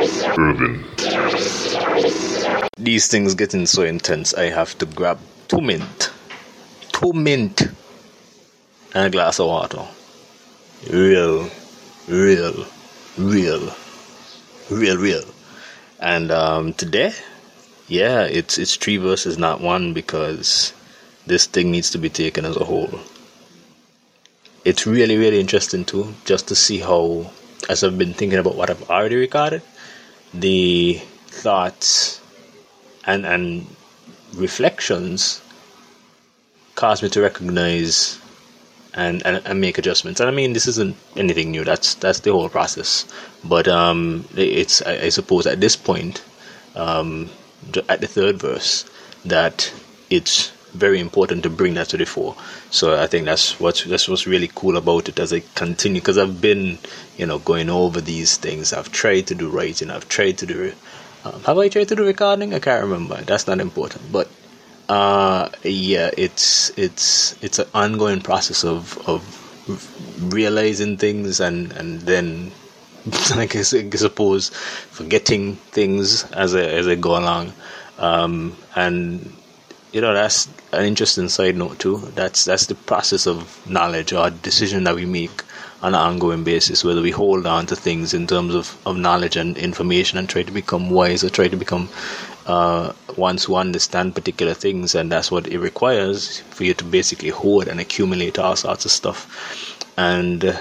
Urban. These things getting so intense, I have to grab two mint, two mint, and a glass of water. Real, real, real, real, real. And um, today, yeah, it's it's three verses, not one, because this thing needs to be taken as a whole. It's really, really interesting too, just to see how, as I've been thinking about what I've already recorded, the thoughts and and reflections cause me to recognize and, and, and make adjustments. And I mean, this isn't anything new. That's that's the whole process. But um, it's I, I suppose at this point, um, at the third verse, that it's very important to bring that to the fore. So I think that's what's that's what's really cool about it as I continue because I've been, you know, going over these things. I've tried to do writing. I've tried to do. Um, have I tried to do recording? I can't remember. That's not important. But uh, yeah, it's it's it's an ongoing process of of realizing things and and then like I suppose forgetting things as I as I go along. Um, and you know that's an interesting side note too. That's that's the process of knowledge or decision that we make on an ongoing basis, whether we hold on to things in terms of, of knowledge and information and try to become wise or try to become uh, once who understand particular things, and that's what it requires for you to basically hoard and accumulate all sorts of stuff. And uh,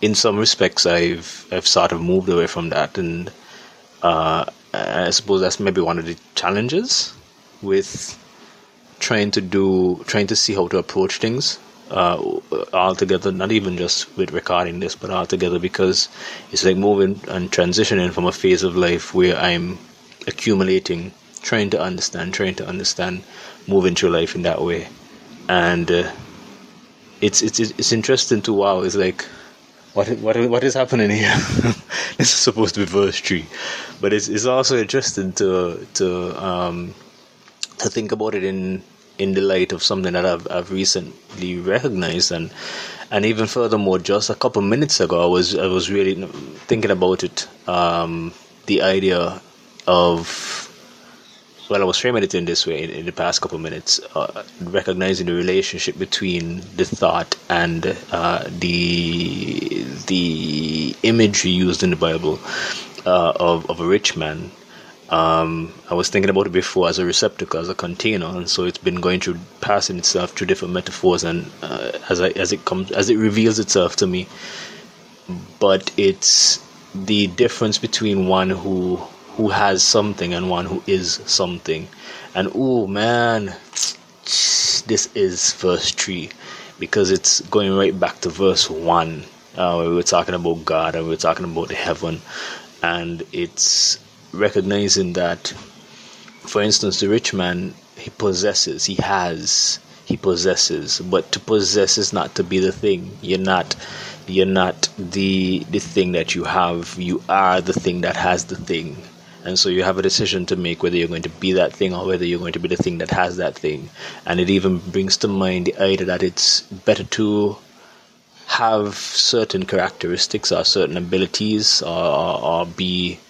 in some respects, I've I've sort of moved away from that, and uh, I suppose that's maybe one of the challenges with trying to do trying to see how to approach things uh, altogether not even just with recording this but altogether because it's like moving and transitioning from a phase of life where i'm accumulating trying to understand trying to understand moving through life in that way. And uh, it's it's it's interesting to wow it's like what what what is happening here? This is supposed to be verse 3 but it's it's also interesting to to um to think about it in in the light of something that I've I've recently recognized. And and even furthermore just a couple minutes ago I was I was really thinking about it um, the idea of well I was framing it in this way in, in the past couple of minutes uh, recognizing the relationship between the thought and uh, the the imagery used in the Bible uh, of of a rich man um, I was thinking about it before as a receptacle, as a container, and so it's been going through, passing itself through different metaphors, and uh, as I, as it comes, as it reveals itself to me. But it's the difference between one who who has something and one who is something, and oh man, this is verse three, because it's going right back to verse one. Uh, we were talking about God and we were talking about heaven, and it's recognizing that, for instance, the rich man, he possesses, he has, he possesses, but to possess is not to be the thing. You're not, you're not the the thing that you have. You are the thing that has the thing. And so you have a decision to make whether you're going to be that thing or whether you're going to be the thing that has that thing. And it even brings to mind the idea that it's better to have certain characteristics or certain abilities or, or, or be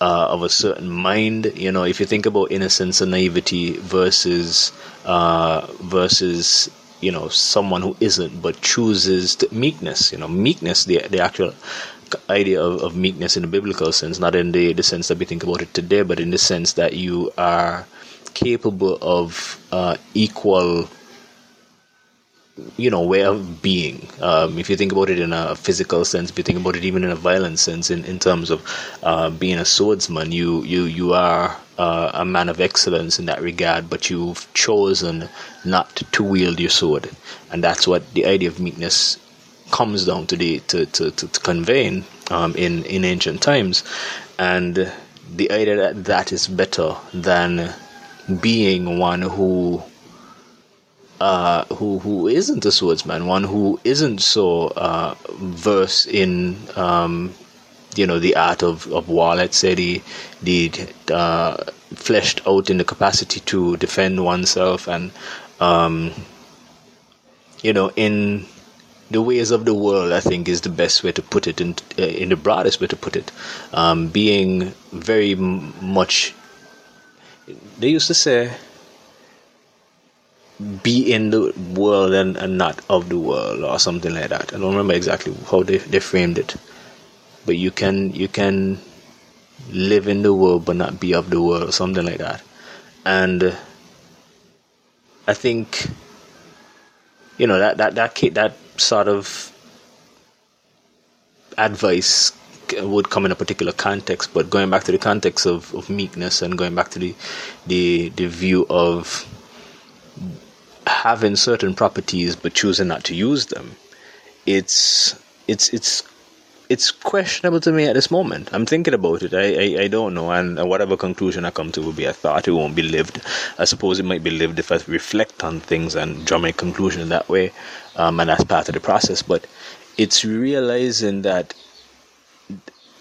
uh, of a certain mind. You know, if you think about innocence and naivety versus uh, versus you know someone who isn't but chooses meekness. You know, meekness, the the actual idea of, of meekness in the biblical sense, not in the, the sense that we think about it today, but in the sense that you are capable of uh, equal you know way of being. Um, if you think about it in a physical sense if you think about it even in a violent sense in, in terms of uh, being a swordsman you you you are uh, a man of excellence in that regard but you've chosen not to wield your sword. And that's what the idea of meekness comes down to the to, to, to, to conveying um, in in ancient times and the idea that that is better than being one who uh, who who isn't a swordsman, one who isn't so uh, versed in um, you know the art of, of war. Let's say the the uh, fleshed out in the capacity to defend oneself and um, you know in the ways of the world, I think, is the best way to put it, in, uh, in the broadest way to put it. Um, being very much, they used to say, be in the world and, and not of the world, or something like that. I don't remember exactly how they, they framed it, but you can you can live in the world but not be of the world, or something like that. And I think you know that that that that sort of advice would come in a particular context, but going back to the context of, of meekness and going back to the the the view of having certain properties but choosing not to use them, it's it's it's it's questionable to me at this moment. I'm thinking about it. I, I, I don't know, and whatever conclusion I come to will be a thought. It won't be lived. I suppose it might be lived if I reflect on things and draw my conclusion that way, um, and that's part of the process. But it's realizing that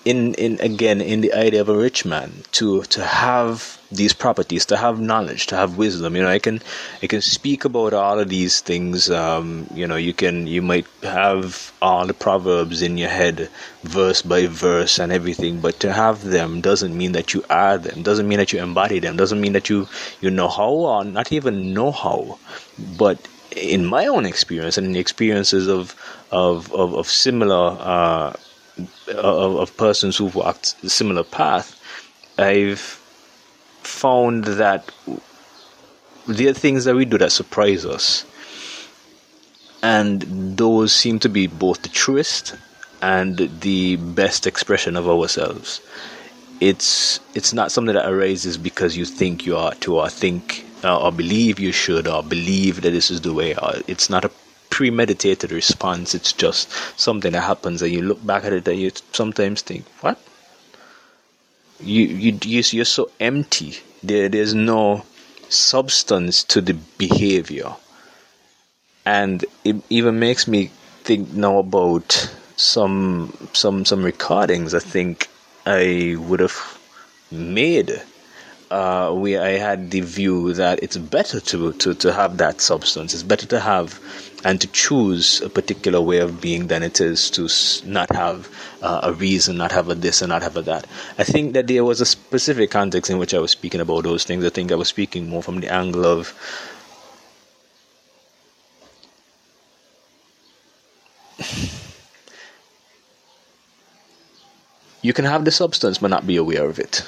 in in again in the idea of a rich man to to have these properties to have knowledge to have wisdom you know i can i can speak about all of these things um, you know you can you might have all the proverbs in your head verse by verse and everything but to have them doesn't mean that you are them doesn't mean that you embody them doesn't mean that you you know how or not even know how but in my own experience and in the experiences of of of, of similar uh, of, of persons who've walked a similar path, I've found that there are things that we do that surprise us. And those seem to be both the truest and the best expression of ourselves. It's it's not something that arises because you think you are to or think uh, or believe you should or believe that this is the way. Or it's not a premeditated response. It's just something that happens and you look back at it and you sometimes think, what? You, you, you, you're so empty. There, there's no substance to the behavior. And it even makes me think now about some some some recordings I think I would have made uh, where I had the view that it's better to, to, to have that substance. It's better to have and to choose a particular way of being than it is to not have uh, a reason, not have a this and not have a that. I think that there was a specific context in which I was speaking about those things. I think I was speaking more from the angle of you can have the substance but not be aware of it.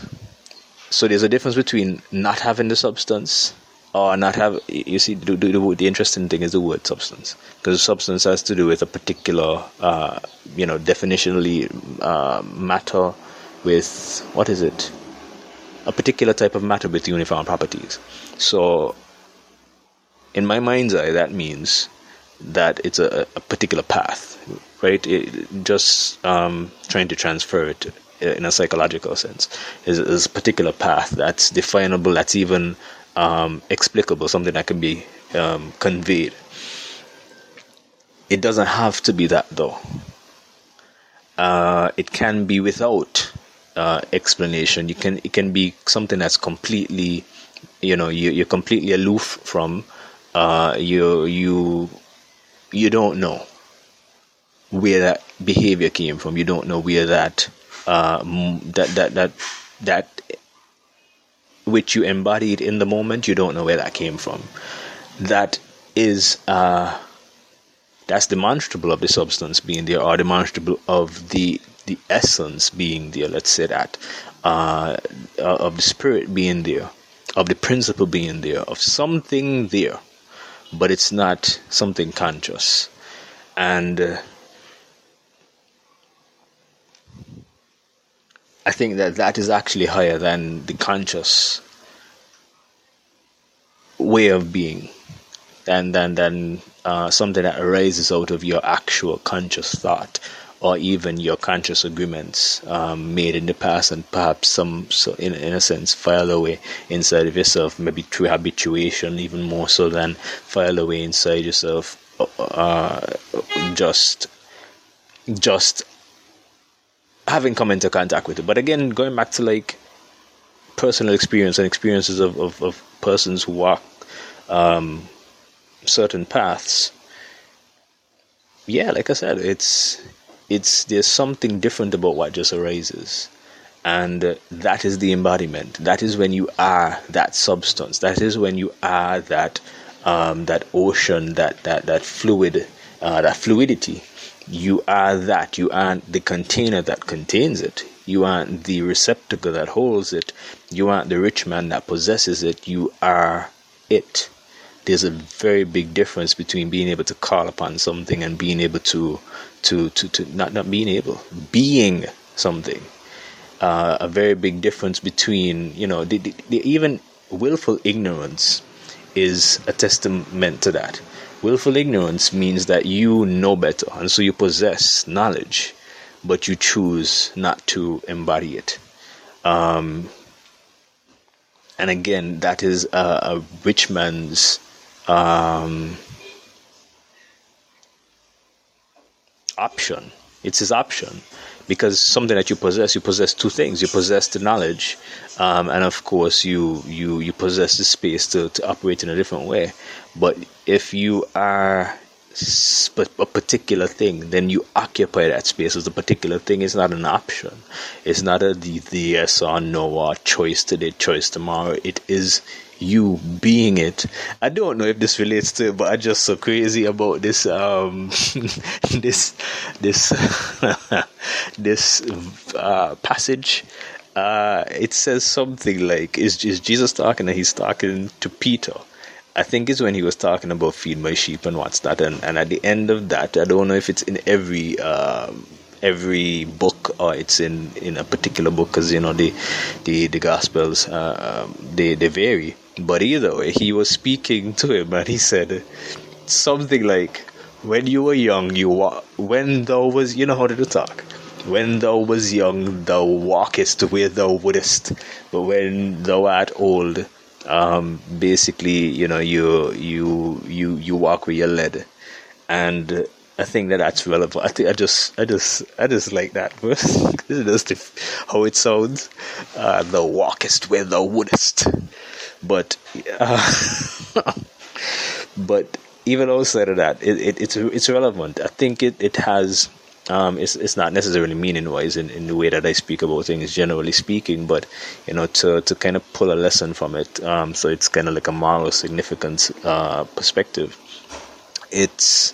So there's a difference between not having the substance or not have. You see, the, the, the interesting thing is the word substance because substance has to do with a particular, uh, you know, definitionally uh, matter with what is it? A particular type of matter with uniform properties. So, in my mind's eye, that means that it's a, a particular path, right? It, just um, trying to transfer it in a psychological sense is, is a particular path that's definable that's even um, explicable something that can be um, conveyed. It doesn't have to be that though. Uh, it can be without uh, explanation. You can it can be something that's completely you know you, you're completely aloof from uh, you you you don't know where that behavior came from. You don't know where that uh, that that that that which you embodied in the moment, you don't know where that came from. That is uh, that's demonstrable of the substance being there, or demonstrable of the the essence being there. Let's say that uh, of the spirit being there, of the principle being there, of something there, but it's not something conscious, and. I think that that is actually higher than the conscious way of being, than than than uh, something that arises out of your actual conscious thought, or even your conscious agreements um, made in the past, and perhaps some, so in in a sense, file away inside of yourself, maybe through habituation, even more so than file away inside yourself, uh, just just having come into contact with it. But again, going back to like personal experience and experiences of, of, of persons who walk um, certain paths, yeah, like I said, it's it's there's something different about what just arises. And uh, that is the embodiment. That is when you are that substance. That is when you are that um, that ocean, that that that fluid, uh, that fluidity. You are that. You aren't the container that contains it. You aren't the receptacle that holds it. You aren't the rich man that possesses it. You are it. There's a very big difference between being able to call upon something and being able to to to, to not not being able being something. Uh, a very big difference between you know the, the, the even willful ignorance is a testament to that. Willful ignorance means that you know better, and so you possess knowledge, but you choose not to embody it. Um, and again, that is a, a rich man's um, option. It's his option because something that you possess, you possess two things. You possess the knowledge, um, and of course, you you you possess the space to, to operate in a different way. But if you are a particular thing, then you occupy that space as a particular thing. It's not an option. It's not a the, the yes or no or choice today, choice tomorrow. It is you being it. I don't know if this relates to it, but I just so crazy about this um this this this uh, passage. Uh, it says something like is is Jesus talking and he's talking to Peter. I think it's when he was talking about feed my sheep and what's that and, and at the end of that I don't know if it's in every um, every book or it's in in a particular book because you know the the the gospels uh, um, they they vary but either way, he was speaking to him and he said something like, When you were young, you wa- when thou was, you know how to talk. When thou was young, thou walkest where thou wouldest, but when thou art old, um, basically, you know, you you you you walk with your lead and I think that that's relevant. I think I just I just I just like that verse. is how it sounds. Uh, thou walkest where thou wouldest but uh, but even outside of that, it, it, it's it's relevant. I think it it has. Um, it's it's not necessarily meaning wise in, in the way that I speak about things, generally speaking, but you know, to to kind of pull a lesson from it, um, so it's kind of like a moral significance uh, perspective. It's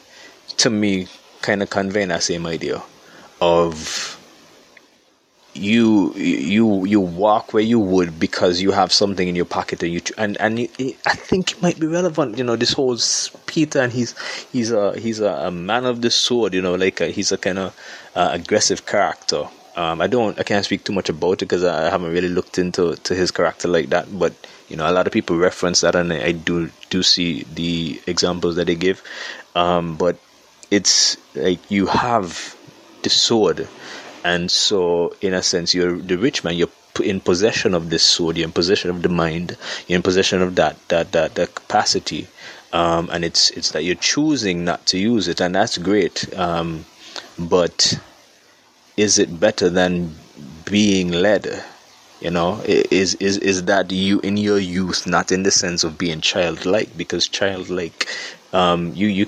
to me kind of conveying that same idea of you you you walk where you would because you have something in your pocket and you and and I think it might be relevant. You know, this whole Peter and he's he's a he's a, a man of the sword. You know, like a, he's a kind of uh, aggressive character. Um, I don't I can't speak too much about it because I haven't really looked into to his character like that. But you know, a lot of people reference that, and I do do see the examples that they give. Um, but it's like you have the sword and so in a sense you're the rich man you're in possession of this sword you're in possession of the mind you're in possession of that that that, that capacity um, and it's it's that you're choosing not to use it and that's great um, but is it better than being led? You know is is is that you in your youth not in the sense of being childlike because childlike um, you you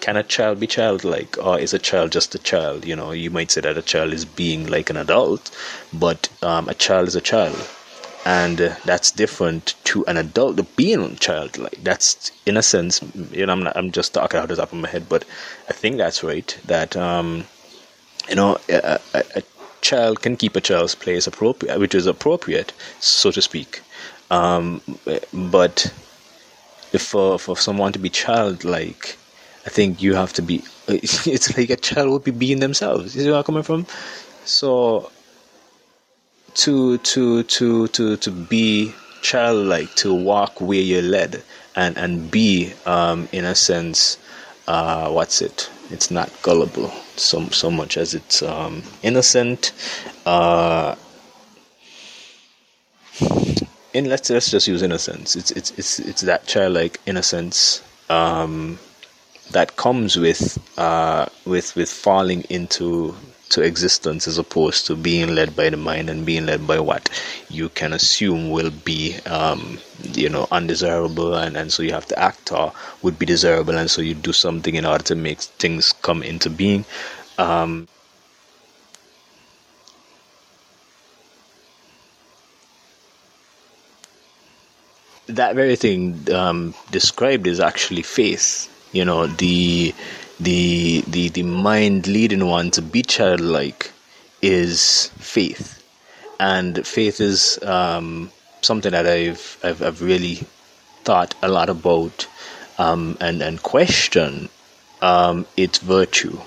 can a child be childlike or is a child just a child? You know you might say that a child is being like an adult but um, a child is a child. And uh, that's different to an adult being childlike. That's in a sense you know I'm, not, I'm just talking out the top of my head but I think that's right that um, you know a, a, a, child can keep a child's place appropriate which is appropriate so to speak. Um, but for for someone to be childlike, I think you have to be. It's like a child would be being themselves. You see where I'm coming from? So to to to to to be childlike, to walk where you're led, and and be um, in a sense, uh, what's it? It's not gullible so so much as it's um, innocent. Uh, in let's let's just use innocence. It's it's it's it's that childlike innocence um, that comes with uh, with with falling into to existence as opposed to being led by the mind and being led by what you can assume will be um, you know undesirable. And, and so you have to act or would be desirable. And so you do something in order to make things come into being. Um, that very thing um, described is actually faith. You know, the the the the mind leading one to be childlike is faith, and faith is um, something that I've, I've I've really thought a lot about um, and and question um, its virtue,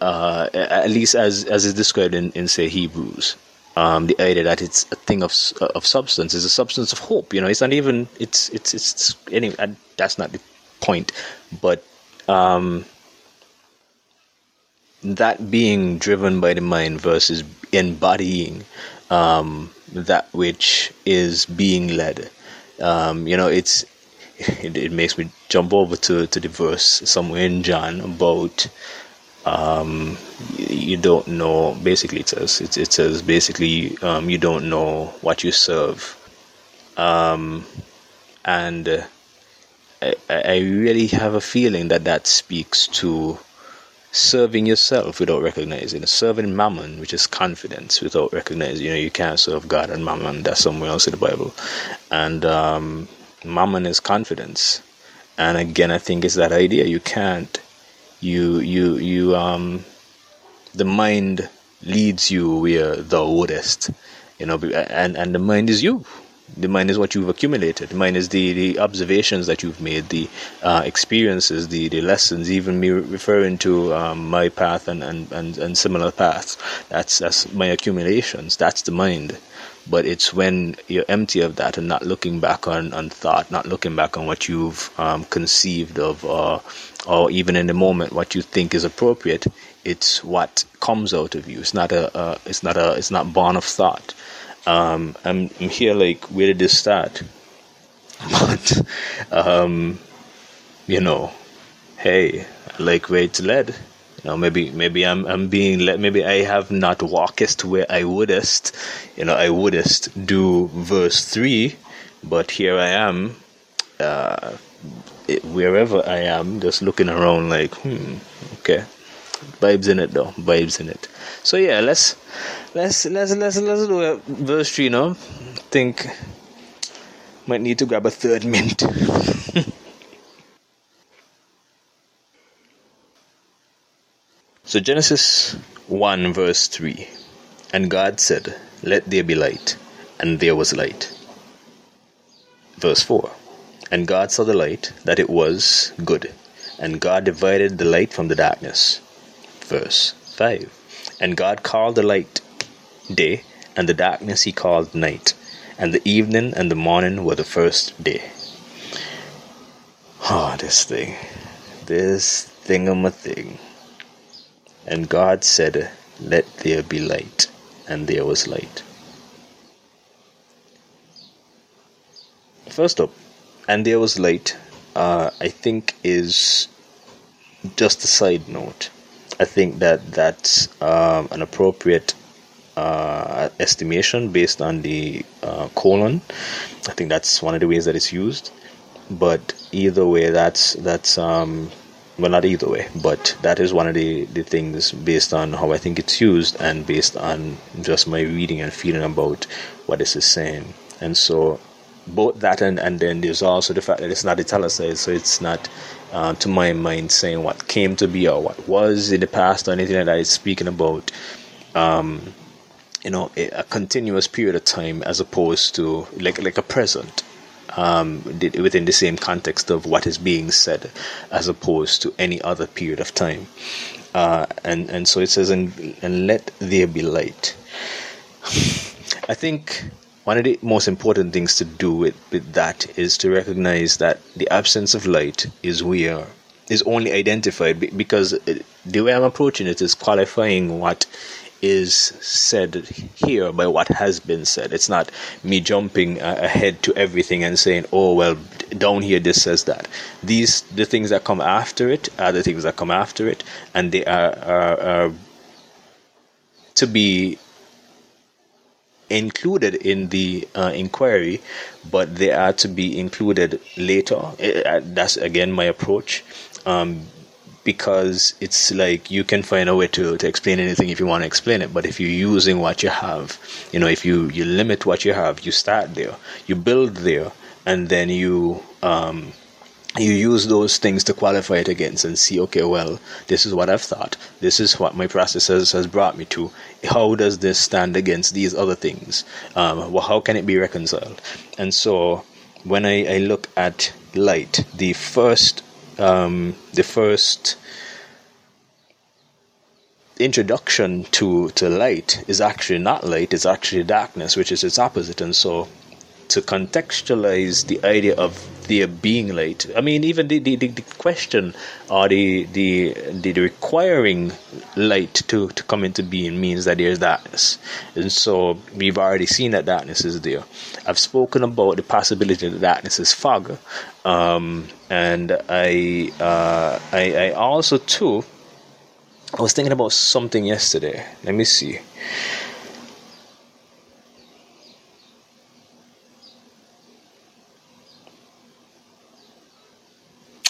uh, at least as as is described in, in say Hebrews um, the idea that it's a thing of of substance is a substance of hope. You know, it's not even it's it's it's anyway. That's not the point, but um, that being driven by the mind versus embodying um, that which is being led. Um, you know, it's it, it, makes me jump over to to the verse somewhere in John about um, you don't know. Basically, it says it, it says basically um, you don't know what you serve, um, and uh, I, I really have a feeling that that speaks to serving yourself without recognizing, serving mammon, which is confidence, without recognizing. You know, you can't serve God and mammon. That's somewhere else in the Bible, and um, mammon is confidence. And again, I think it's that idea you can't you you you um the mind leads you where thou wouldest you know and and the mind is you. The mind is what you've accumulated. The mind is the the observations that you've made the uh, experiences the the lessons even me referring to um, my path and, and and and similar paths. That's that's my accumulations. That's the mind but it's when you're empty of that and not looking back on, on thought, not looking back on what you've um, conceived of, uh, or even in the moment what you think is appropriate. It's what comes out of you. It's not a. Uh, it's not a. It's not born of thought. Um, I'm, I'm here like where did this start? But um, you know, hey, like where it's led. You know, maybe maybe I'm I'm being let maybe I have not walkest where I wouldest. You know, I wouldest do verse three, but here I am, uh, wherever I am, just looking around like, hmm, okay, vibes in it though, vibes in it. So yeah, let's let's let's let's let's do verse three now. think might need to grab a third mint. So Genesis 1 verse 3 And God said, Let there be light, and there was light. Verse 4 And God saw the light, that it was good, and God divided the light from the darkness. Verse 5 And God called the light day, and the darkness he called night, and the evening and the morning were the first day. Oh, this thing. This thing of a thing. And God said, Let there be light. And there was light. First up, and there was light, uh, I think is just a side note. I think that that's um, an appropriate uh, estimation based on the uh, colon. I think that's one of the ways that it's used. But either way, that's that's um, well not either way but that is one of the, the things based on how i think it's used and based on just my reading and feeling about what this is saying. And so both that and, and then there's also the fact that it's not italicized so it's not uh, to my mind saying what came to be or what was in the past or anything like that. It's speaking about um, you know a, a continuous period of time as opposed to like like a present um, within the same context of what is being said, as opposed to any other period of time. Uh, and and so it says, and, and let there be light. I think one of the most important things to do with, with that is to recognize that the absence of light is where is only identified because the way I'm approaching it is qualifying what is said here by what has been said. It's not me jumping uh, ahead to everything and saying, "Oh well, down here this says that." These the things that come after it are the things that come after it, and they are, are, are to be included in the uh, inquiry, but they are to be included later. Uh, that's again my approach. Um, because it's like you can find a way to, to explain anything if you want to explain it but if you're using what you have you know if you you limit what you have you start there you build there and then you um, you use those things to qualify it against and see okay well this is what i've thought this is what my process has, has brought me to how does this stand against these other things? Um, well how can it be reconciled? And so when i, I look at light the first um, the first introduction to to light is actually not light it's actually darkness which is its opposite and so to contextualize the idea of there being light, I mean, even the, the, the question or the, the, the requiring light to, to come into being means that there's darkness. And so we've already seen that darkness is there. I've spoken about the possibility that darkness is fog. Um, and I, uh, I, I also, too, I was thinking about something yesterday. Let me see.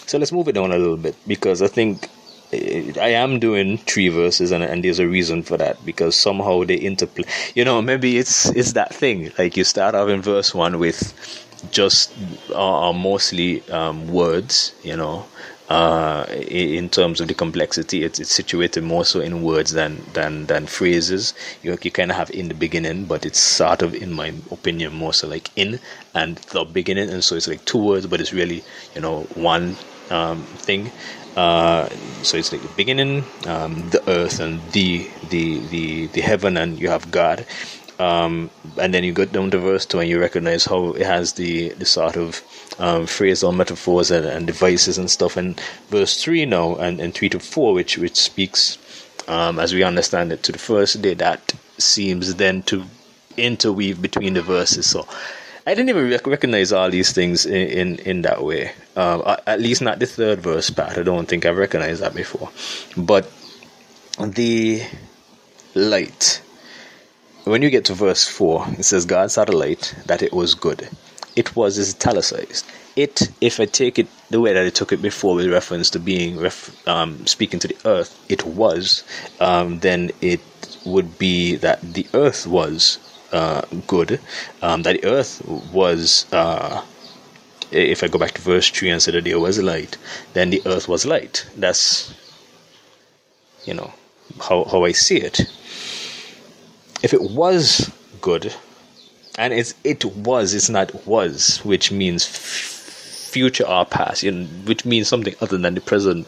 So let's move it down a little bit because I think eh, I am doing three verses, and, and there's a reason for that because somehow they interplay. You know, maybe it's it's that thing. Like you start off in verse one with just uh mostly um, words. You know, uh, in terms of the complexity, it's, it's situated more so in words than than than phrases. You you kind of have in the beginning, but it's sort of, in my opinion, more so like in and the beginning, and so it's like two words, but it's really you know one um, thing. Uh, so it's like the beginning, um, the earth, and the the the the heaven, and you have God. Um, and then you go down to verse two, and you recognize how it has the the sort of um, phrasal metaphors and, and devices and stuff. And verse three now, and, and three to four, which which speaks, um, as we understand it, to the first day, that seems then to interweave between the verses. So I didn't even rec- recognize all these things in in, in that way. Uh, at least not the third verse part. I don't think I've recognized that before. But the light. When you get to verse four, it says God saw the light that it was good. It was is italicized. It, if I take it the way that I took it before, with reference to being ref, um, speaking to the earth, it was. Um, then it would be that the earth was uh, good, um, that the earth was, uh, if I go back to verse 3 and say that there was light, then the earth was light. That's, you know, how, how I see it. If it was good, and it's it was, it's not was, which means future or past, which means something other than the present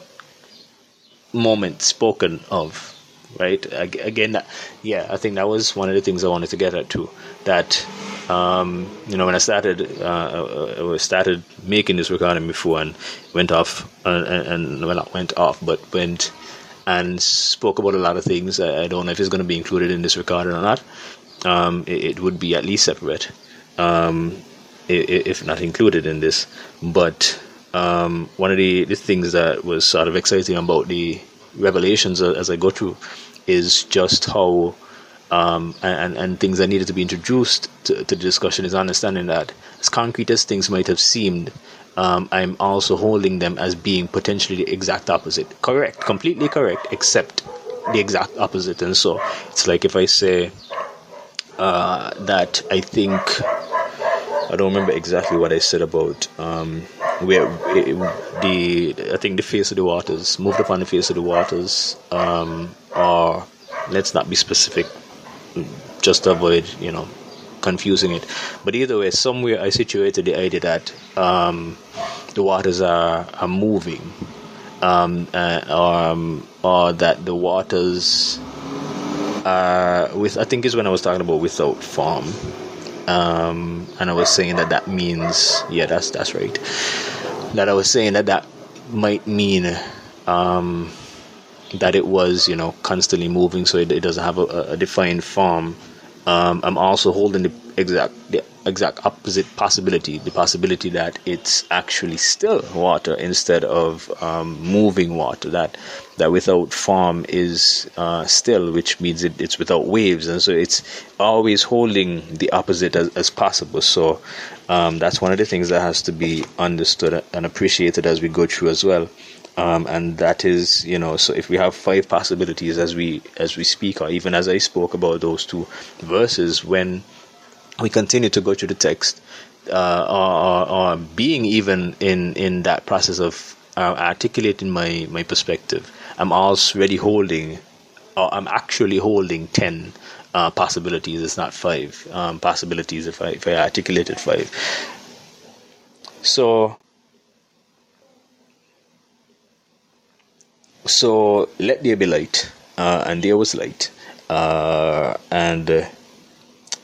moment spoken of right? Again, yeah, I think that was one of the things I wanted to get at too. That um, you know, when I started, uh, I started making this recording before and went off, and, and well, not went off, but went and spoke about a lot of things. I, don't know if it's going to be included in this recording or not. Um, it, it, would be at least separate, um, if not included in this. But um, one of the, the things that was sort of exciting about the revelations as I go through is just how um, and, and things that needed to be introduced to, to, the discussion is understanding that as concrete as things might have seemed, um, I'm also holding them as being potentially the exact opposite. Correct, completely correct, except the exact opposite. And so it's like if I say uh, that I think I don't remember exactly what I said about um, where the I think the face of the waters moved upon the face of the waters, um, or let's not be specific, just avoid you know confusing it. But either way, somewhere I situated the idea that um, the waters are are moving, um, uh, or, um, or that the waters are with. I think is when I was talking about without form um, and I was saying that that means yeah, that's that's right. That I was saying that that might mean um, that it was you know constantly moving, so it, it doesn't have a, a defined form. Um, I'm also holding the exact the exact opposite possibility the possibility that it's actually still water instead of um, moving water that that without form is uh, still which means it, it's without waves. And so it's always holding the opposite as, as possible. So um, that's one of the things that has to be understood and appreciated as we go through as well um, and that is you know so if we have five possibilities as we as we speak or even as i spoke about those two verses when we continue to go through the text uh, or, or, being even in in that process of uh, articulating my my perspective i'm already holding or i'm actually holding 10 uh, possibilities. It's not five um, possibilities if i if i articulated five. So so let there be light uh, and there was light uh, and uh,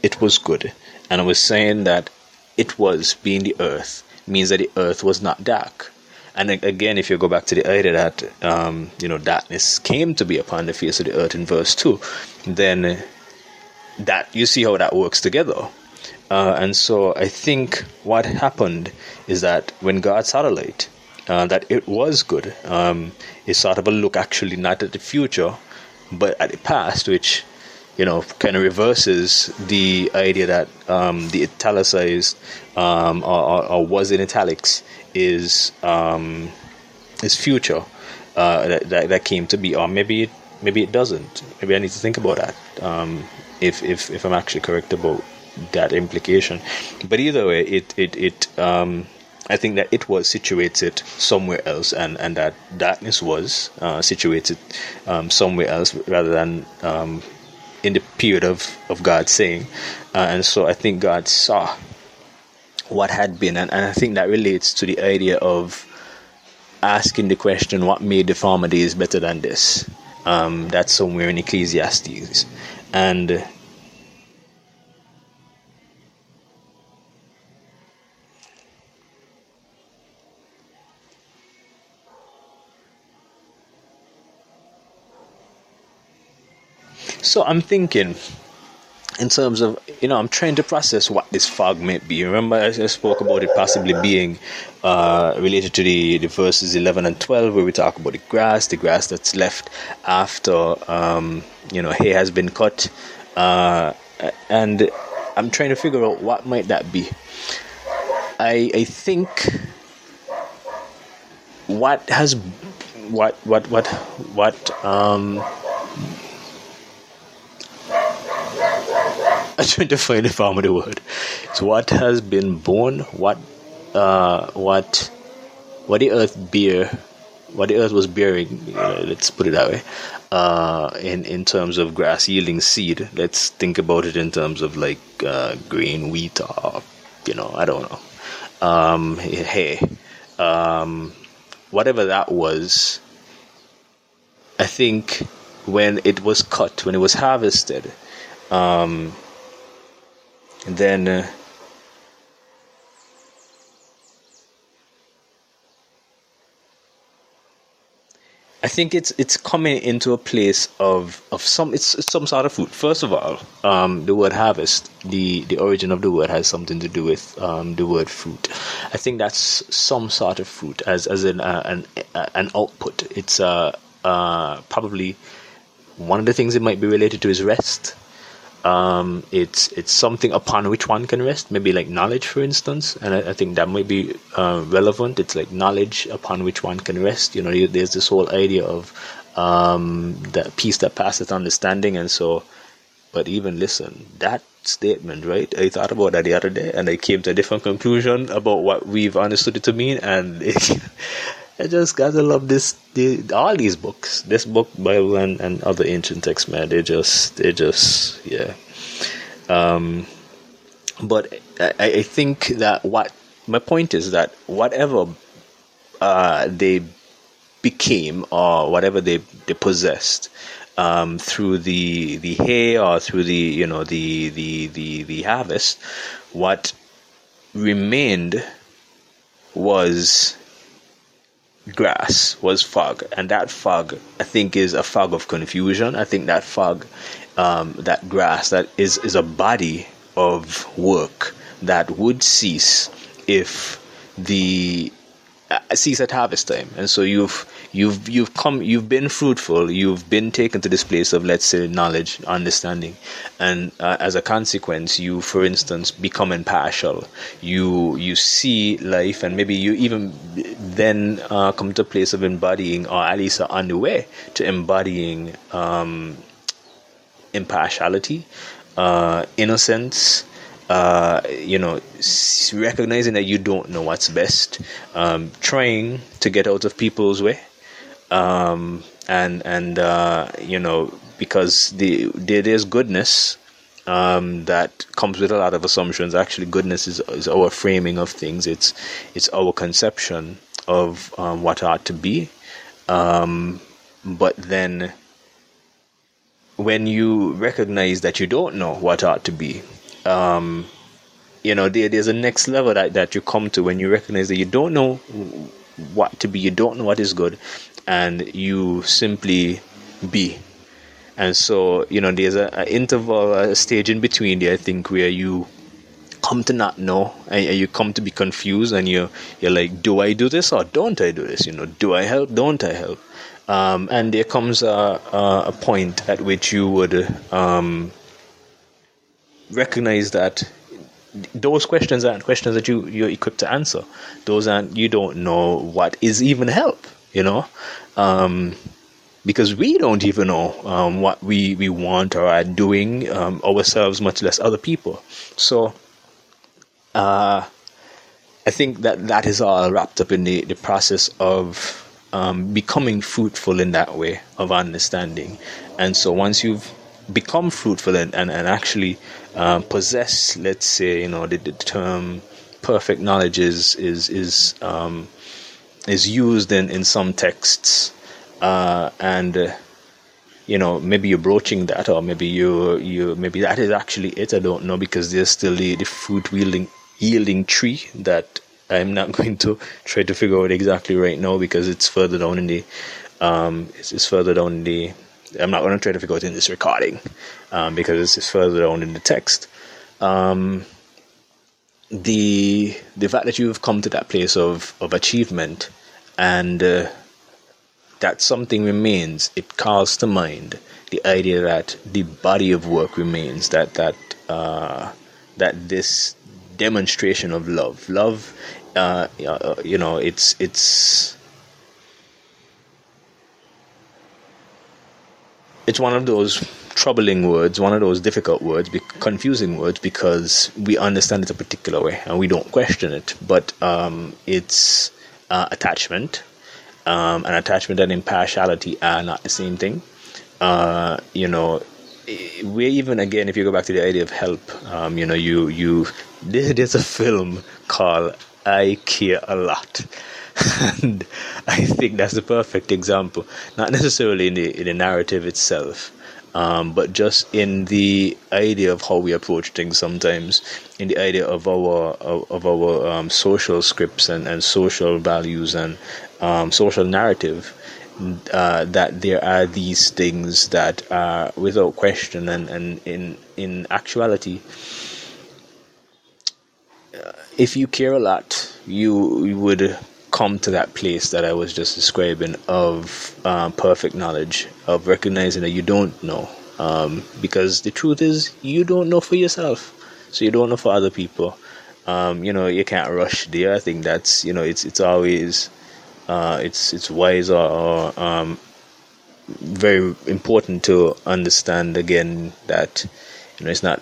it was good. And i was saying that it was being the earth means that the earth was not dark. And again if you go back to the idea that um, you know darkness came to be upon the face of the earth in verse 2 then that you see how that works together. Uh, and so i think what happened is that when god saw the light uh, that it was good. Um, it's sort of a look actually not at the future, but at the past, which you know kind of reverses the idea that um, the italicized um, or, or, was in italics is um, is future uh, that, that, that came to be, or maybe it maybe it doesn't. Maybe I need to think about that. Um, if if if I'm actually correct about that implication, but either way, it it it um, I think that it was situated somewhere else, and, and that darkness was uh, situated um, somewhere else rather than um, in the period of, of God saying. Uh, and so I think God saw what had been, and, and I think that relates to the idea of asking the question, what made the former days better than this? Um, that's somewhere in Ecclesiastes. And So I'm thinking, in terms of you know, I'm trying to process what this fog might be. Remember, I, spoke about it possibly being uh, related to the, the verses 11 and 12, where we talk about the grass, the grass that's left after um, you know hay has been cut, uh, and I'm trying to figure out what might that be. I I think what has what what what what um I'm trying to find the form of the word. So what has been born, what uh, what what the earth bear, what the earth was bearing. Uh, let's put it that way. Uh, in in terms of grass yielding seed, let's think about it in terms of like uh, grain, wheat, or you know, I don't know, um, hay, um, whatever that was. I think when it was cut, when it was harvested, um, then uh, I think it's it's coming into a place of, of some it's, it's some sort of food. First of all, um, the word harvest, the, the origin of the word has something to do with um, the word fruit. I think that's some sort of fruit as as an uh, an uh, an output. It's uh, uh, probably one of the things it might be related to is rest um, it's it's something upon which one can rest. Maybe like knowledge, for instance, and I, I think that might be uh, relevant. It's like knowledge upon which one can rest. You know, there's this whole idea of um, that peace that passeth understanding, and so. But even listen, that statement, right? I thought about that the other day, and I came to a different conclusion about what we've understood it to mean, and it, I just gotta love this. The, all these books, this book, Bible, and, and other ancient texts, man. They just, they just, yeah. Um, but I, I think that what my point is that whatever uh, they became or whatever they they possessed um, through the the hay or through the you know the the the the harvest, what remained was grass was fog, and that fog, I think, is a fog of confusion. I think that fog, um, that grass, that is is a body of work that would cease if the cease at harvest time, and so you've you've you've come you've been fruitful. You've been taken to this place of let's say knowledge understanding. And uh, as a consequence you for instance become impartial. You you see life and maybe you even then uh, come to a place of embodying or at least are on the way to embodying um, impartiality uh, innocence uh, you know, recognizing that you don't know what's best, um, trying to get out of people's way, um, and and uh, you know because the, the there's goodness um, that comes with a lot of assumptions. Actually, goodness is, is our framing of things. It's it's our conception of um, what ought to be. Um, but then, when you recognize that you don't know what ought to be, um, you know there, there's a next level that, that you come to when you recognize that you don't know what to be, you don't know what is good, and you simply be. And so, you know, there's an interval, a stage in between there, I think, where you come to not know and you come to be confused and you're, you're like, do I do this or don't I do this? You know, do I help? Don't I help? Um, and there comes a, a, a, point at which you would um, recognize that those questions aren't questions that you, you're equipped to answer. Those aren't, you don't know what is even help you know, um, because we don't even know um, what we, we want or are doing um, ourselves, much less other people. So, uh, I think that that is all wrapped up in the, the process of um, becoming fruitful in that way of understanding. And so once you've become fruitful and, and, and actually um, possess, let's say, you know, the, the term perfect knowledge is, is, is um, is used in, in some texts, uh, and uh, you know maybe you're broaching that, or maybe you you maybe that is actually it. I don't know because there's still the, the fruit yielding yielding tree that I'm not going to try to figure out exactly right now because it's further down in the um, it's, it's further down in the I'm not going to try to figure out in this recording um, because it's, further on in the text. Um, the the fact that you've come to that place of of achievement and uh, that something remains it calls to mind the idea that the body of work remains that that uh, that this demonstration of love love uh, uh you know it's it's it's one of those troubling words, one of those difficult words, confusing words, because we understand it a particular way and we don't question it. But um, it's uh, attachment, um, and attachment and impartiality are not the same thing. Uh, you know, we even again, if you go back to the idea of help, um, you know, you you there's a film called I Care a Lot. and I think that's the perfect example. Not necessarily in the in the narrative itself, um, but just in the idea of how we approach things sometimes, in the idea of our of, of our um, social scripts and, and social values and um, social narrative, uh, that there are these things that are without question and, and in in actuality, uh, if you care a lot, you, you would come to that place that I was just describing of um, perfect knowledge, of recognizing that you don't know. Um, because the truth is, you don't know for yourself, so you don't know for other people. Um, you know, you can't rush there. I think that's you know, it's it's always uh, it's it's wise or, or um, very important to understand again that you know it's not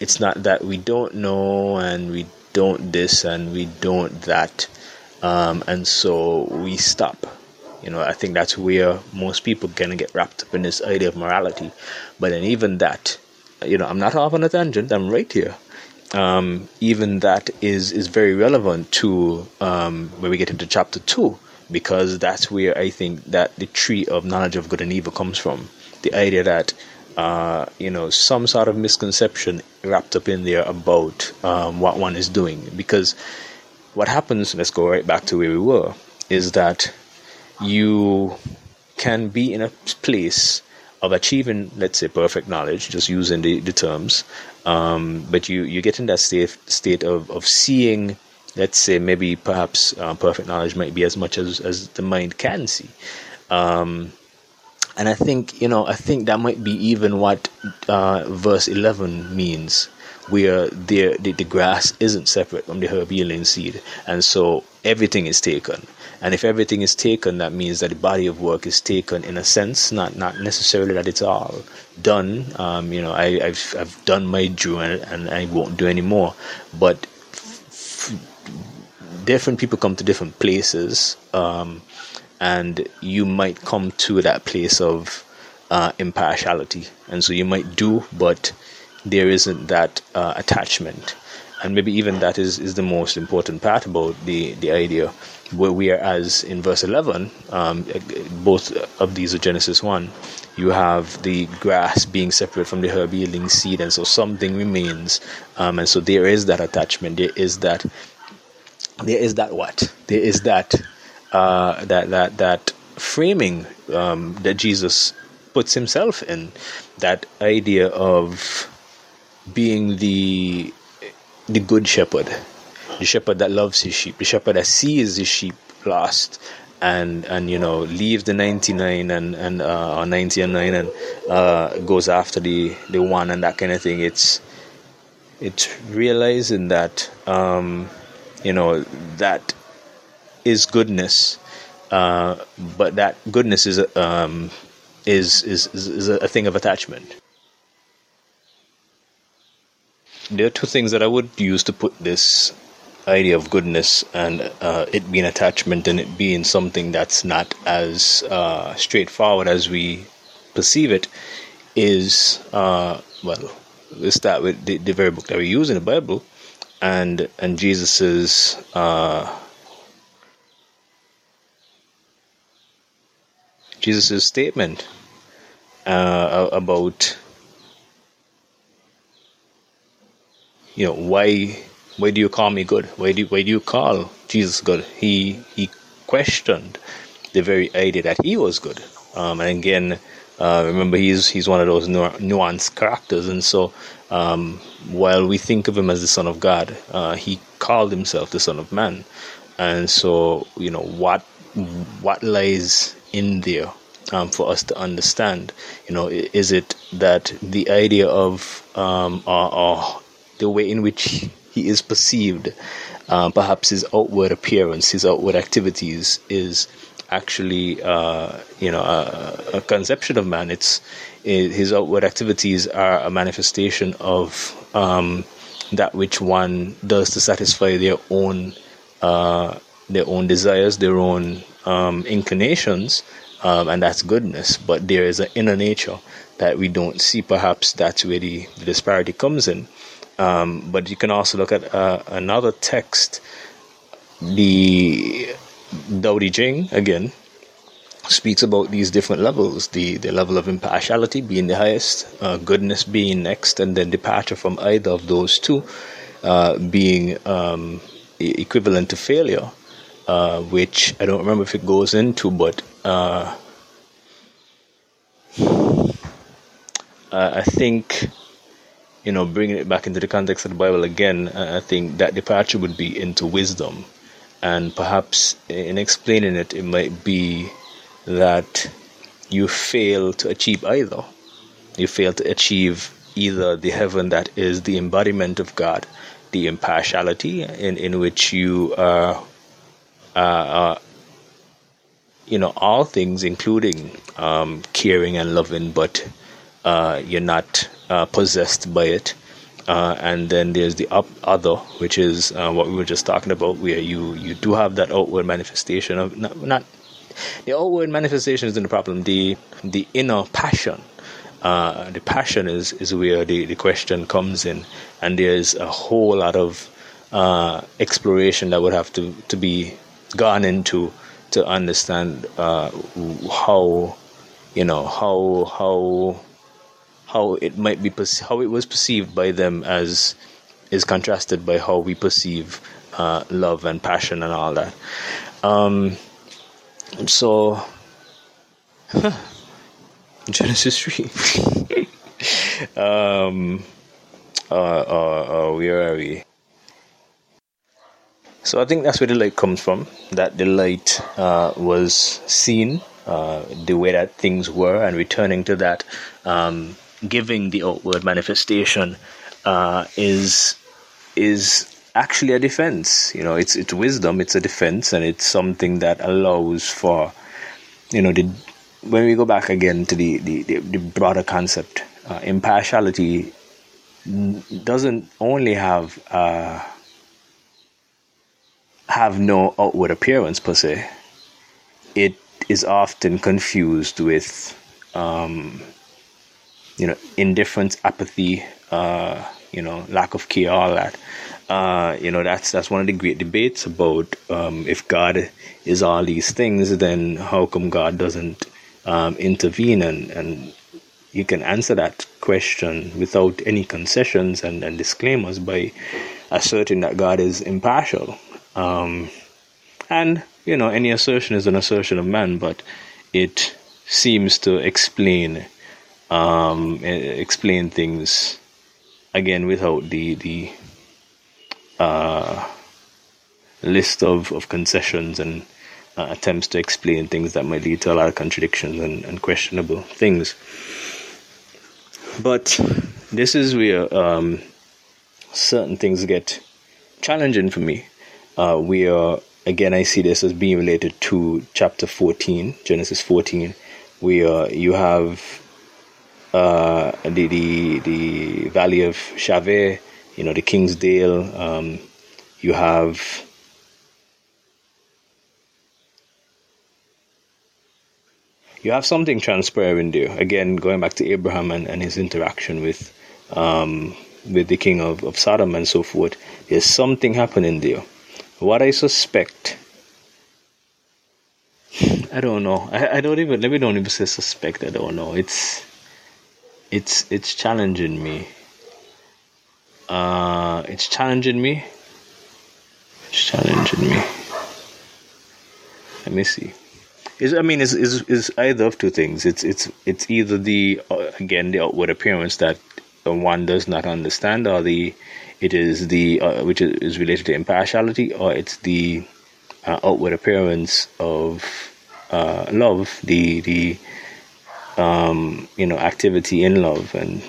it's not that we don't know and we don't this and we don't that. Um, and so we stop. You know, I think that's where most people going to get wrapped up in this idea of morality. But then even that, you know, I'm not off on a tangent. I'm right here. Um, even that is is very relevant to um, when we get into chapter two, because that's where I think that the tree of knowledge of good and evil comes from. The idea that uh, you know, some sort of misconception wrapped up in there about um, what one is doing. Because what happens, let's go right back to where we were, is that you can be in a place of achieving, let's say, perfect knowledge, just using the, the terms. Um, but you, you get in that state, state of, of seeing, let's say, maybe perhaps uh, perfect knowledge might be as much as, as the mind can see. Um, and I think, you know, I think that might be even what uh, verse 11 means, where the, the, the grass isn't separate from the herb yielding seed. And so everything is taken. And if everything is taken, that means that the body of work is taken in a sense, not not necessarily that it's all done. Um, you know, I, have I've done my due and, and I won't do any more. But f- different people come to different places, um, and you might come to that place of uh, impartiality, and so you might do, but there isn't that uh, attachment. And maybe even that is, is the most important part about the, the idea whereas in verse 11 um, both of these are genesis 1 you have the grass being separate from the herb yielding seed and so something remains. Um, and so there is that attachment. There is that there is that what? There is that uh, that that that framing um, that jesus puts himself in that idea of being the the good shepherd, the shepherd that loves his sheep, the shepherd that sees his sheep lost and and you know leaves the 99 and and uh, or 90 and 9 and uh, goes after the the one and that kind of thing. It's it's realizing that um, you know that is goodness uh, but that goodness is um, is, is is a thing of attachment. There are two things that I would use to put this idea of goodness and uh, it being attachment and it being something that's not as uh, straightforward as we perceive it is uh, well let's start with the, the, very book that we use in the bible and and jesus's uh, jesus's statement uh, about you know why why do you call me good? Why do why do you call jesus good? He he questioned the very idea that he was good. Um, and again uh, remember he's he's one of those nuanced characters. And so um, while we think of him as the son of god uh, he called himself the son of man. And so you know what what lies in there um, for us to understand you know is it that the idea of um, or, or the way in which he is perceived, uh, perhaps his outward appearance, his outward activities is actually, uh, you know, a, a, conception of man. It's it, his outward activities are a manifestation of um, that which one does to satisfy their own uh, their own desires, their own um, inclinations, um, and that's goodness. But there is an inner nature that we don't see. Perhaps that's where the, the disparity comes in. Um, but you can also look at uh, another text, the Tao Te Ching again speaks about these different levels the, the level of impartiality being the highest, uh, goodness being next, and then departure from either of those two uh, being um, equivalent to failure, uh, which I don't remember if it goes into, but uh, I think you know, bringing it back into the context of the Bible again, I think that departure would be into wisdom. And perhaps in explaining it, it might be that you fail to achieve either. You fail to achieve either the heaven that is the embodiment of God, the impartiality in, in which you are, uh, uh, you know, all things, including um, caring and loving, but uh, you're not uh, possessed by it. Uh, and then there's the up other, which is uh, what we were just talking about, where you you do have that outward manifestation of not, not the outward manifestation isn't the problem. The the inner passion, uh, the passion is is where the, the question comes in, and there's a whole lot of exploration that would have to to be gone into to understand uh, how you know how how how it might be how it was perceived by them as is contrasted by how we perceive uh, love and passion and all that. Um, so, Genesis 3. um, uh, uh, uh, where are we? So I think that's where the light comes from. That the light uh, was seen, uh, the way that things were, and returning to that, um, giving the outward manifestation uh, is is actually a defense. You know, it's it's wisdom, it's a defense, and it's something that allows for, you know, the when we go back again to the the, the broader concept, uh, impartiality doesn't only have uh, have no outward appearance per se. It is often confused with, um, you know, indifference, apathy, uh, you know, lack of care, all that. Uh, you know, that's that's one of the great debates about um, if God is all these things, then how come God doesn't um, intervene and, and you can answer that question without any concessions and, and disclaimers by asserting that God is impartial. Um, and, you know, any assertion is an assertion of man, but it seems to explain um, explain things again without the the uh, list of, of concessions and uh, attempts to explain things that might lead to a lot of contradictions and, and questionable things. But this is where um, certain things get challenging for me. Uh, we are again, I see this as being related to chapter 14, Genesis 14, where you have uh, the, the the valley of Shaveh, you know, the King's Dale. Um, you have you have something transpiring there. Again, going back to Abraham and, and his interaction with um, with the king of, of Sodom and so forth. There's something happening there. What I suspect, I don't know. I, I don't even let me don't even say suspect. I don't know. It's it's it's challenging me. Uh, it's challenging me. It's challenging me. Let me see. Is I mean, is is is either of two things. It's it's it's either the uh, again the outward appearance that one does not understand, or the it is the uh, which is related to impartiality, or it's the uh, outward appearance of uh, love, the the um, you know activity in love and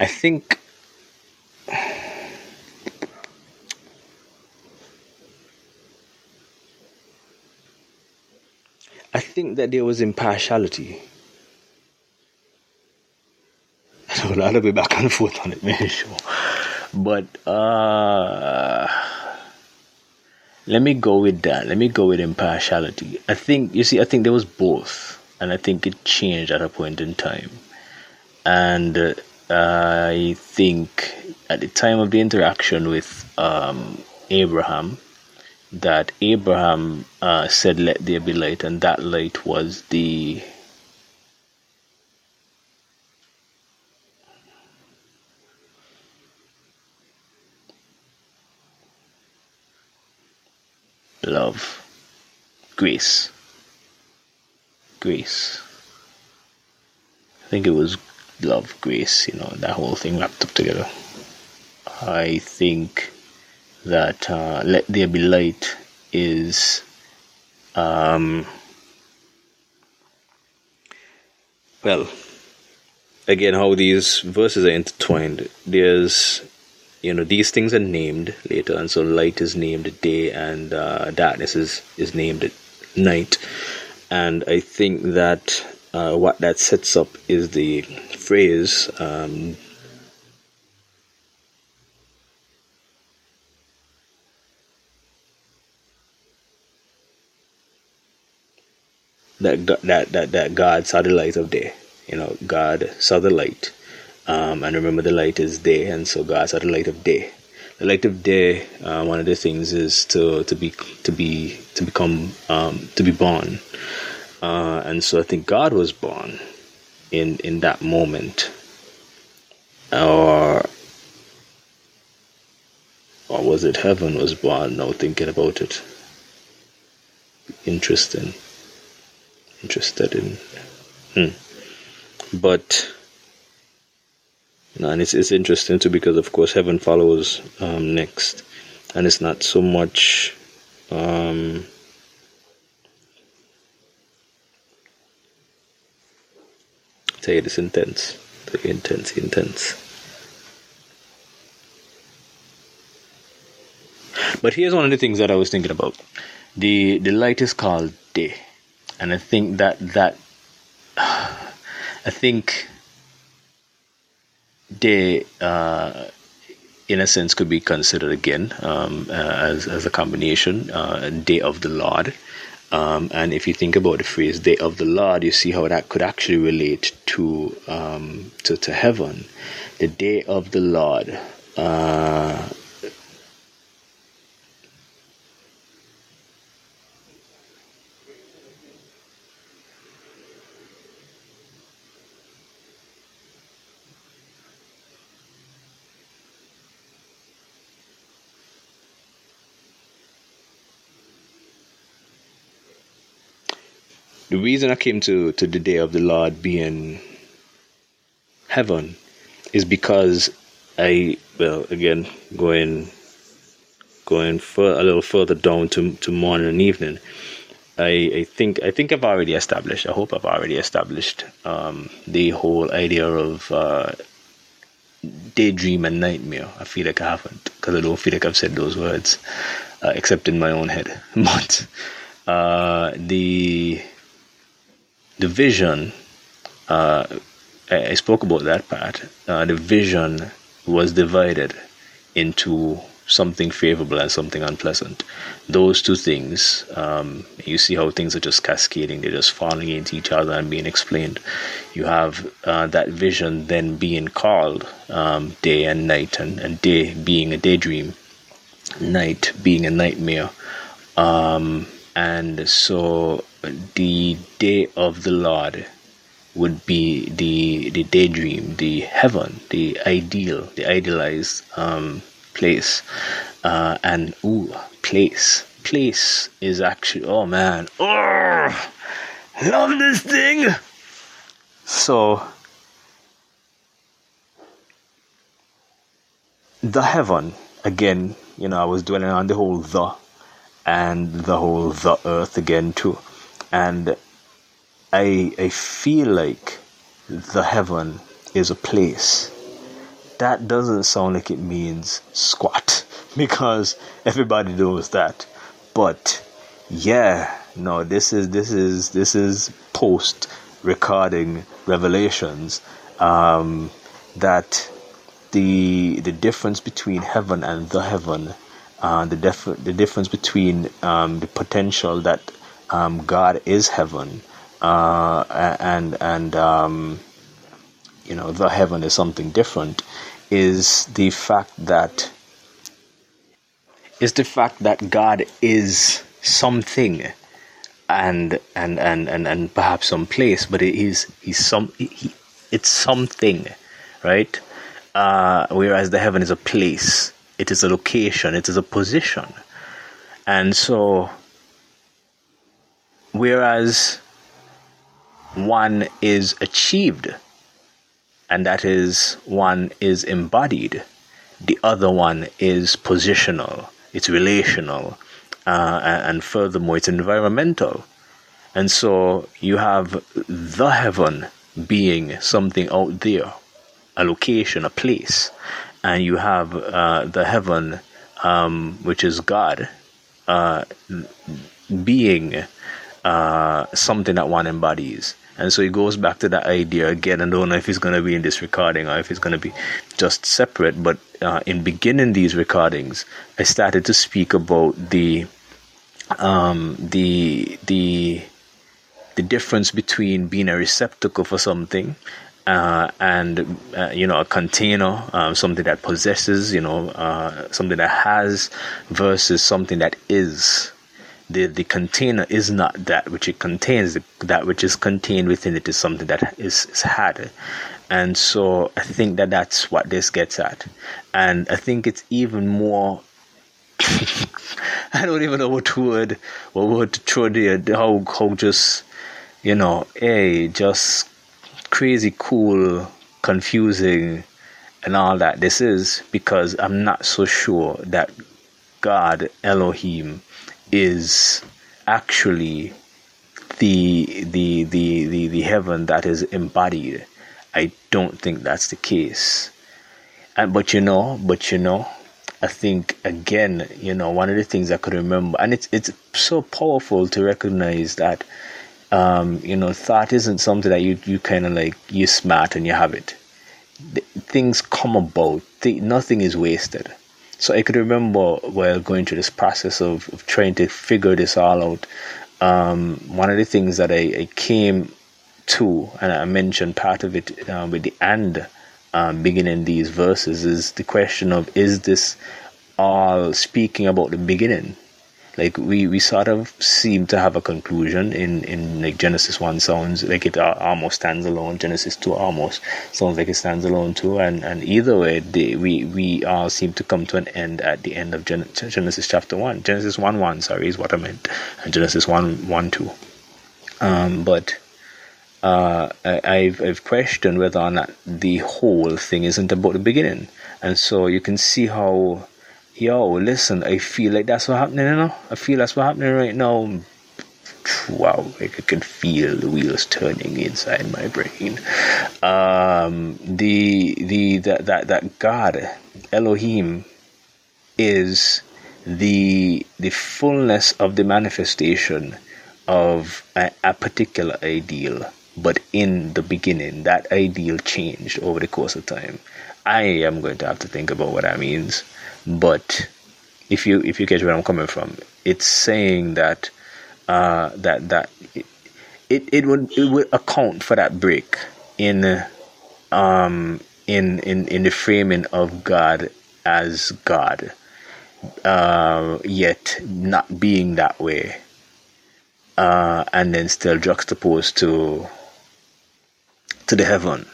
I think I think that there was impartiality. I don't know, I'll be back and forth on it, man, sure. But uh let me go with that. Let me go with impartiality. I think you see, I think there was both, and I think it changed at a point in time. And uh, I think at the time of the interaction with um, Abraham, that Abraham uh, said, Let there be light, and that light was the love, grace, grace. I think it was love, grace, you know, that whole thing wrapped up together. I think that uh, Let There Be Light is um, well again how these verses are intertwined. There's you know these things are named later and so light is named day and uh, darkness is is named night. And i think that uh, what that sets up is the phrase um, that that that that God saw the light of day. You know, God saw the light, um, and remember the light is day, and so God saw the light of day. The light of day. Uh, one of the things is to to be to be to become um, to be born. Uh, and so I think God was born in in that moment. or or was it heaven was born? Now thinking about it, interesting, interested in, hmm. but. and it's, it's interesting too because of course heaven follows um, next. And it's not so much um, tell you it's intense. Intense intense. But here's one of the things that i was thinking about. The the light is called day and i think that that i think day uh, in a sense could be considered again um, uh, as, as a combination uh, day of the lord um, and if you think about the phrase "day of the Lord," you see how that could actually relate to um, to, to heaven. The day of the Lord. Uh, the reason I came to, to the day of the Lord being heaven is because I well again going going for a little further down to to morning and evening. I, I think I think I've already established. I hope I've already established um, the whole idea of uh, daydream and nightmare. I feel like I haven't because I don't feel like I've said those words, uh, except in my own head. But uh, the the vision, uh, I, spoke about that part. Uh, the vision was divided into something favorable and something unpleasant. Those two things, um, you see how things are just cascading, they're just falling into each other and being explained. You have uh, that vision then being called um, day and night, and, and day being a daydream, night being a nightmare. Um, and so the day of the Lord would be the the daydream, the heaven, the ideal, the idealized um, place, uh, and ooh, place, place is actually oh man, oh, love this thing. So the heaven again, you know, I was dwelling on the whole the and the whole the earth again too and I I feel like the heaven is a place. That doesn't sound like it means squat because everybody knows that. But yeah, no, this is this is this is post recording revelations um, that the the difference between heaven and the heaven, uh, the def- the difference between um, the potential that um, God is heaven, uh, and and um, you know the heaven is something different, is the fact that is the fact that God is something, and and and and, and perhaps some place, but it is he's some he, it's something, right? Uh, whereas the heaven is a place, it is a location, it is a position, and so whereas one is achieved and that is one is embodied the other one is positional it's relational uh, and furthermore it's environmental. And so you have the heaven being something out there a location a place and you have uh, the heaven um, which is god uh, being uh, something that one embodies. And so it goes back to that idea again. I don't know if it's going to be in this recording or if it's going to be just separate. But uh, in beginning these recordings, I started to speak about the um, the the the difference between being a receptacle for something uh, and uh, you know a container, um, something that possesses, you know, uh, something that has, versus something that is the, the container is not that which it contains, that which is contained within it is something that is, is had. And so I think that that's what this gets at. And I think it's even more. I don't even know what word, what word to throw there. How, how just, you know, hey, just crazy cool, confusing, and all that this is because I'm not so sure that God, Elohim, is actually the, the, the, the, the heaven that is embodied. I don't think that's the case. And, but you know, but you know, I think again, you know, one of the things I could remember, and it's it's so powerful to recognize that, um, you know, thought isn't something that you you kind of like you smart and you have it. things come about. nothing is wasted. So I could remember while going through this process of, of trying to figure this all out. Um, one of the things that I, I, came to, and I mentioned part of it um, with the and um, beginning these verses, is the question of is this all speaking about the beginning? Like we, we sort of seem to have a conclusion in, in like Genesis 1 sounds like it almost stands alone. Genesis 2 almost sounds like it stands alone too. And, and either way, they, we, we all seem to come to an end at the end of Gen- Genesis chapter 1. Genesis 1 1, sorry, is what I meant. And Genesis 1 1 2. Um, but uh, I, have I've questioned whether or not the whole thing isn't about the beginning. And so you can see how yo, listen, I feel like that's what happening, you know? I feel that's what happening right now. Wow, like I can feel the wheels turning inside my brain. Um, the the that that that God, Elohim, is the the fullness of the manifestation of a, a particular ideal but in the beginning that ideal changed over the course of time i am going to have to think about what that means but if you if you get where I'm coming from, it's saying that uh, that that it, it would it would account for that break in um in in in the framing of God as God, uh, yet not being that way, uh, and then still juxtaposed to to the heaven,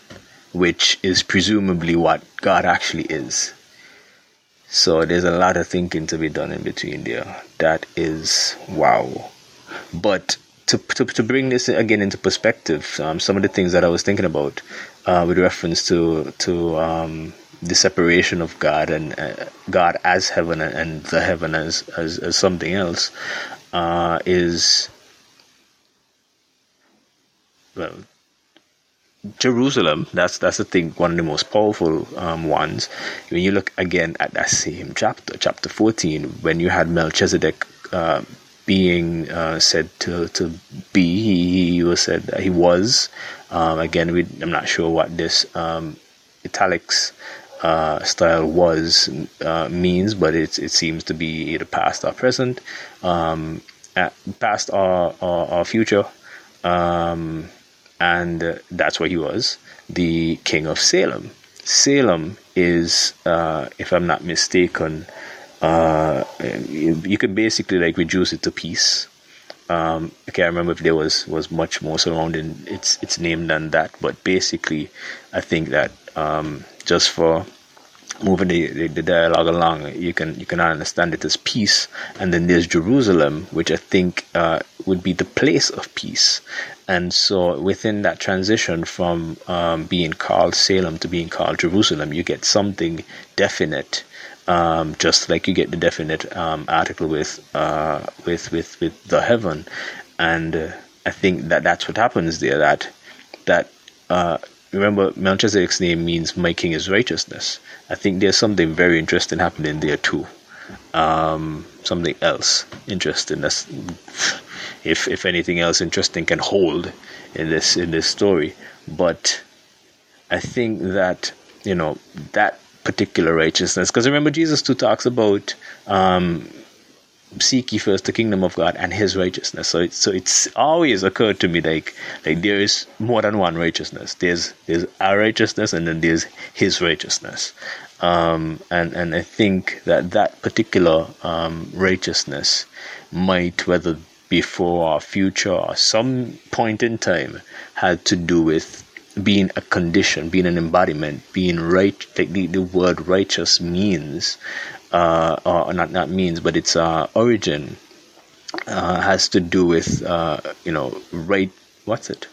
which is presumably what God actually is. So there's a lot of thinking to be done in between there. That is wow. But to, to, to bring this again into perspective, um, some of the things that I was thinking about uh, with reference to to um, the separation of God and uh, God as heaven and the heaven as as, as something else uh, is well Jerusalem, that's that's the thing, one of the most powerful um, ones. When you look again at that same chapter, chapter 14, when you had Melchizedek uh, being uh, said to, to be, he, he was said that he was. Um, again, we, I'm not sure what this um, italics uh, style was uh, means, but it, it seems to be either past or present, um, past or, or, or future. Um, and uh, that's where he was, the king of Salem. Salem is, uh, if I'm not mistaken, uh, you, could basically like reduce it to peace. Um, I can't remember if there was was much more surrounding its its name than that, but basically, I think that um, just for moving the, the, the, dialogue along, you can you can understand it as peace, and then there's Jerusalem, which I think uh, would be the place of peace, and so within that transition from um, being called Salem to being called Jerusalem, you get something definite, um, just like you get the definite um, article with uh, with with with the heaven, and uh, I think that that's what happens there. That that remember Melchizedek's name means my king is righteousness. I think there's something very interesting happening there too. Um, something else interesting. That's if if anything else interesting can hold in this in this story. But I think that you know that particular righteousness, because remember Jesus too talks about um, seek ye first the kingdom of God and His righteousness. So it's so it's always occurred to me like like there is more than one righteousness. There's there's our righteousness and then there's His righteousness. Um, and and I think that that particular um, righteousness might, whether before or future or some point in time, had to do with being a condition, being an embodiment, being right. Like the, the word righteous means, uh, or not not means, but its uh, origin uh, has to do with uh, you know right. What's it?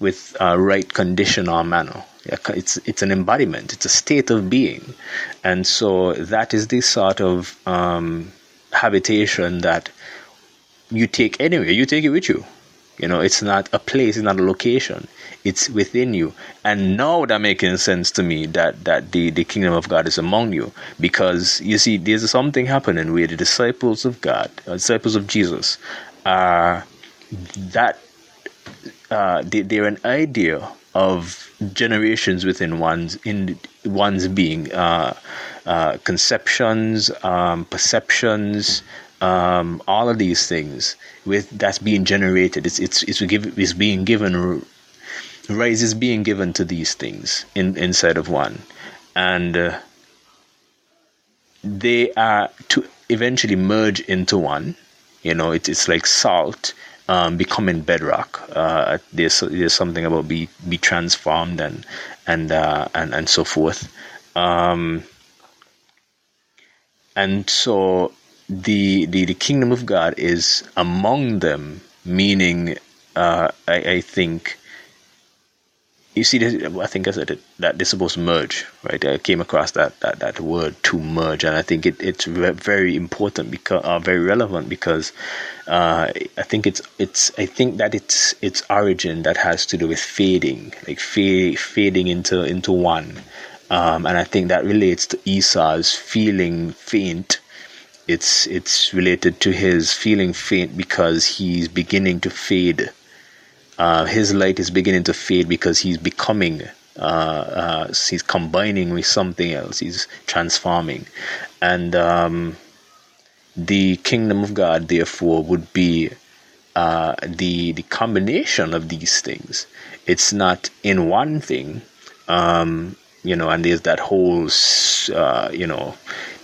With right condition or manner. It's it's an embodiment. It's a state of being, and so that is the sort of um, habitation that you take anywhere. You take it with you. You know, it's not a place, it's not a location. It's within you. And now that making sense to me that, that the, the kingdom of God is among you. Because you see, there's something happening where the disciples of God, uh, disciples of Jesus, are that uh, they, they're an idea of generations within one's in one's being, uh, uh, conceptions, um, perceptions, um, all of these things with that's being generated. It's it's it's, give, it's being given rise is being given to these things in inside of one, and uh, they are to eventually merge into one. You know, it, it's like salt um, becoming bedrock. Uh, there's there's something about be be transformed and and uh, and and so forth. Um, and so the, the, the kingdom of God is among them, meaning, uh, I, I think, you see, this, I think I said it, that they're supposed to merge, right? I came across that, that, that word to merge, and I think it, it's very important because, uh, very relevant because uh, I think it's, it's, I think that it's, its origin that has to do with fading, like fade, fading into, into one. Um, and I think that relates to Esau's feeling faint it's it's related to his feeling faint because he's beginning to fade. Uh, his light is beginning to fade because he's becoming. Uh, uh, he's combining with something else. He's transforming, and um, the kingdom of God, therefore, would be uh, the the combination of these things. It's not in one thing, um, you know. And there's that whole, uh, you know,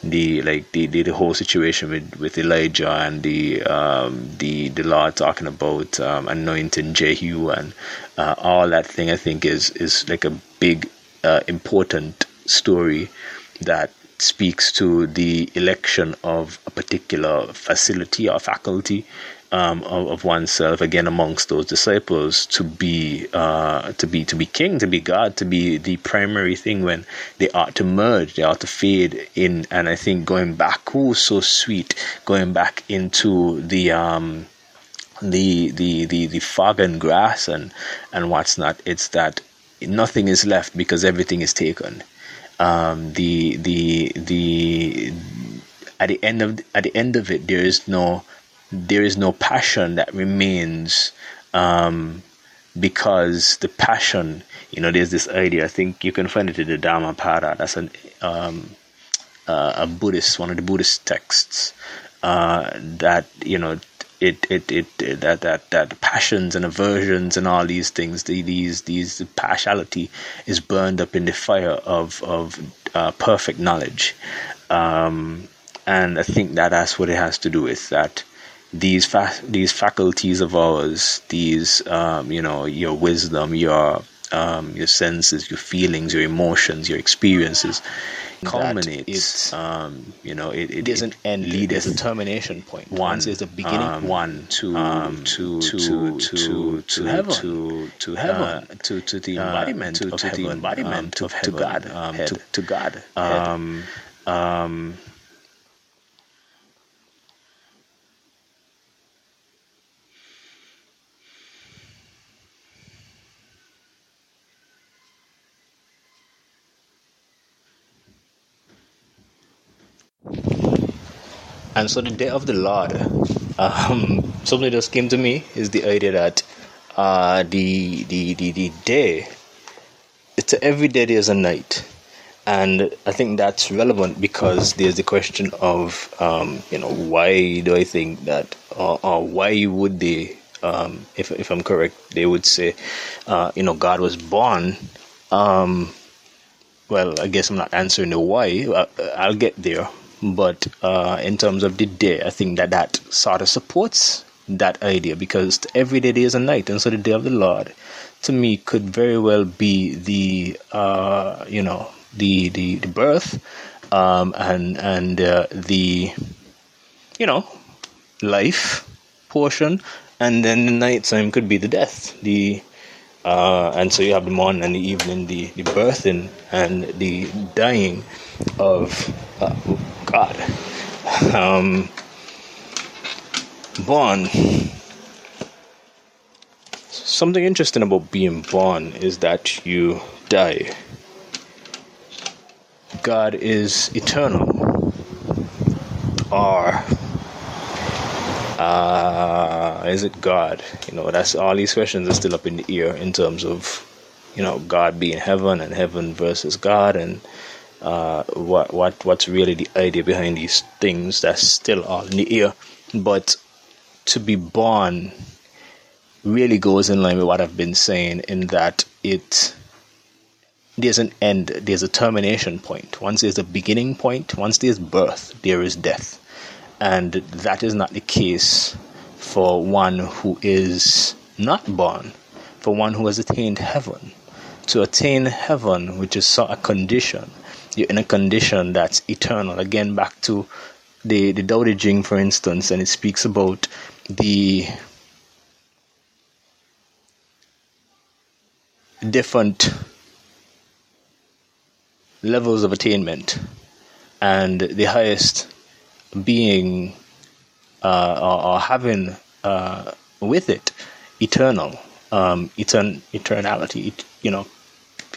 the like the, the, the whole situation with, with Elijah and the um, the the Lord talking about um, anointing Jehu and uh, all that thing I think is is like a big uh, important story that speaks to the election of a particular facility or faculty um, of, of, oneself again amongst those disciples to be uh, to be to be king, to be God, to be the primary thing when they ought to merge, they ought to fade in. And I think going back, oh, so sweet, going back into the um, the the the the fog and grass and and what's not. It's that nothing is left because everything is taken. Um, the the the at the end of at the end of it, there is no there is no passion that remains um, because the passion, you know, there's this idea. I think you can find it in the Dhammapada. That's an um, uh, a Buddhist, one of the Buddhist texts uh, that you know. It, it, it, that, that, that passions and aversions and all these things, the, these, these, partiality is burned up in the fire of, of uh, perfect knowledge. Um, and I think that that's what it has to do with that these fa- these faculties of ours, these um, you know your wisdom, your um, your senses, your feelings, your emotions, your experiences, culminates. Um, you know, it, it there's an end. Lead there's a termination point. One there's a beginning. Um, one to um, to to to to to heaven. To to heaven. Uh, to to the embodiment uh, to, of to heaven. the embodiment to, of to. God. Um, Head. to, to God. Head. Um, um, And so the day of the Lord, um, something just came to me is the idea that uh, the, the the the day, it's every day there's a night, and I think that's relevant because there's the question of um, you know why do I think that or, or why would they um, if if I'm correct they would say uh, you know God was born. Um, well, I guess I'm not answering the why. I'll get there but uh, in terms of the day, I think that that sort of supports that idea because every day is a night, and so the day of the Lord, to me, could very well be the uh, you know the the, the birth um, and and uh, the you know life portion, and then the night time could be the death, the uh, and so you have the morning and the evening, the, the birthing and the dying of uh, God. Um, born. Something interesting about being born is that you die. God is eternal. Or uh, is it God? You know, that's all these questions are still up in the air in terms of, you know, God being heaven and heaven versus God and uh, what what what's really the idea behind these things. That's still all in the air. But to be born really goes in line with what I've been saying in that it there's an end, there's a termination point. Once there's a beginning point, once there's birth, there is death. And that is not the case for one who is not born, for one who has attained heaven. To attain heaven, which is a condition, you're in a condition that's eternal. Again, back to the, the Tao Te Ching, for instance, and it speaks about the different levels of attainment and the highest being uh, or, or, having uh, with it eternal um, etern- eternality it, you know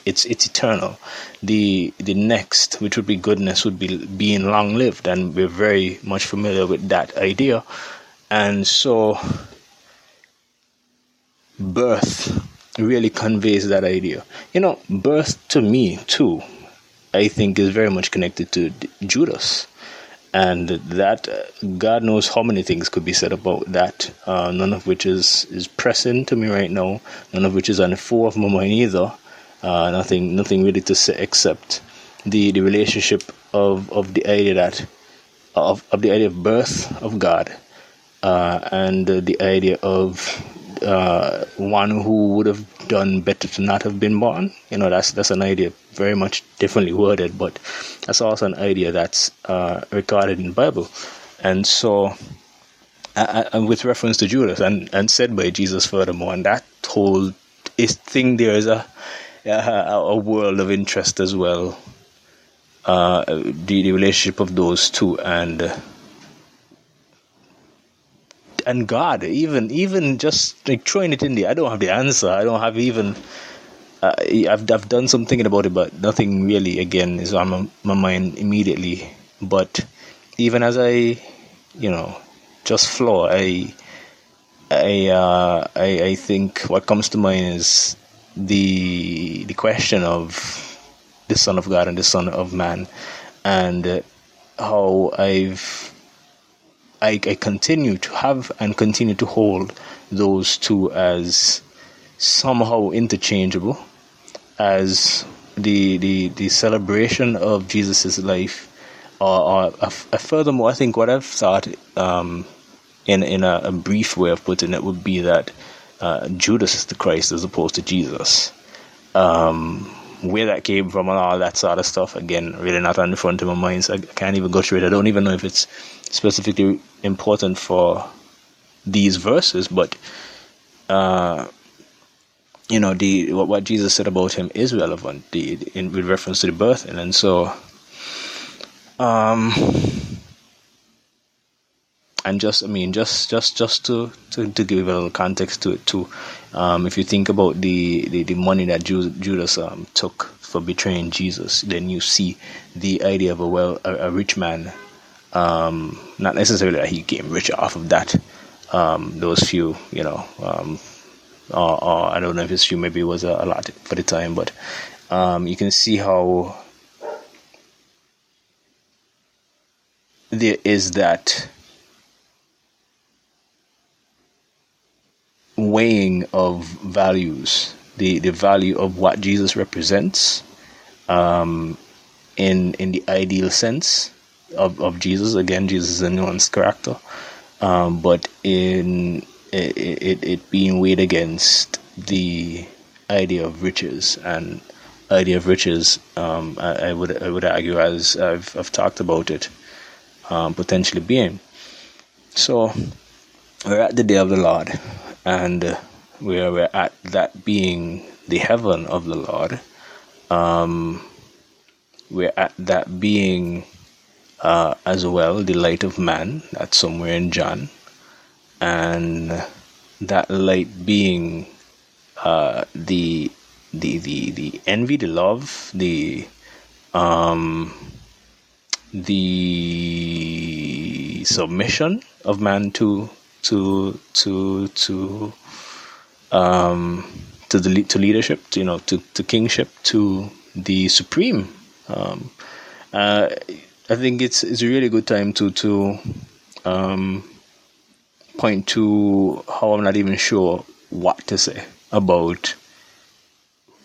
it's it's eternal the the next which would be goodness would be being long lived and we're very much familiar with that idea and so birth really conveys that idea you know birth to me too i think is very much connected to judas and that uh, God knows how many things could be said about that. Uh, none of which is is pressing to me right now. None of which is on the fore of my mind either. Uh, nothing, nothing really to say except the the relationship of of the idea that of of the idea of birth of God, uh, and the idea of uh, one who would have done better to not have been born. You know, that's that's an idea very much differently worded, but that's also an idea that's uh, recorded in the Bible. And so, and with reference to Judas, and, and said by Jesus furthermore, and that whole is thing there is a, a, a world of interest as well. Uh, the, the relationship of those two and and God, even even just like throwing it in there. I don't have the answer. I don't have even. Uh, I've I've done some thinking about it, but nothing really again is on my, my mind immediately. But even as I, you know, just flow, I I uh, I I think what comes to mind is the the question of the Son of God and the Son of Man, and how I've I, I continue to have and continue to hold those two as somehow interchangeable, as the the, the celebration of Jesus' life. Or, or uh, furthermore, I think what I've thought um, in in a, a, brief way of putting it would be that uh, Judas is the Christ as opposed to Jesus. Um, where that came from and all that sort of stuff. Again, really not on the front of my mind, so I can't even go through it. I don't even know if it's specifically important for these verses, but uh, you know, the what, what Jesus said about him is relevant the, in with reference to the birth, and, and so um and just I mean just just just to, to, to give a little context to it too. Um, if you think about the, the, the money that Judas um, took for betraying Jesus, then you see the idea of a well a, a rich man. Um, not necessarily that he came rich off of that. Um, those few, you know, um, or, or, I don't know if it's few maybe it was a, a lot for the time, but um, you can see how there is that weighing of values, the, the value of what Jesus represents um, in in the ideal sense of, of Jesus. Again, Jesus is a nuanced character. um, but in it, it, it being weighed against the idea of riches and idea of riches, um, I, I, would I would argue as I've, I've talked about it, um, potentially being. So we're at the day of the Lord, and uh, where we're at that being the heaven of the Lord. Um, we're at that being uh, as well the light of man. That's somewhere in John, and that light being uh, the the the the envy, the love, the um, the submission of man to to to to um, to the to leadership, to, you know, to to kingship, to the supreme. Um, uh, I think it's it's a really good time to to um, point to how I'm not even sure what to say about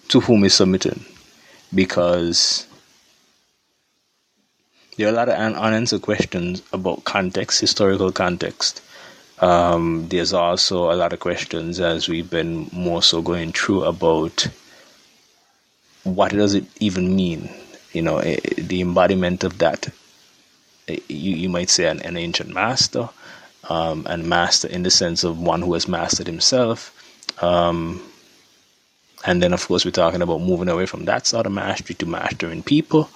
to whom is submitting because there are a lot of unanswered questions about context, historical context. Um, there's also a lot of questions as we've been more so going through about what does it even mean? You know, eh, the embodiment of that. Eh, you, you might say an, an ancient master, um, and master in the sense of one who has mastered himself. Um, and then, of course, we're talking about moving away from that sort of mastery to mastering people.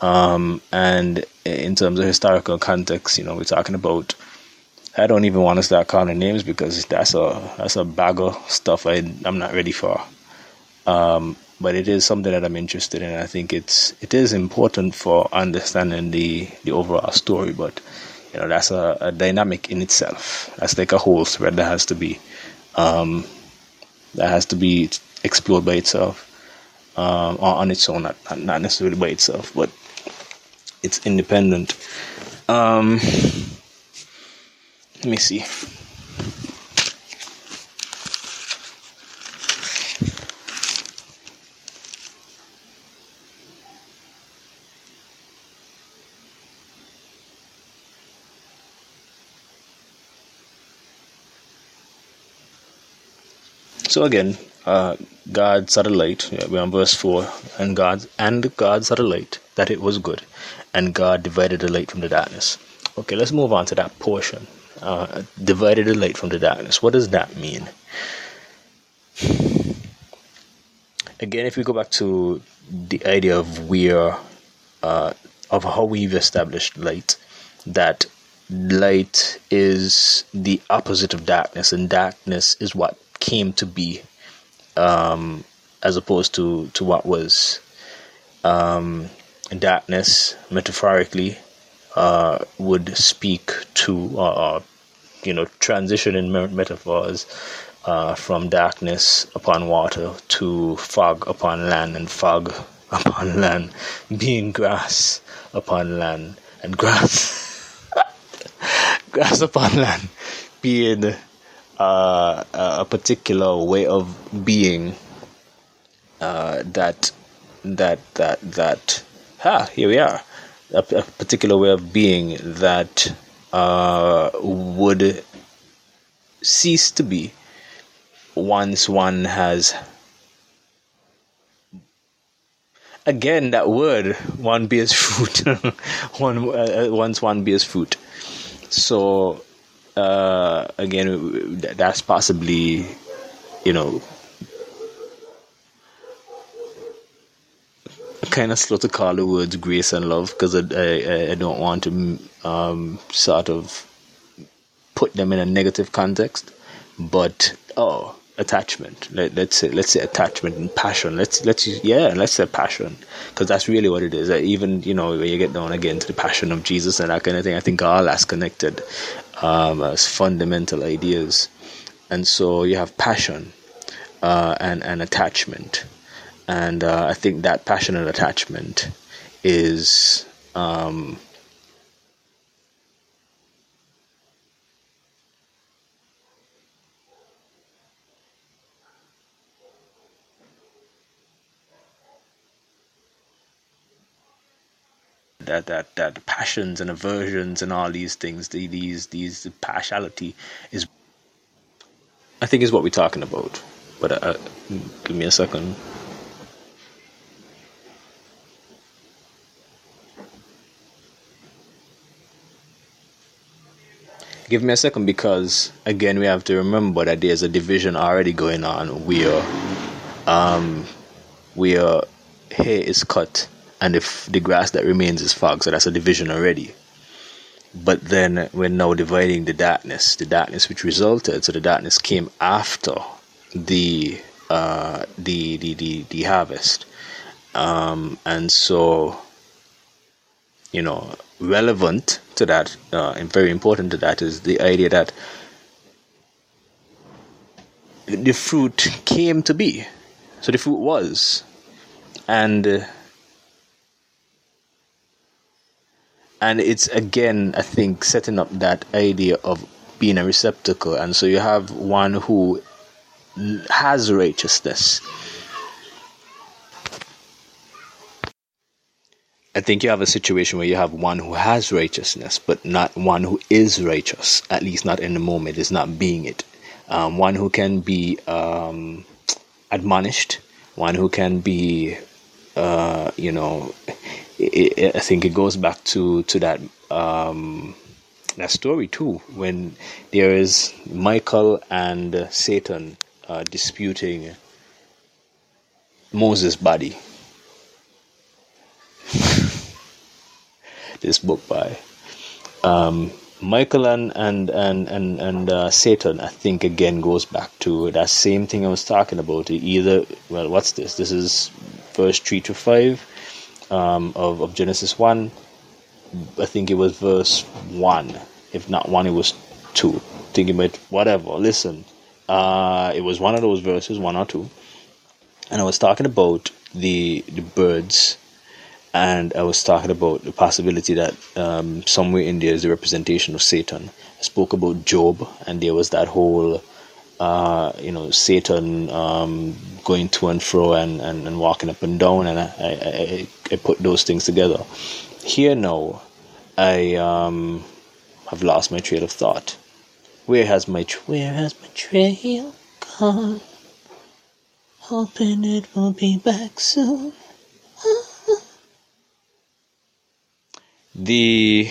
Um, and in terms of historical context, you know, we're talking about. I don't even want to start calling names because that's a that's a bag of stuff I I'm not ready for. Um, but it is something that I'm interested in. I think it's it is important for understanding the the overall story. But you know, that's a, a dynamic in itself. That's like a whole thread that has to be um, that has to be explored by itself um, on its own, not, not necessarily by itself, but it's independent. Um, let me see. So again, uh, God saw the light. We're on verse four, and God and the light that it was good, and God divided the light from the darkness. Okay, let's move on to that portion. Uh, divided the light from the darkness. What does that mean? Again, if we go back to the idea of where, uh, of how we've established light, that light is the opposite of darkness, and darkness is what came to be um, as opposed to, to what was um, darkness, metaphorically, uh, would speak to, uh, you know, transition in metaphors uh, from darkness upon water to fog upon land, and fog upon land being grass upon land, and grass, grass upon land being uh, a particular way of being uh, that that that that ah here we are. A, a particular way of being that uh, would cease to be once one has again that word one bears fruit one uh, once one bears fruit. So uh, again, that's possibly, you know, kind of slow to call the words grace and love because I, I, I, don't want to um, sort of put them in a negative context. But oh, attachment. Let, us say let's say attachment and passion. Let's let's yeah, let's say passion because that's really what it is. even you know when you get down again to the passion of Jesus and that kind of thing, I think all that's connected um, as fundamental ideas. And so you have passion uh, and, and attachment. And uh, I think that passionate attachment is um, that that that passions and aversions and all these things, the, these these partiality is, I think, is what we're talking about. But uh, give me a second. Give me a second because again we have to remember that there's a division already going on where um where hair is cut and if the grass that remains is fog, so that's a division already. But then we're now dividing the darkness, the darkness which resulted. So the darkness came after the uh, the, the the the harvest, um, and so you know relevant to that uh, and very important to that is the idea that the fruit came to be. So the fruit was, and. Uh, and it's again i think setting up that idea of being a receptacle and so you have one who has righteousness I think you have a situation where you have one who has righteousness, but not one who is righteous, at least not in the moment, is not being it. Um, one who can be um, admonished, one who can be, uh, you know, it, it, I think it goes back to to that um, that story too, when there is Michael and uh, Satan uh, disputing Moses' body. This book by um, Michael and and and and, and uh, Satan, I think again goes back to that same thing I was talking about. Either well, what's this? This is verse three to five um, of, of Genesis 1. I think it was verse 1. If not 1, it was 2. Thinking about whatever. Listen, uh, it was one of those verses, 1 or 2. And I was talking about the, the birds and I was talking about the possibility that um, somewhere in there is a representation of Satan. I spoke about Job, and there was that whole, uh, you know, Satan um, going to and fro and, and, and walking up and down, and I, I, I, put those things together. Here now, I um, have lost my trail of thought. Where has my where has my trail gone? Hoping it will be back soon. The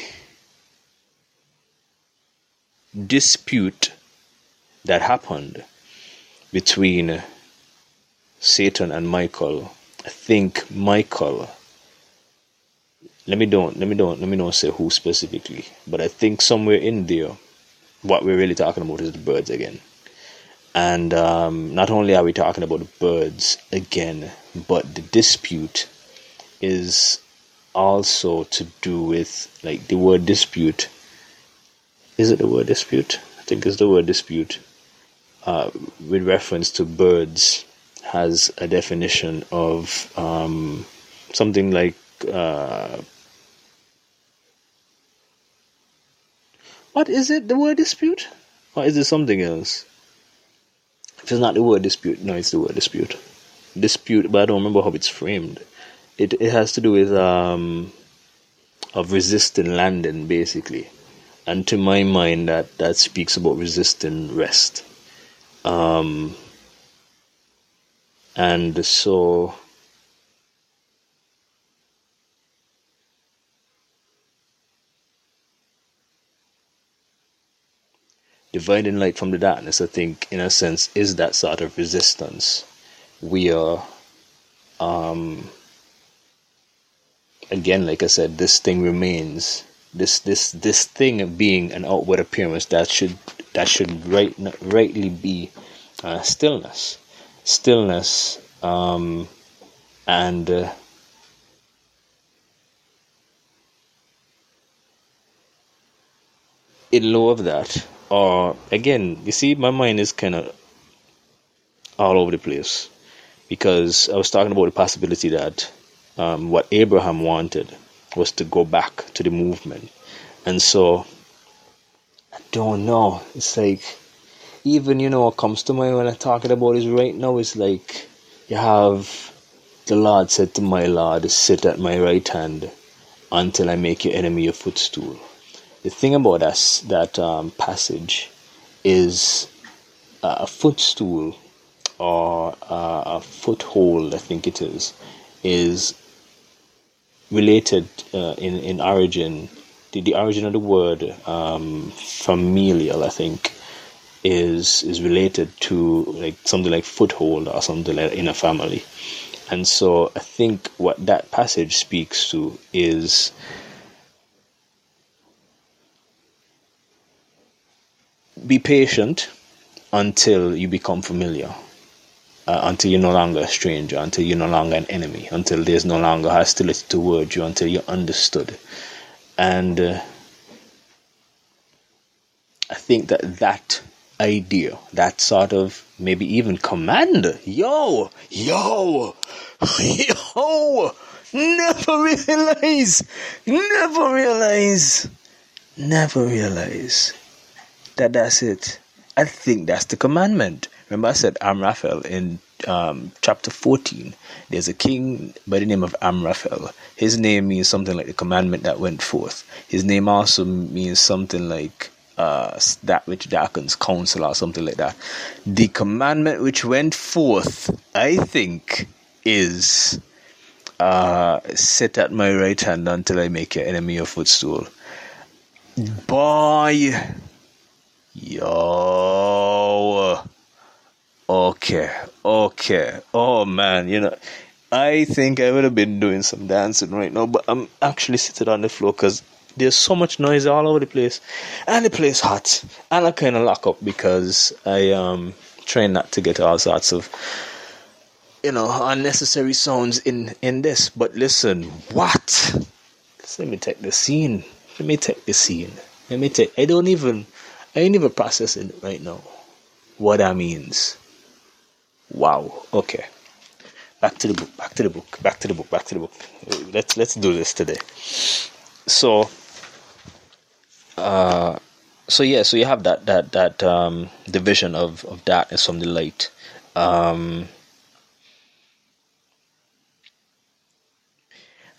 dispute that happened between Satan and Michael. I think Michael. Let me don't let me don't let me not say who specifically, but I think somewhere in there, what we're really talking about is the birds again. And um, not only are we talking about the birds again, but the dispute is also to do with like the word dispute. Is it the word dispute? I think it's the word dispute. Uh, with reference to birds has a definition of um, something like uh, what is it? The word dispute, or is it something else? If it's not the word dispute, no, it's the word dispute. Dispute, but I don't remember how it's framed. It it has to do with um, of resisting landing, basically, and to my mind, that that speaks about resisting rest. Um, and so dividing light from the darkness, I think, in a sense, is that sort of resistance. We are, um, again, like I said, this thing remains. This this this thing of being an outward appearance that should that should right rightly be uh, stillness stillness um, and uh, in lieu of that or again you see my mind is kind of all over the place because i was talking about the possibility that um, what abraham wanted was to go back to the movement and so i don't know it's like even you know what comes to mind when I'm talking about is right now is like you have the Lord said to my Lord, sit at my right hand until I make your enemy your footstool. The thing about us, that um, passage is a footstool or a foothold, I think it is, is related uh, in, in origin. The, the origin of the word um, familial, I think, is is related to like something like foothold or something like in a family. And so I think what that passage speaks to is be patient until you become familiar, uh, until you're no longer a stranger, until you're no longer an enemy, until there's no longer hostility towards you, until you're understood. And uh, I think that that idea, that sort of maybe even command, yo, yo, yo, never realize, never realize, never realize that that's it. I think that's the commandment. Remember, I said Amraphel in um, chapter 14. There's a king by the name of Amraphel. His name means something like the commandment that went forth. His name also means something like uh, that which darkens counsel or something like that. The commandment which went forth, I think, is uh, sit at my right hand until I make your enemy your footstool. Boy, yo, okay, okay, oh man, you know. I think I would have been doing some dancing right now, but I'm actually sitting on the floor because there's so much noise all over the place, and the place hot, and I kind of lock up because I um try not to get all sorts of you know unnecessary sounds in in this. But listen, what? let me take the scene. Let me take the scene. Let me take. I don't even. I ain't even processing it right now. What that means. Wow. Okay. Back to the book. Back to the book. Back to the book. Back to the book. Let's let's do this today. So uh, so yeah, so you have that that that um, division of of darkness from the light. Um,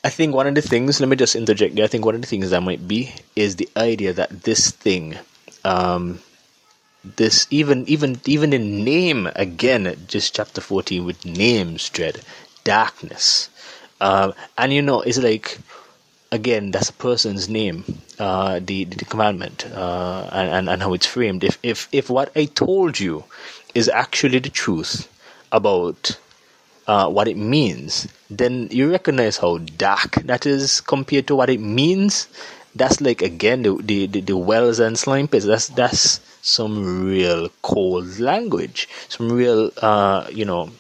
I think one of the things, let me just interject. I think one of the things that might be is the idea that this thing, um, this even even even in name again, just chapter fourteen with names, dread, darkness, uh, and you know, it's like again, that's a person's name, uh, the, the commandment, uh, and, and how it's framed. If, if, if what I told you is actually the truth about uh, what it means, then you recognize how dark that is compared to what it means. That's like again the the, the, the wells and slime pits. That's that's some real cold language. Some real uh, you know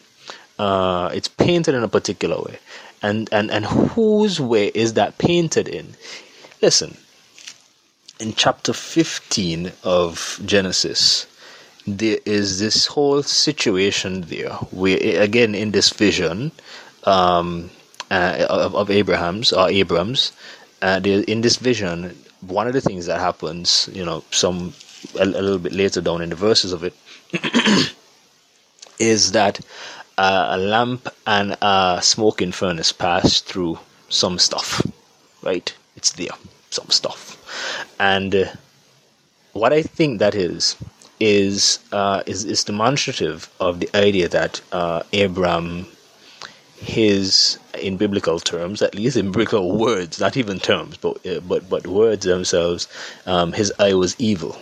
uh, it's painted in a particular way and, and, and whose way is that painted in? Listen, in chapter 15 of Genesis, there is this whole situation there where, again, in this vision um, uh, of, of Abraham's or Abram's, uh, in this vision, one of the things that happens, you know, some a, a little bit later down in the verses of it, is that uh, a lamp and a smoking furnace pass through some stuff, right? It's there, some stuff, and uh, what I think that is is uh, is is demonstrative of the idea that uh, Abraham, his in biblical terms, at least in biblical words, not even terms, but uh, but but words themselves, um, his eye was evil.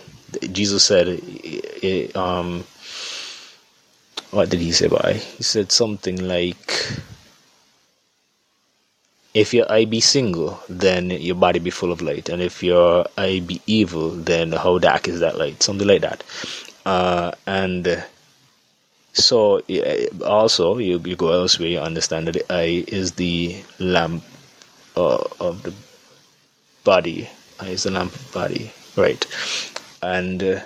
Jesus said, um, what did he say by? He said something like, if your eye be single, then your body be full of light, and if your eye be evil, then how dark is that light? Something like that. Uh, and so also you, you go elsewhere, you understand that the eye is the lamp uh, of the body. Eye is the lamp of body, right? And uh,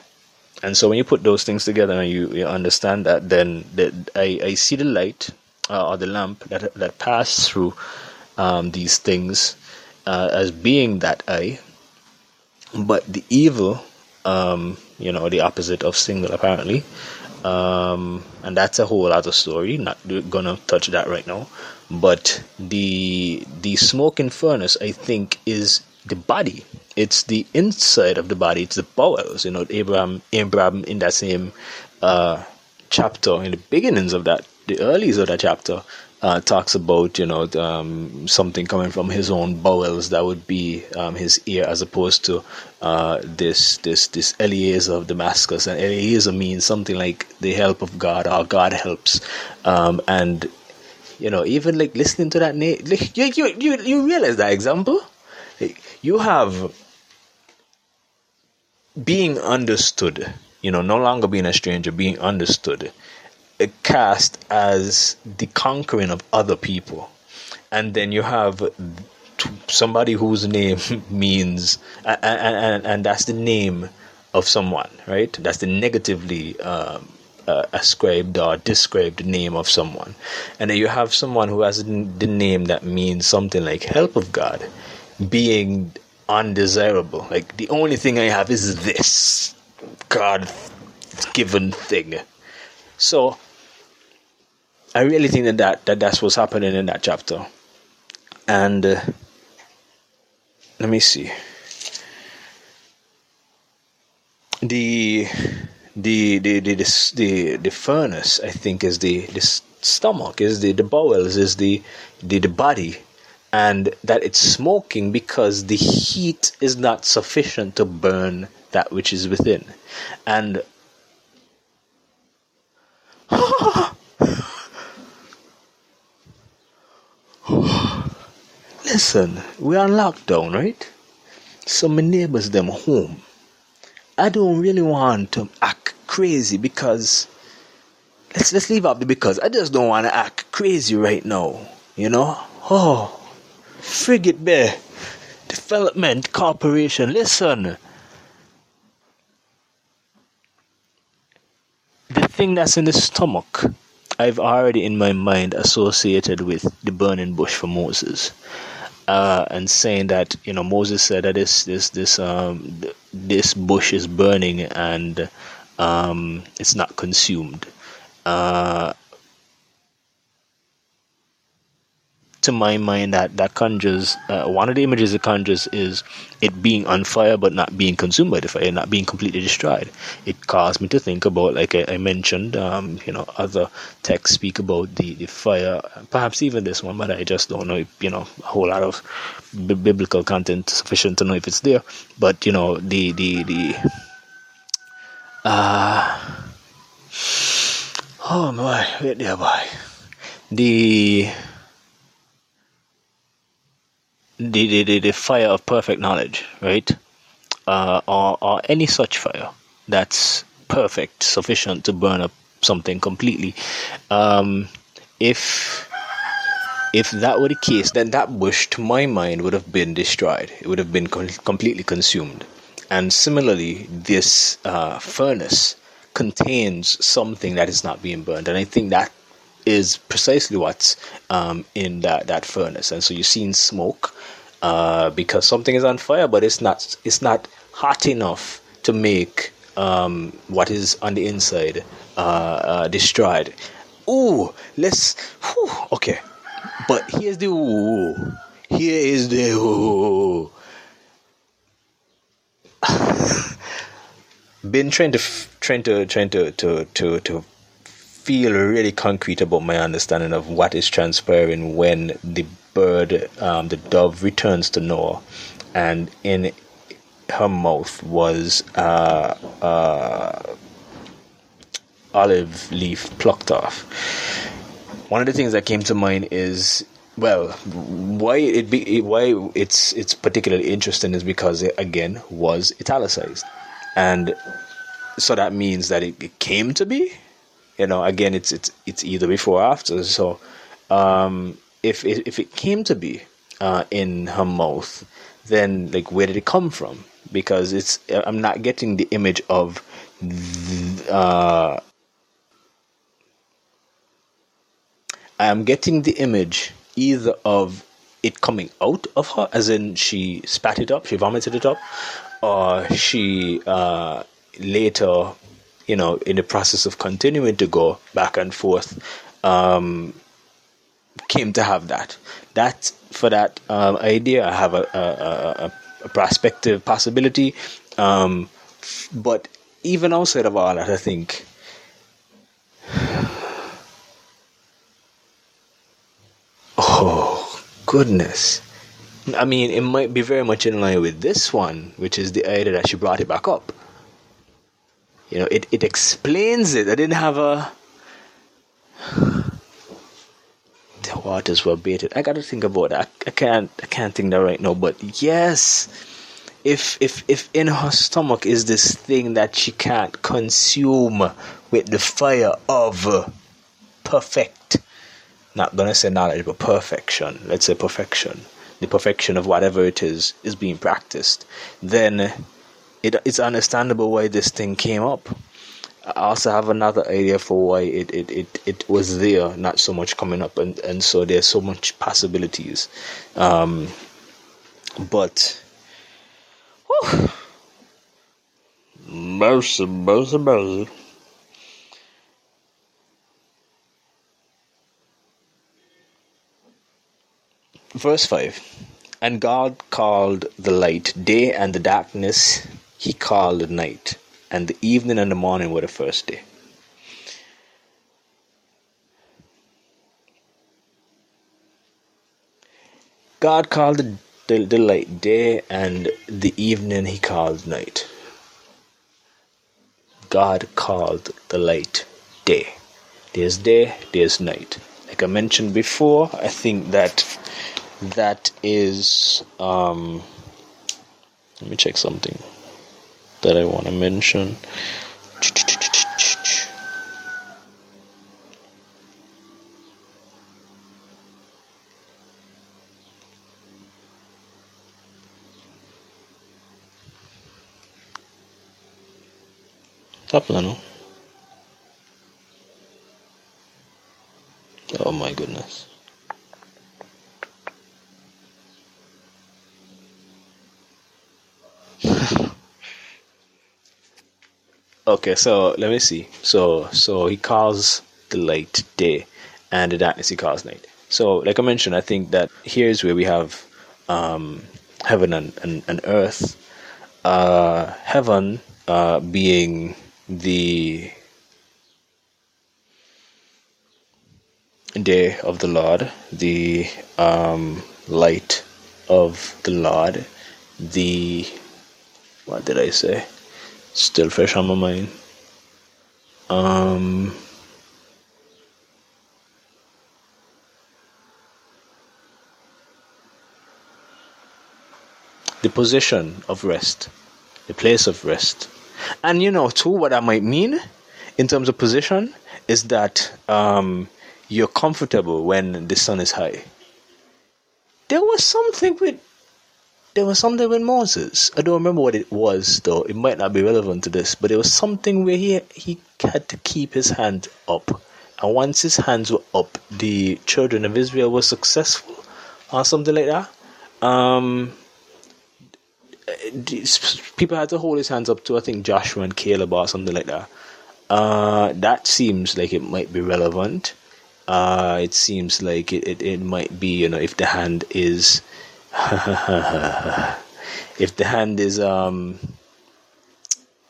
and so when you put those things together and you, you understand that then the, I, I see the light uh, or the lamp that that pass through um, these things uh, as being that eye but the evil um, you know the opposite of single apparently um, and that's a whole other story. Not gonna touch that right now. But the the smoking furnace I think is the body. It's the inside of the body. It's the bowels. You know, Abraham Abraham in that same uh, chapter in the beginnings of that, the earliest of that chapter, uh, talks about you know um, something coming from his own bowels that would be um, his ear, as opposed to uh, this this this Eliezer of Damascus, and Eliezer means something like the help of God or God helps, um, and you know even like listening to that name, like, you, you you you realize that example, you have being understood, you know, no longer being a stranger, being understood cast as the conquering of other people. And then you have somebody whose name means, and, and, and that's the name of someone, right? That's the negatively um, uh, ascribed or described name of someone. And then you have someone who has the name that means something like help of God, being undesirable. Like the only thing I have is this God given thing. So I really think that, that, that that's what's happening in that chapter. And uh, let me see. The the the the the, the, the furnace I think is the the stomach is the the bowels is the the, the body and that it's smoking because the heat is not sufficient to burn that which is within and Listen, we are on lockdown, right? So my neighbors them home. I don't really want to act crazy because let's let's leave out the because I just don't want to act crazy right now. You know? Oh, Frigate Bay Development Corporation. Listen. The thing that's in the stomach, I've already in my mind associated with the burning bush for Moses uh, and saying that you know Moses said that this this this um, this bush is burning and um, it's not consumed. Uh, to my mind that that conjures uh, one of the images it conjures is it being on fire but not being consumed by the fire, not being completely destroyed. It caused me to think about, like I, I mentioned, um, you know, other texts speak about the, the fire, perhaps even this one, but I just don't know, if, you know, a whole lot of b- biblical content sufficient to know if it's there. But you know, the the the uh, oh my, wait there, boy, the the, the, the fire of perfect knowledge, right? Uh, or, or any such fire that's perfect, sufficient to burn up something completely. Um, if if that were the case, then that bush, to my mind, would have been destroyed. It would have been com- completely consumed. And similarly, this uh, furnace contains something that is not being burned. And I think that is precisely what's um, in that, that furnace. And so you're seeing smoke uh, because something is on fire, but it's not it's not hot enough to make um, what is on the inside uh, uh, destroyed. Ooh, let's. Whew, okay, but here's the ooh. Here is the ooh. Been trying to trying to trying to to to to feel really concrete about my understanding of what is transpiring when the bird, um, the dove, returns to Noah, and in her mouth was uh, uh, olive leaf plucked off. One of the things that came to mind is well, why it be why it's it's particularly interesting is because it again was italicized, and so that means that it, it came to be. You know again it's it's it's either before or after. So um, if it, if it came to be uh, in her mouth then like where did it come from? Because it's i'm not getting the image of uh, i'm getting the image either of it coming out of her as in she spat it up she vomited it up or she uh, later you know, in the process of continuing to go back and forth, um, came to have that. That for that um, idea, I have a, a, a, a prospective possibility. Um, but even outside of all that, I think. Oh, goodness. I mean, it might be very much in line with this one, which is the idea that she brought it back up. You know, it, it explains it. I didn't have a. The waters were baited. I gotta think about that. I, I can't I can't think that right now, but yes. If if if in her stomach is this thing that she can't consume with the fire of perfect not gonna say knowledge, but perfection. Let's say perfection. The perfection of whatever it is is being practiced. Then it, it's understandable why this thing came up. I also have another idea for why it, it, it, it was there, not so much coming up, and, and so there's so much possibilities. Um, but, whew, mercy, mercy, mercy. Verse 5 And God called the light day, and the darkness he called night, and the evening and the morning were the first day. God called the, the, the light day, and the evening he called night. God called the light day. There's day, there's night. Like I mentioned before, I think that that is um, let me check something that I want to mention. Top Oh my goodness. Okay, so let me see. So so he calls the light day, and the darkness he calls night. So like I mentioned, I think that here's where we have um, heaven and, and, and earth. Uh, heaven uh, being the day of the Lord, the um, light of the Lord, the what did I say? Still fresh on my mind. Um, the position of rest, the place of rest. And you know, too, what that might mean in terms of position is that um, you're comfortable when the sun is high. There was something with there was something with Moses. I don't remember what it was though. It might not be relevant to this, but it was something where he he had to keep his hand up, and once his hands were up, the children of Israel were successful, or something like that. Um, people had to hold his hands up to I think Joshua and Caleb or something like that. Uh, that seems like it might be relevant. Uh, it seems like it, it, it might be you know if the hand is if the hand is um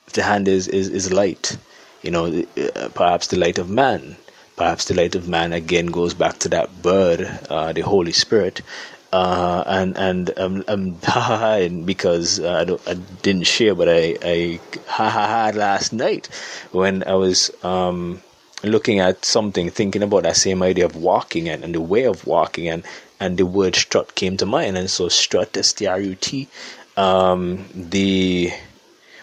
if the hand is is, is light you know uh, perhaps the light of man perhaps the light of man again goes back to that bird uh, the holy spirit uh, and and um, um and because uh, I don't I didn't share, but I I ha ha ha last night when I was um looking at something, thinking about that same idea of walking and, and the way of walking and and the word strut came to mind. And so strut, S-T-R-U-T, um, the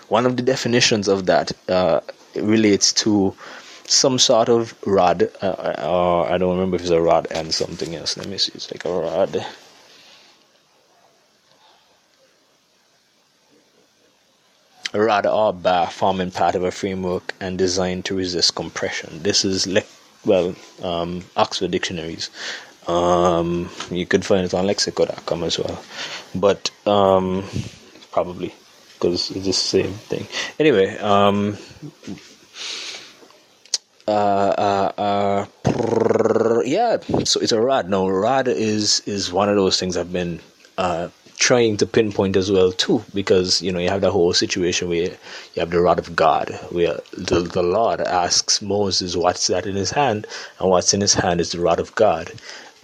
one of the definitions of that uh, relates to some sort of rod, uh, uh, I don't remember if it's a rod and something else. Let me see. It's like a rod. A rod or bar forming part of a framework and designed to resist compression. This is well, um, Oxford dictionaries. Um, you could find it on lexico.com as well, but um, probably because it's the same thing. Anyway, um, uh, uh, uh, yeah, so it's a rod. No, rod is is one of those things I've been uh, trying to pinpoint as well too, because you know you have that whole situation where you have the rod of God, where the the Lord asks Moses what's that in his hand, and what's in his hand is the rod of God.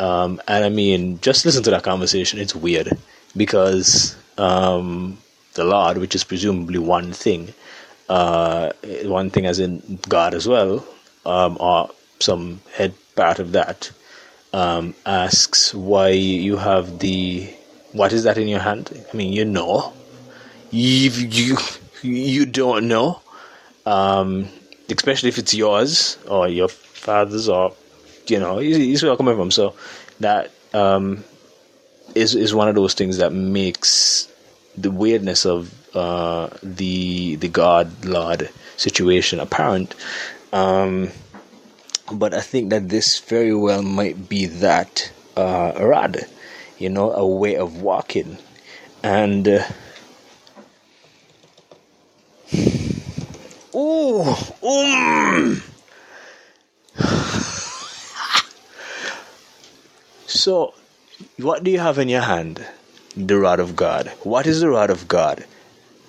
Um, and I mean, just listen to that conversation. It's weird because um, the Lord, which is presumably one thing, uh, one thing as in God as well, um, or some head part of that, um, asks why you have the what is that in your hand? I mean, you know, you you you don't know, um, especially if it's yours or your father's or you know, see where I'm coming from. So that um, is is one of those things that makes the weirdness of uh, the the God Lord situation apparent. Um, but I think that this very well might be that uh, rod, you know, a way of walking, and. Uh, ooh, um. So, what do you have in your hand? The rod of God. What is the rod of God?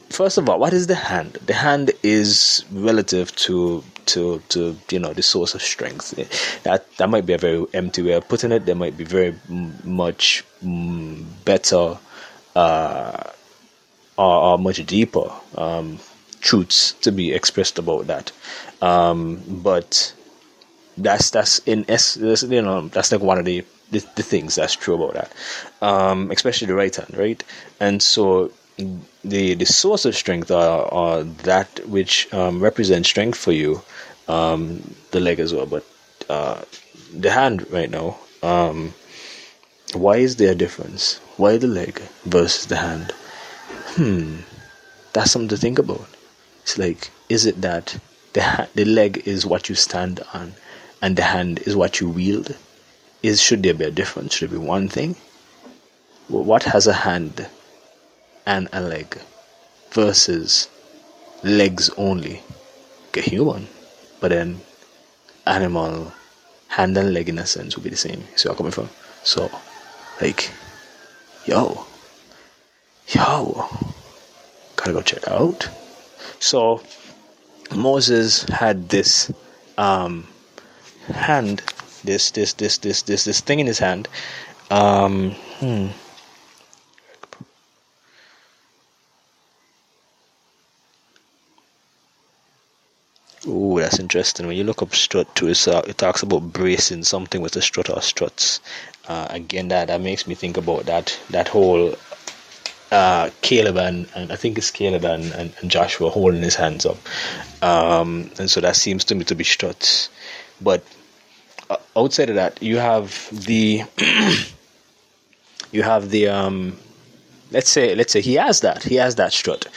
First of all, what is the hand? The hand is relative to to to you know the source of strength. That that might be a very empty way of putting it. There might be very much better uh, or, or, much deeper um, truths to be expressed about that. Um, but that's that's in s you know that's like one of the the, the things that's true about that, um, especially the right hand, right? And so the the source of strength are, are that which um, represents strength for you, um, the leg as well, but uh, the hand right now. Um, why is there a difference? Why the leg versus the hand? Hmm, that's something to think about. It's like, is it that the ha- the leg is what you stand on, and the hand is what you wield? Is should there be a difference? Should it be one thing? What has a hand and a leg versus legs only? A human, but then animal hand and leg in a sense would be the same. See where I'm coming from? So, like, yo, yo, gotta go check out. So, Moses had this um, hand, this, this, this, this, this, this thing in his hand. Um, hmm. Ooh, that's interesting. When you look up strut too, uh, it talks about bracing something with a strut or struts. Uh, again, that that makes me think about that that whole uh, Caleb and, and I think it's Caleb and, and, and, Joshua holding his hands up, um, and so that seems to me to be struts. But outside of that, you have the you have the um, let's say let's say he has that he has that strut.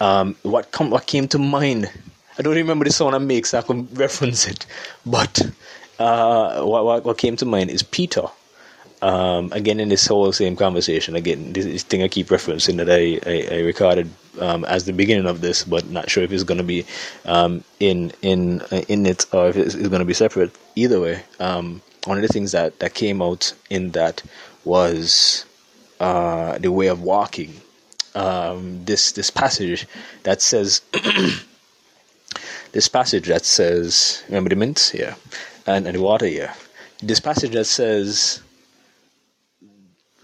Um, what come what came to mind I don't remember the sound I make, so I can reference it. But uh, what, what, what came to mind is Peter. Um, again, in this whole same conversation, again, this, this thing I keep referencing that I, I, I recorded um, as the beginning of this, but not sure if it's going to be um, in in in it or if it's, going to be separate. Either way, um, one of the things that, that came out in that was uh, the way of walking. Um, this this passage that says. this passage that says, remember the mint? Yeah. And, and the water, yeah. This passage that says,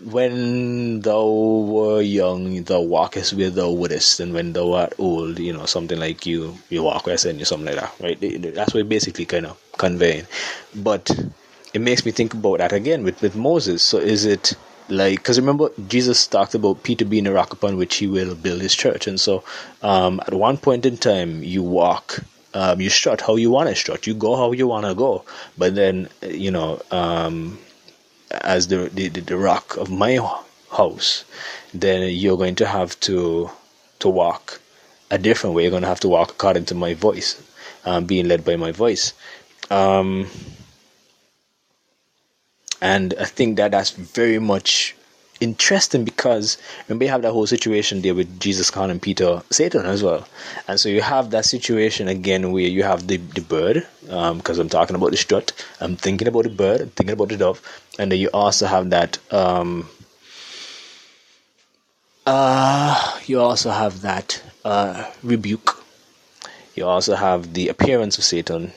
when thou were young, thou walkest where thou wouldest, and when thou art old, you know, something like you, you walk where I you, something like that, right? That's what basically kind of conveying. But it makes me think about that again with, with Moses. So is it like because remember jesus talked about peter being a rock upon which he will build his church and so um, at one point in time you walk um, you strut how you want to strut. You go how you want to go. But then, you know, um, as the, the the rock of my house, then you're going to have to to walk a different way. You're going to have to walk according to my voice, um, being led by my voice. Um, and I think that that's very much interesting because remember you have that whole situation there with Jesus calling Peter Satan as well, and so you have that situation again where you have the the bird because um, I'm talking about the strut, I'm thinking about the bird, I'm thinking about the dove, and then you also have that. Um, uh, you also have that uh, rebuke. You also have the appearance of Satan.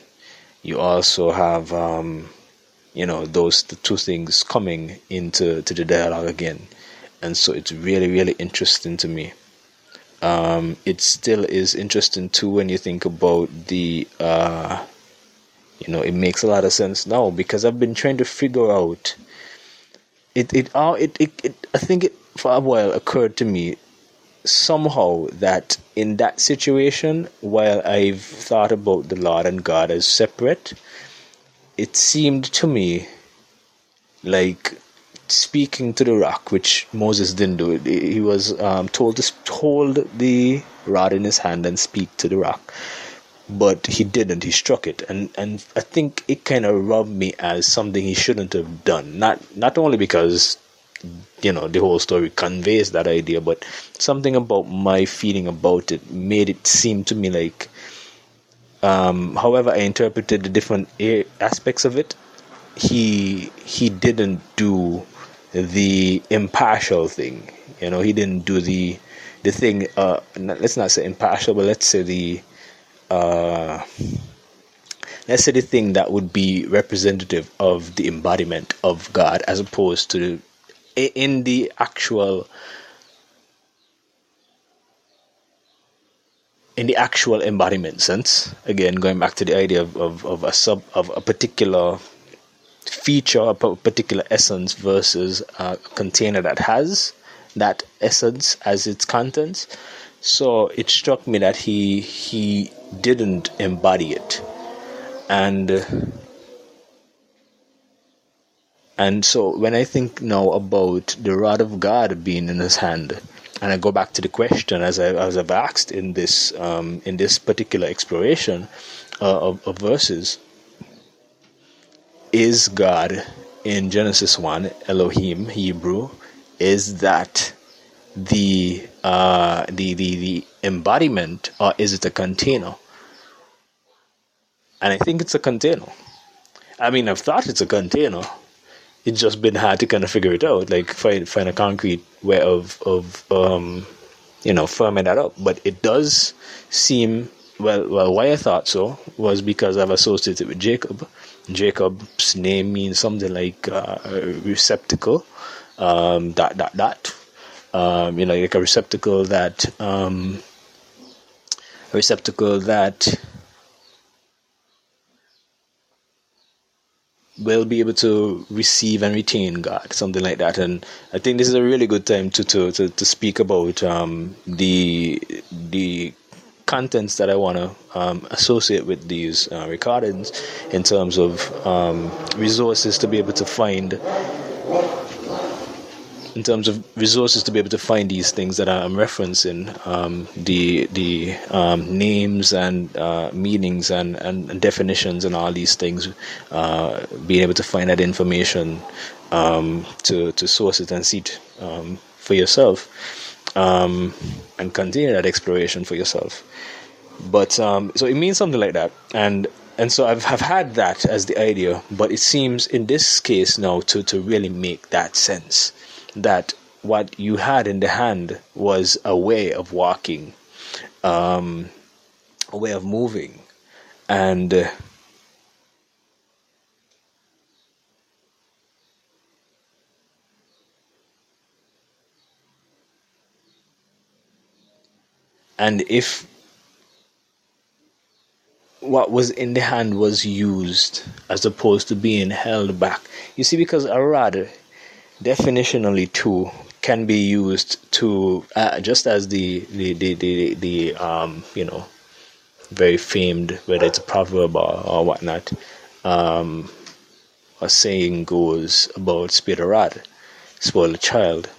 You also have um, you know those two things coming into to the dialogue again. And so it's really really interesting to me. Um, it still is interesting too when you think about the uh, you know it makes a lot of sense now because i've been trying to figure out it it uh, it, it, it i think it for a while occurred to me somehow that in that situation while i've thought about the lord and god as separate it seemed to me like speaking to the rock, which Moses didn't do. He was um, told to hold the rod in his hand and speak to the rock, but he didn't. He struck it, and and I think it kind of rubbed me as something he shouldn't have done. Not not only because you know the whole story conveys that idea, but something about my feeling about it made it seem to me like um, however, I interpreted the different aspects of it. He he didn't do the impartial thing. You know, he didn't do the the thing. Uh, let's not say impartial, but let's say the uh, let's say the thing that would be representative of the embodiment of God, as opposed to in the actual in the actual embodiment sense, again going back to the idea of, of, of a sub of a particular feature, a particular essence versus a container that has that essence as its contents. So it struck me that he he didn't embody it, and and so when I think now about the rod of God being in his hand, and I go back to the question as I as I've asked in this um, in this particular exploration uh, of, of verses. Is God in Genesis one Elohim Hebrew? Is that the uh, the the the embodiment, or is it a container? And I think it's a container. I mean, I've thought it's a container it's just been hard to kind of figure it out, like find find a concrete way of of um, you know firming that up. But it does seem well. Well, why I thought so was because I've associated with Jacob. Jacob's name means something like uh, receptacle. Um, dot dot dot. Um, you know, like a receptacle that um, a receptacle that will be able to receive and retain God, something like that. And I think this is a really good time to to to, to speak about um, the the contents that I want to um, associate with these uh, recordings in terms of um, resources to be able to find in terms of resources to be able to find these things that I'm referencing, um, the the um, names and uh, meanings and, and, definitions and all these things, uh, being able to find that information um, to to source it and see it um, for yourself, um, and continue that exploration for yourself. But um, so it means something like that, and and so I've have had that as the idea, but it seems in this case now to to really make that sense that what you had in the hand was a way of walking, um, a way of moving, and uh, and if what was in the hand was used as opposed to being held back. You see because a rod definitionally too can be used to uh, just as the the the the, the um, you know very famed whether it's a proverb or, or whatnot um, a saying goes about spit a spoil a child.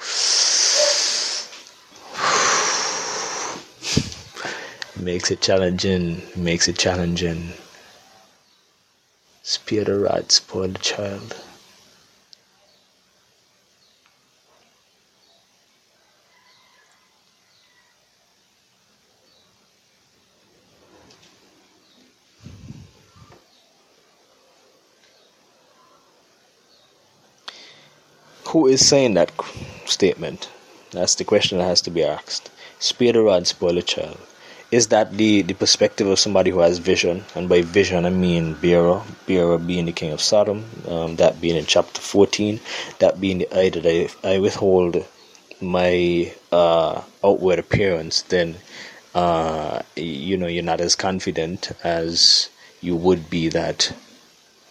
Makes it challenging makes it challenging Spear rod, spoil the child. Who is saying that statement? That's the question that has to be asked. Spare the rod, spoil the child. Is that the, the perspective of somebody who has vision? And by vision, I mean Bera, Bera being the king of Sodom, um, that being in chapter 14, that being the eye that I, I withhold my uh, outward appearance, then uh, you know you're not as confident as you would be that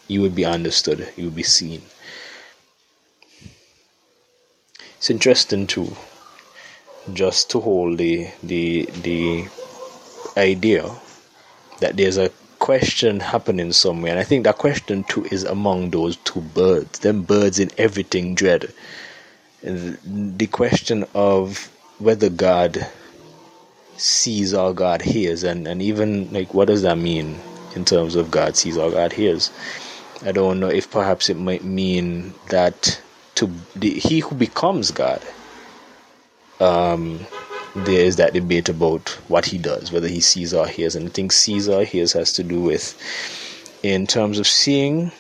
you would be understood, you would be seen. It's interesting too, just to hold the the the idea that there's a question happening somewhere, and I think that question too is among those two birds, them birds in everything dread. The question of whether God sees or God hears, and, and even like what does that mean in terms of God sees or God hears? I don't know if perhaps it might mean that to the, he who becomes God, um, there is that debate about what he does, whether he sees or hears. And I think sees or hears has to do with, in terms of seeing,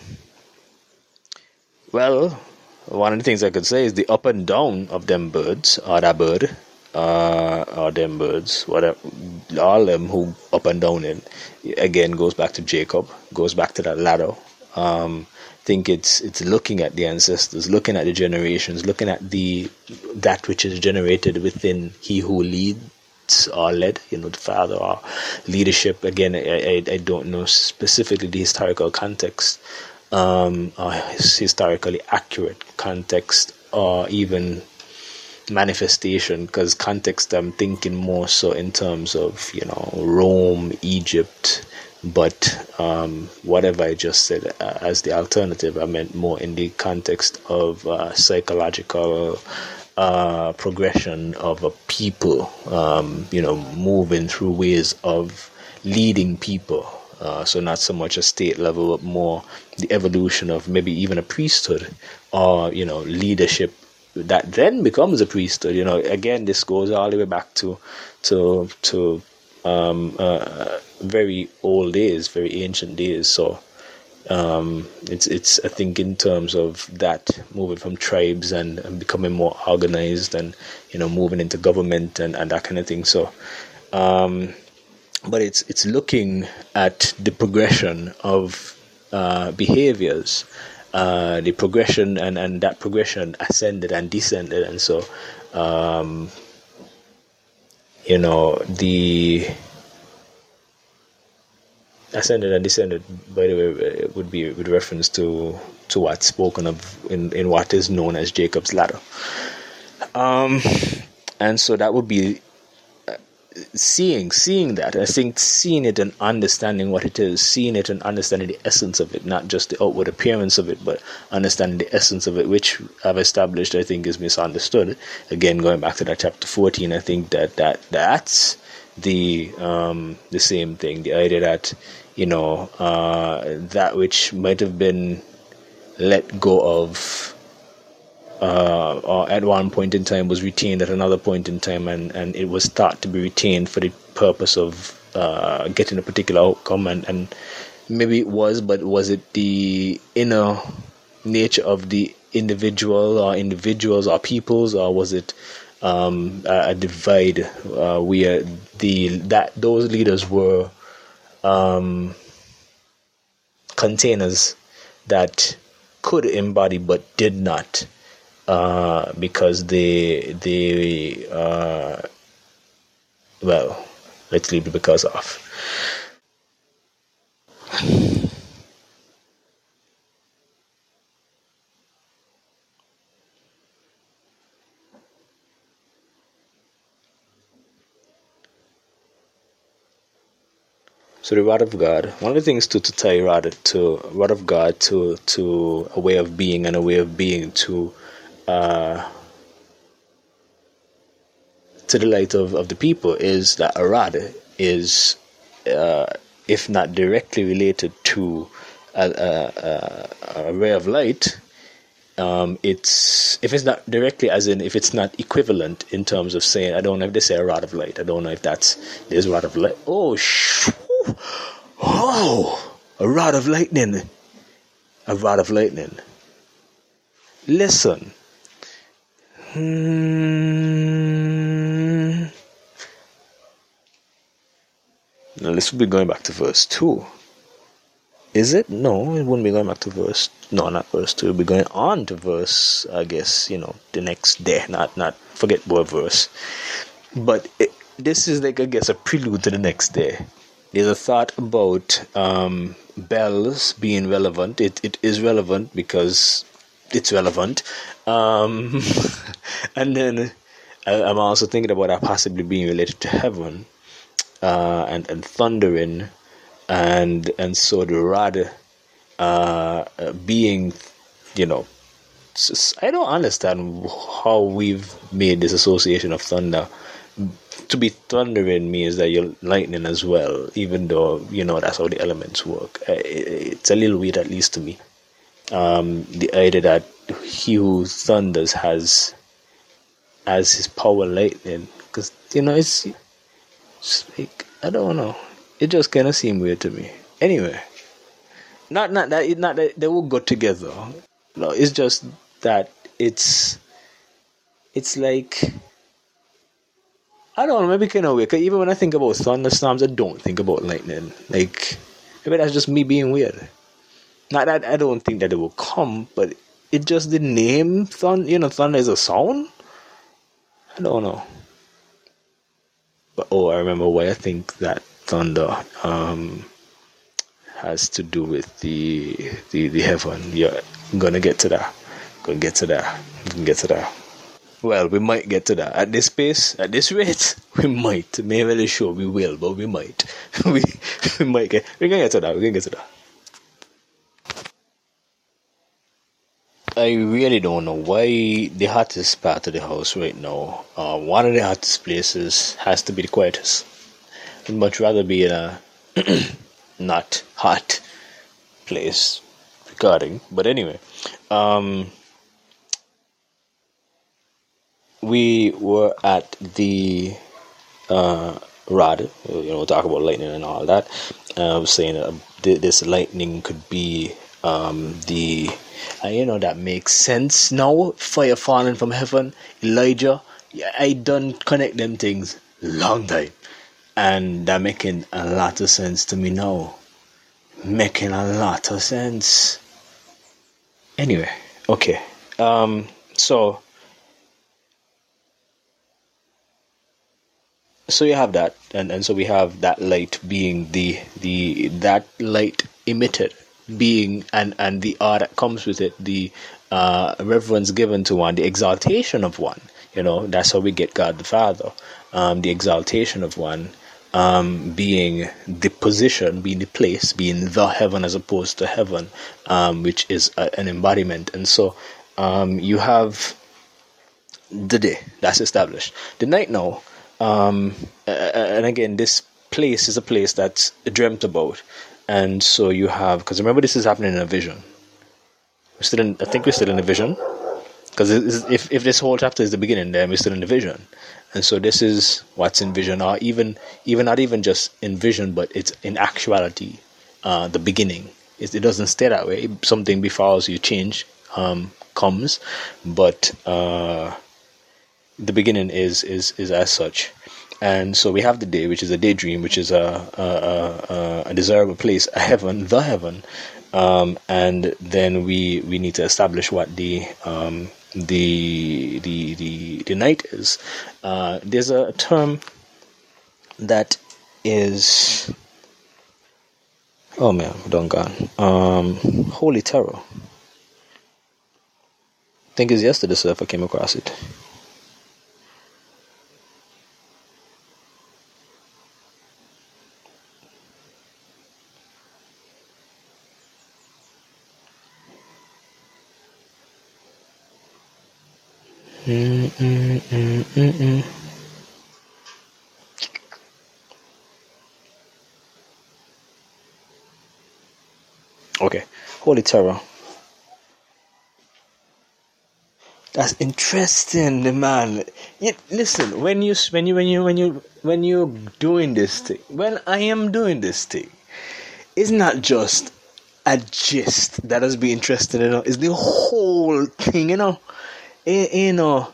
well, one of the things I could say is the up and down of them birds, or that bird, uh, or them birds, whatever, all them who up and down in, again goes back to Jacob, goes back to that ladder. Um, think it's it's looking at the ancestors, looking at the generations, looking at the that which is generated within he who leads or led, you know, the father or leadership. Again, I, I, I don't know specifically the historical context, um, or historically accurate context, or even manifestation because context i'm thinking more so in terms of you know rome egypt but um, whatever I just said uh, as the alternative, I meant more in the context of uh, psychological uh, progression of a people, um, you know, moving through ways of leading people. Uh, so not so much a state level, but more the evolution of maybe even a priesthood or you know leadership that then becomes a priesthood. You know, again, this goes all the way back to to to um, uh, very old days, very ancient days. So um, it's it's I think in terms of that moving from tribes and, and, becoming more organized and you know moving into government and, and that kind of thing. So, um, but it's it's looking at the progression of uh, behaviors. Uh, the progression and, and that progression ascended and descended and so um, you know the ascended and descended by the way would be with reference to to what's spoken of in, in what is known as Jacob's ladder. Um, and so that would be seeing seeing that i think seeing it and understanding what it is seeing it and understanding the essence of it not just the outward appearance of it but understanding the essence of it which i've established i think is misunderstood. Again going back to that chapter 14 i think that that that's the um, the same thing the idea that you know, uh, that which might have been let go of uh, at one point in time was retained at another point in time, and, and it was thought to be retained for the purpose of uh, getting a particular outcome, and, and maybe it was, but was it the inner nature of the individual or individuals or peoples, or was it um, a divide uh, where the that those leaders were um, containers that could embody but did not uh, because they they uh, well let's leave the because of. So the word of God, one of the things to, to tie rod to word of God to to a way of being and a way of being to uh, to the light of, of the people is that a rod is uh, if not directly related to a, a, a, a ray of light, um, it's if it's not directly as in if it's not equivalent in terms of saying I don't know if they say a rod of light I don't know if that's there's a rod of light oh sh- Oh, a rod of lightning. A rod of lightning. Listen, Hmm. Now this will be going back to verse 2. Is it? No, it wouldn't be going back to verse. No, not verse 2. It'll be going on to verse, I guess, you know, the next day. Not, not, forget what verse. But it, this is like, I guess, a prelude to the next day. There's a thought about um, bells being relevant. It, it is relevant because it's relevant. Um, and then I, am also thinking about that possibly being related to heaven uh, and and thundering, and and so the rod uh, being, you know, I don't understand how we've made this association of thunder. To be thundering means that you're lightning as well, even though you know that's how the elements work. Uh, it's a little weird, at least to me. Um, the idea that he who thunders has as his power lightning, because you know it's like I don't know. It just kind of seemed weird to me. Anyway, not not that not that they will go together. No, it's just that it's it's like I don't know, maybe kind of weird. Even when I think about thunderstorms, I don't think about lightning. Like maybe that's just me being weird. Not that I don't think that it will come, but it just the name thunder. You know, thunder is a sound. I don't know. But oh, I remember why I think that thunder um, has to do with the the the heaven. Yeah, I'm gonna get to that. Gonna get to that. Gonna get to that. Well, we might get to that. At this pace, at this rate, we might. Maybe really sure we will, but we might. we we might get. We're gonna get to that. We're gonna get to that. I really don't know why the hottest part of the house right now, uh, one of the hottest places, has to be the quietest. I'd much rather be in a not hot place recording. But anyway, um, we were at the uh, rod, you know, talk about lightning and all that. Uh, I was saying that this lightning could be um, the and you know that makes sense now. Fire falling from heaven, Elijah. I done connect them things long time, and that making a lot of sense to me now. Making a lot of sense. Anyway, okay. Um, so so you have that and, and so we have that light being the the that light emitted being and and the awe that comes with it, the uh, reverence given to one, the exaltation of one. You know, that's how we get God the Father. Um, the exaltation of one um, being the position, being the place, being the heaven as opposed to heaven, um, which is a, an embodiment. And so um, you have the day that's established. The night now, um, and again, this place is a place that's dreamt about and so you have because remember this is happening in a vision. We're still in, I think we're still in a vision because if if this whole chapter is the beginning, then we're still in the vision, and so this is what's in vision, or even even not even just in vision, but it's in actuality, uh, the beginning. It, it, doesn't stay that way. Something befalls you, change um, comes, but uh, the beginning is is is as such. And so we have the day, which is a daydream, which is a, a, a, a desirable place, a heaven, the heaven. Um, and then we we need to establish what the um, the, the the the night is. Uh, there's a term that is oh man, don't gone. Um, holy terror. I think it's yesterday, sir, if I came across it. Okay, Holy Terror. That's interesting, the man. Yeah, listen, when you when you when you when you when you're doing this thing, when I am doing this thing, it's not just a gist that has been interesting, you know. It's the whole thing, you know you know,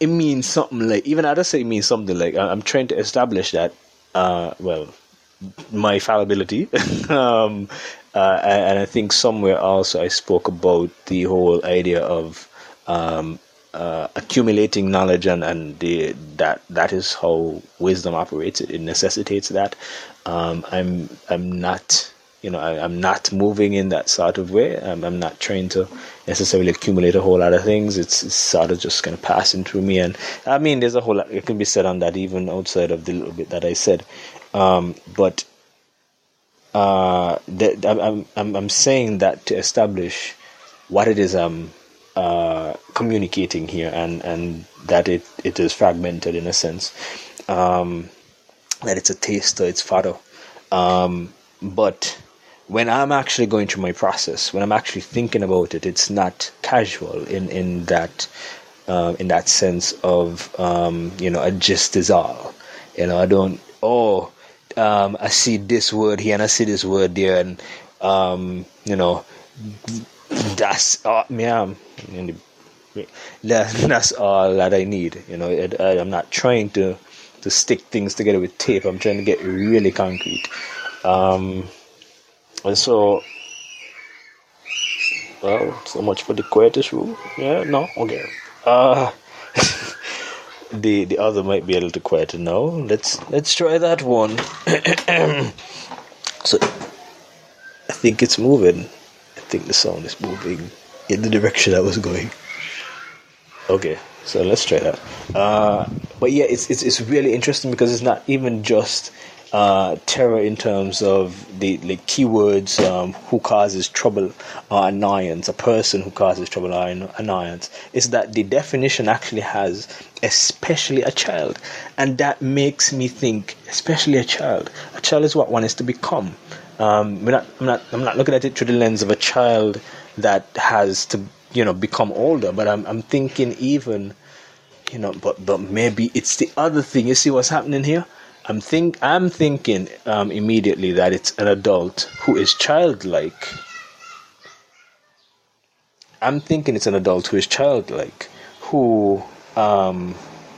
it means something like even I just say it means something like I'm trying to establish that uh, well my fallibility um, uh, and I think somewhere also I spoke about the whole idea of um, uh, accumulating knowledge and, and the, that that is how wisdom operates. It, it necessitates that. Um, I'm I'm not you know I, am not moving in that sort of way. I'm, I'm, not trying to necessarily accumulate a whole lot of things. It's, it's sort of just kind of passing through me. And I mean, there's a whole lot it can be said on that even outside of the little bit that I said. Um, but uh, I'm, I'm I'm saying that to establish what it is I'm uh, communicating here, and and that it it is fragmented in a sense, um, that it's a taster, it's fodder, um, but when I'm actually going through my process, when I'm actually thinking about it, it's not casual in in that uh, in that sense of um, you know a gist is all. You know, I don't oh um, I see this word here and I see this word there, and um, you know, that's all, yeah, that's all that I need. You know, I, am not trying to to stick things together with tape. I'm trying to get really concrete. Um, and so, well, so much for the quietest room. Yeah, no, okay. Uh, the the other might be a little quieter now. Let's let's try that one. so I think it's moving. I think the sound is moving in the direction I was going. Okay, so let's try that. Uh, but yeah, it's, it's it's really interesting because it's not even just uh, terror in terms of the, the keywords um, who causes trouble or annoyance, a person who causes trouble or annoyance, is that the definition actually has especially a child. And that makes me think, especially a child. A child is what one is to become. Um, not, I'm, not, I'm not looking at it through the lens of a child that has to, you know, become older, but I'm, I'm thinking even, you know, but, but maybe it's the other thing. You see what's happening here? I'm think I'm thinking um, immediately that it's an adult who is childlike. I'm thinking it's an adult who is childlike, who um,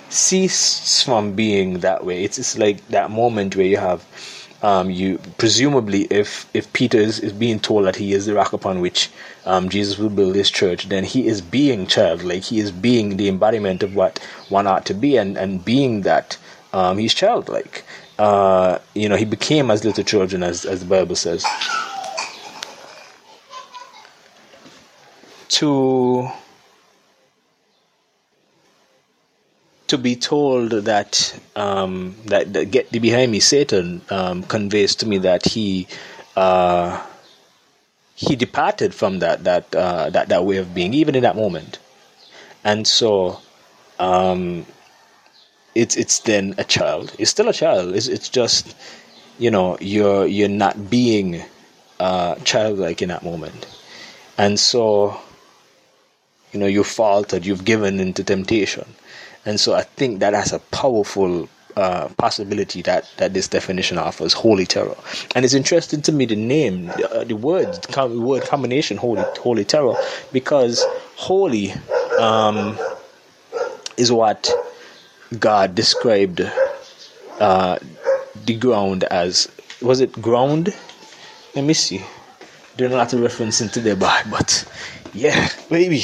ceases from being that way. It's, it's like that moment where you have um, you presumably if if Peter is, is being told that he is the rock upon which um, Jesus will build his church, then he is being childlike. He is being the embodiment of what one ought to be, and and being that um, he's childlike. Uh, you know, he became as little children, as, as the Bible says. To to be told that um, that, that, get behind me, Satan um, conveys to me that he uh, he departed from that that uh, that that way of being, even in that moment, and so um, it's it's then a child. It's still a child. It's it's just you know you're you're not being uh, childlike in that moment, and so you know you faltered. You've given into temptation, and so I think that has a powerful uh, possibility that, that this definition offers holy terror and it's interesting to me the name uh, the word the word combination holy holy terror because holy um, is what God described uh, the ground as was it ground? Let me see. There's a lot of reference into there, but but yeah, maybe.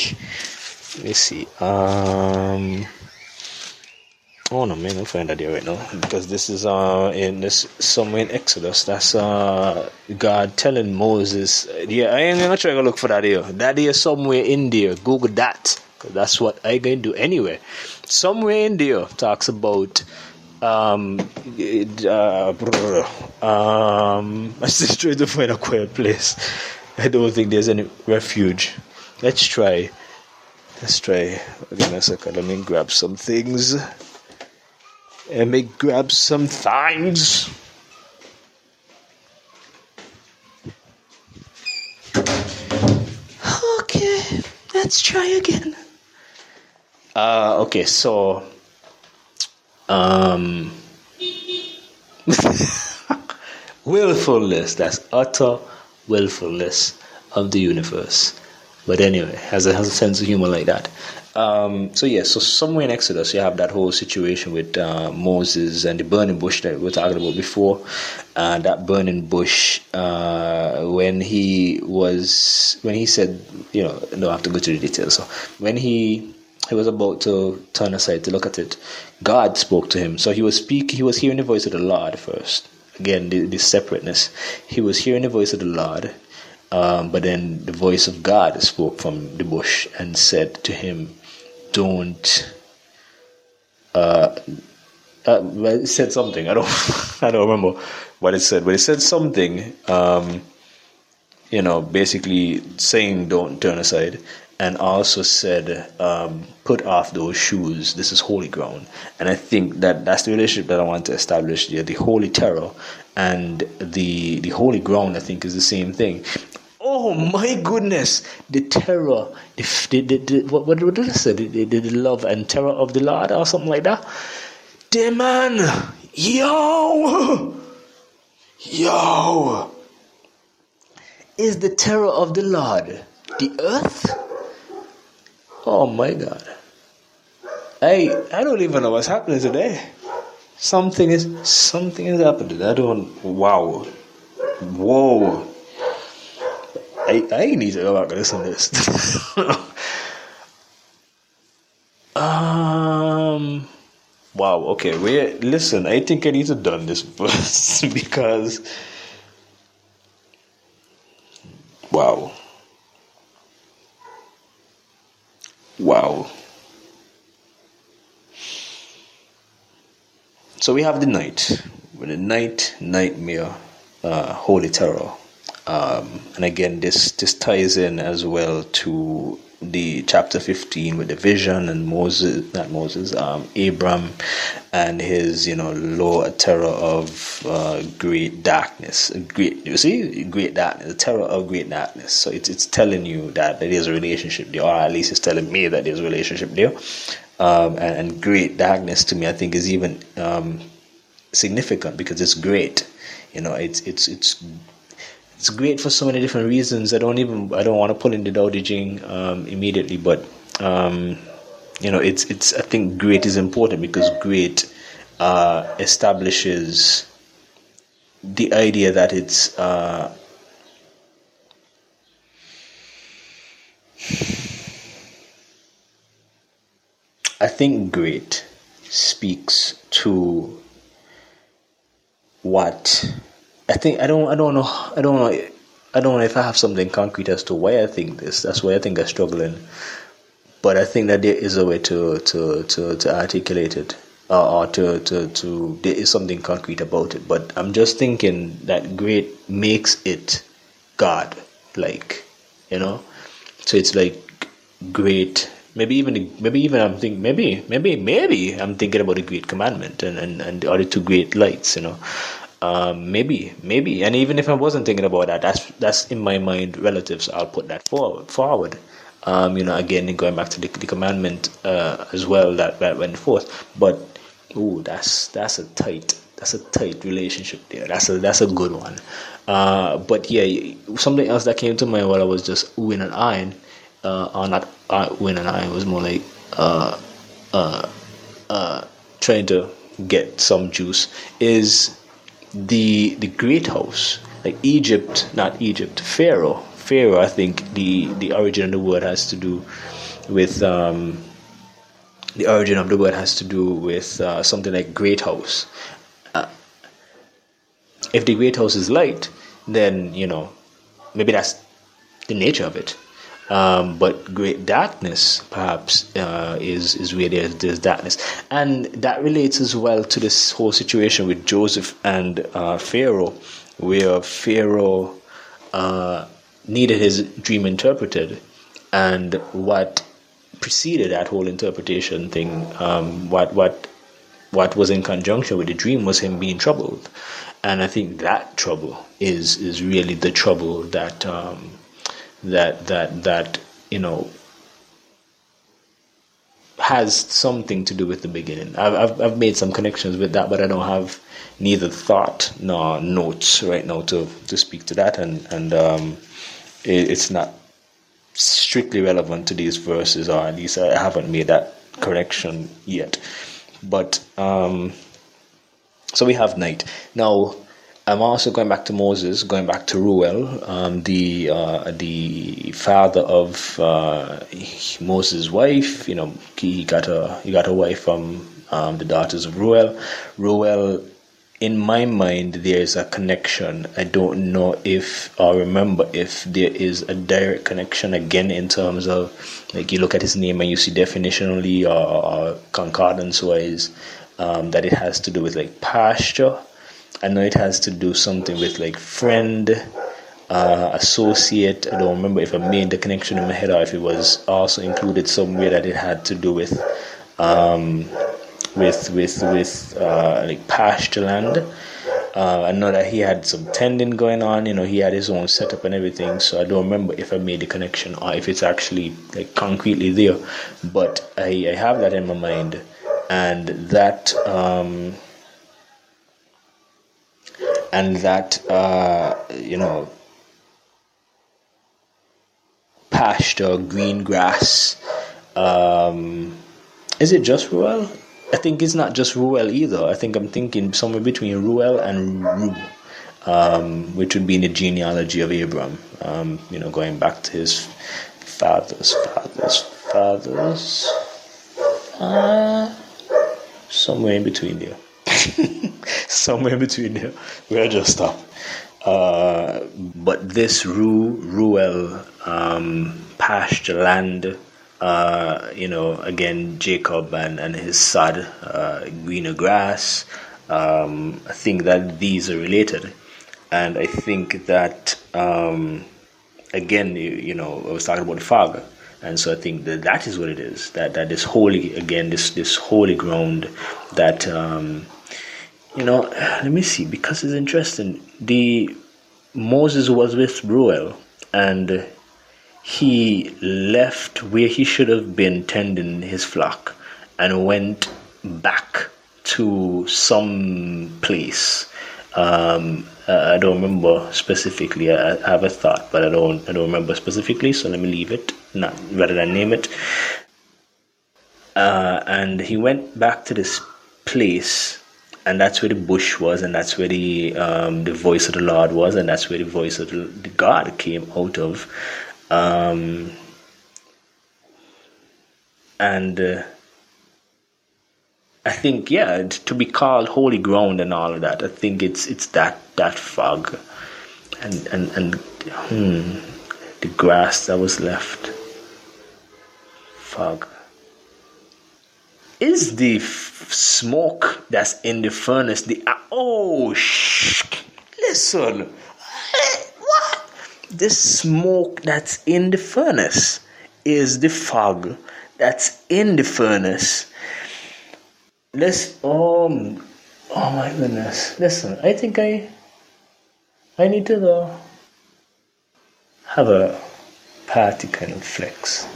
Let me see. Um. Oh no, man, I'm find that here right now because this is uh in this somewhere in Exodus. That's uh God telling Moses. Yeah, I ain't gonna try to look for that here. That is somewhere in there. Google that. That's what I to do anyway. Somewhere in there talks about um uh, um I'm just trying to find a quiet place. I don't think there's any refuge. Let's try. Let's try. Again a second. Let me grab some things. Let me grab some things. Okay, let's try again. Uh, okay, so um, willfulness. That's utter willfulness of the universe. But anyway, has a, has a sense of humor like that. Um, so yeah, so somewhere in Exodus you have that whole situation with uh, Moses and the burning bush that we were talking about before. And that burning bush, uh, when he was, when he said, you know, no, I have to go to the details. So when he he was about to turn aside to look at it, God spoke to him. So he was speak, he was hearing the voice of the Lord first. Again, the, the separateness. He was hearing the voice of the Lord, um, but then the voice of God spoke from the bush and said to him, "Don't." Uh, uh, it said something. I don't. I don't remember what it said, but it said something. Um, you know, basically saying, "Don't turn aside." And also said, um, "Put off those shoes. This is holy ground." And I think that that's the relationship that I want to establish here: the holy terror and the the holy ground. I think is the same thing. Oh my goodness! The terror, the, the, the, the what, what did I say? The, the, the love and terror of the Lord, or something like that. Damn man, yo, yo, is the terror of the Lord the earth? Oh my God. I I don't even know what's happening today. Something is something is happening. I don't wow. Whoa. I I need to go back and listen to this. um wow, okay, wait listen, I think I need to done this first because wow. Wow. So we have the night, with the night nightmare, uh, holy terror, um, and again this this ties in as well to the chapter 15 with the vision and Moses, not Moses, um, Abram and his, you know, low terror of uh, great darkness. Great, you see, great darkness, the terror of great darkness. So it's, it's telling you that there is a relationship there, or at least it's telling me that there's a relationship there. Um, and, and, great darkness to me, I think, is even um, significant because it's great. You know, it's it's it's it's great for so many different reasons. I don't even I don't want to pull in the Tao um, immediately, but um, you know, it's it's I think great is important because great uh, establishes the idea that it's uh, I think great speaks to what I think I don't I don't know I don't know I don't know if I have something concrete as to why I think this. That's why I think I'm struggling. But I think that there is a way to to to, to articulate it. Uh, or to, to, to there is something concrete about it. But I'm just thinking that great makes it God like, you know? So it's like great maybe even maybe even I'm thinking maybe maybe maybe I'm thinking about a great commandment and, and, and the other two great lights, you know. Um, maybe, maybe, and even if I wasn't thinking about that, that's that's in my mind relatives. I'll put that forward. Forward, um, you know, again going back to the, the commandment uh, as well that, that went forth. But oh, that's that's a tight that's a tight relationship there. That's a that's a good one. Uh, but yeah, something else that came to mind while I was just oohing and eyeing, uh, or not uh, oohing and eyeing, was more like uh, uh, uh, trying to get some juice. Is the the great house, like Egypt, not Egypt, Pharaoh. Pharaoh, I think the the origin of the word has to do with um, the origin of the word has to do with uh, something like great house. Uh, if the great house is light, then you know maybe that's the nature of it. Um, but great darkness perhaps uh, is is where there's, there's darkness, and that relates as well to this whole situation with Joseph and uh, Pharaoh, where Pharaoh uh, needed his dream interpreted, and what preceded that whole interpretation thing, um, what what what was in conjunction with the dream was him being troubled, and I think that trouble is is really the trouble that. Um, that that that you know has something to do with the beginning. I've, I've, I've made some connections with that, but I don't have neither thought nor notes right now to, to speak to that, and and um, it, it's not strictly relevant to these verses, or at least I haven't made that correction yet. But um, so we have night now. I'm also going back to Moses, going back to Reuel, um, the uh, the father of uh, Moses' wife. You know, he got a he got a wife from um, the daughters of Reuel. Reuel, in my mind, there is a connection. I don't know if or remember if there is a direct connection again in terms of like you look at his name and you see definitionally or, or concordance wise um, that it has to do with like pasture I know it has to do something with like friend, uh, associate. I don't remember if I made the connection in my head or if it was also included somewhere that it had to do with, um, with with with uh, like pasture land. Uh, I know that he had some tending going on. You know, he had his own setup and everything. So I don't remember if I made the connection or if it's actually like concretely there. But I, I have that in my mind, and that. Um, and that uh, you know pasture, green grass. Um, is it just Reuel? I think it's not just Reuel either. I think I'm thinking somewhere between Reuel and Reu, um, which would be in the genealogy of Abram. Um, you know, going back to his fathers, fathers, fathers. Uh, somewhere in between there. somewhere between there. We'll just stop. Uh, but this Reu, Reuel um, pasture land, uh, you know, again, Jacob and, and his son, uh, greener grass, um, I think that these are related. And I think that, um, again, you, you, know, I was talking about the fog. And so I think that that is what it is. That that this holy again. This this holy ground that um, you know, let me see because it's interesting. The Moses was with Reuel and he left where he should have been tending his flock and went back to some place. Um, I don't remember specifically. I, have a thought, but I don't. I don't remember specifically. So let me leave it, not rather than name it. Uh, and he went back to this place and that's where the bush was, and that's where the um, the voice of the Lord was, and that's where the voice of the, God came out of. Um, and uh, I think, yeah, to be called holy ground and all of that, I think it's it's that that fog, and and and hmm, the grass that was left, fog is the f- smoke that's in the furnace the uh, oh shh listen. What? The smoke that's in the furnace is the fog that's in the furnace. Let's um oh my goodness. Listen i think i i need to go have a party kind of flex.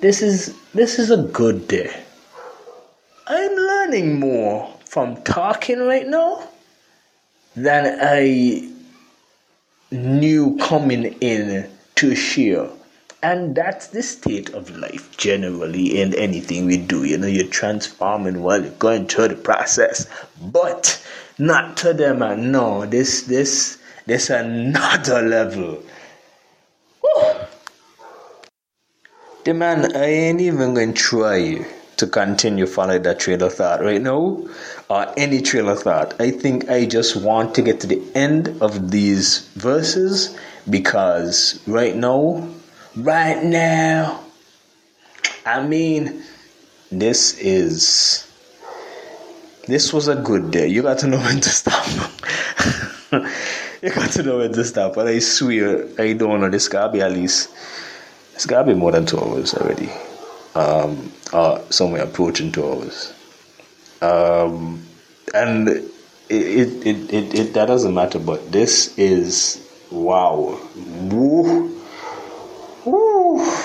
This is this is a good day I'm learning more from talking right now than I knew coming in to share. And that's the state of life generally in anything we do. You know, you're transforming while you're going through the process. But not to them and no, this this this another level. The man I ain't even gonna try to continue following that trail of thought right now or any trail of thought. I think I just want to get to the end of these verses because right now, right now, I mean, this is this was a good day. You got to know when to stop. you got to know when to stop. But I swear, I don't know. This gotta be at least. It's gotta be more than two hours already um, are somewhere approaching two hours. Um, and it, it, it, it, it, that doesn't matter, but this is wow. Woo. Woo.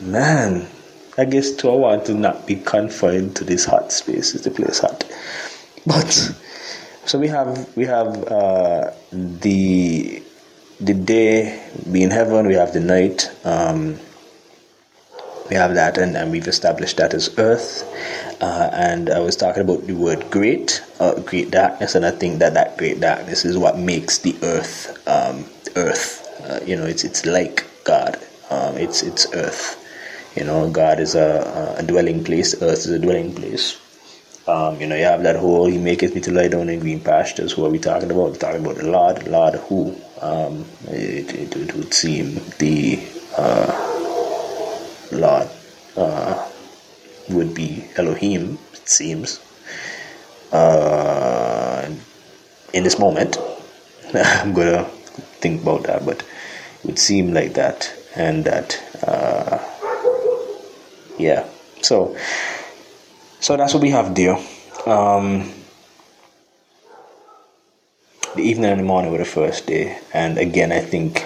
Man, I guess too, I want to not be confined to this hot space. Is the place hot? But so we have we have uh, the the day being heaven. We have the night. Um, we have that, and, and we've established that as earth. Uh, and I was talking about the word great, uh, great darkness, and I think that that great darkness is what makes the earth, um, earth. Uh, you know, it's it's like God. Um, it's it's earth. You know, God is a, a dwelling place. Earth is a dwelling place. Um, you know, you have that whole He maketh me to lie down in green pastures. Who are we talking about? We're talking about the Lord. Lord who? Um, it, it, it, would seem the uh, Lord uh, would be Elohim. It seems. Uh, in this moment, I'm gonna think about that, but it would seem like that, and that, uh, yeah. So so that's what we have there. Um, the evening and the morning were the first day, and again, I think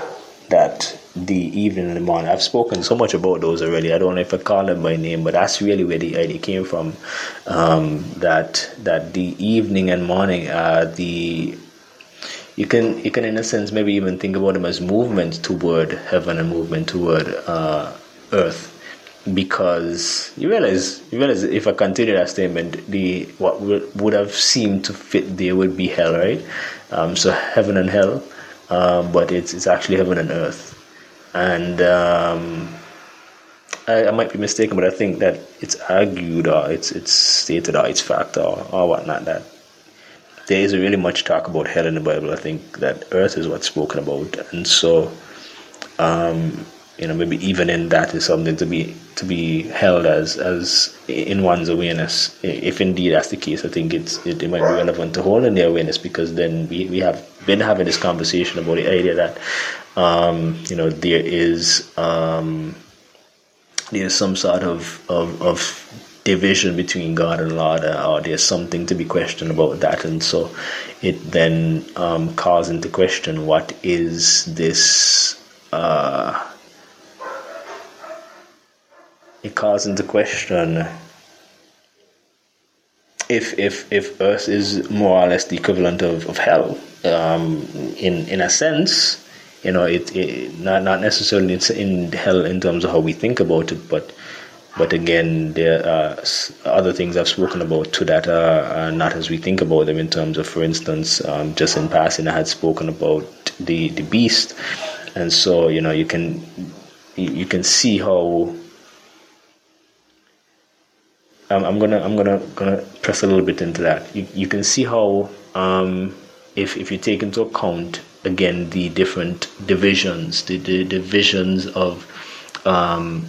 that the evening and the morning. I've spoken so much about those already. I don't know if I call them by name, but that's really where the idea came from. Um, that that the evening and morning are the you can you can in a sense maybe even think about them as movement toward heaven and movement toward uh, earth because you realize you realize if I continue that statement, the what would have seemed to fit there would be hell, right? Um, so heaven and hell, um, but it's it's actually heaven and earth, and um, I, I, might be mistaken, but I think that it's argued or it's it's stated or it's fact or, or whatnot that there isn't really much talk about hell in the Bible. I think that earth is what's spoken about, and so um, you know maybe even in that is something to be to be held as as in one's awareness if indeed that's the case i think it's it, it might be relevant to hold in the awareness because then we, we have been having this conversation about the idea that um, you know there is um, there's some sort of, of, of division between God and Lord, or there's something to be questioned about that, and so it then um, calls into question what is this uh, it calls into question if if if Earth is more or less the equivalent of, of hell. Um, in in a sense, you know, it, it not not necessarily it's in hell in terms of how we think about it, but but again, there are other things I've spoken about too that are, are not as we think about them. In terms of, for instance, um, just in passing, I had spoken about the the beast, and so you know you can you can see how um, I'm gonna I'm gonna gonna press a little bit into that. You, you can see how um, if if you take into account again the different divisions, the, the divisions of um,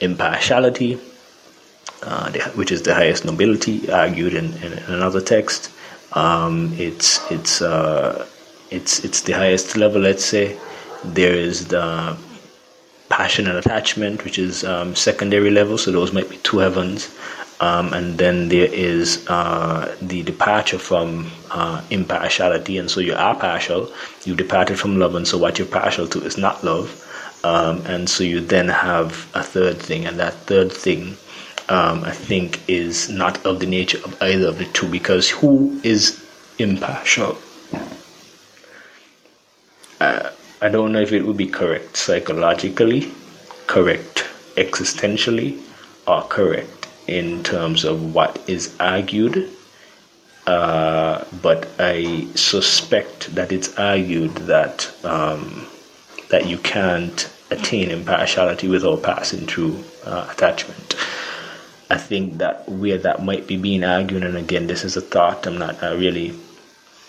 impartiality, uh, the, which is the highest nobility, argued in, in, in another text. Um, it's it's uh, it's it's the highest level. Let's say there is the passion and attachment, which is um, secondary level. So those might be two heavens. Um, and then there is uh, the departure from uh, impartiality, and so you are partial. You departed from love, and so what you're partial to is not love. Um, and so you then have a third thing, and that third thing, um, I think, is not of the nature of either of the two, because who is impartial? Uh, I don't know if it would be correct psychologically, correct existentially, or correct in terms of what is argued. Uh, but I suspect that it's argued that um, that you can't attain impartiality without passing through uh, attachment. I think that where that might be being argued, and again, this is a thought. I'm not uh, really,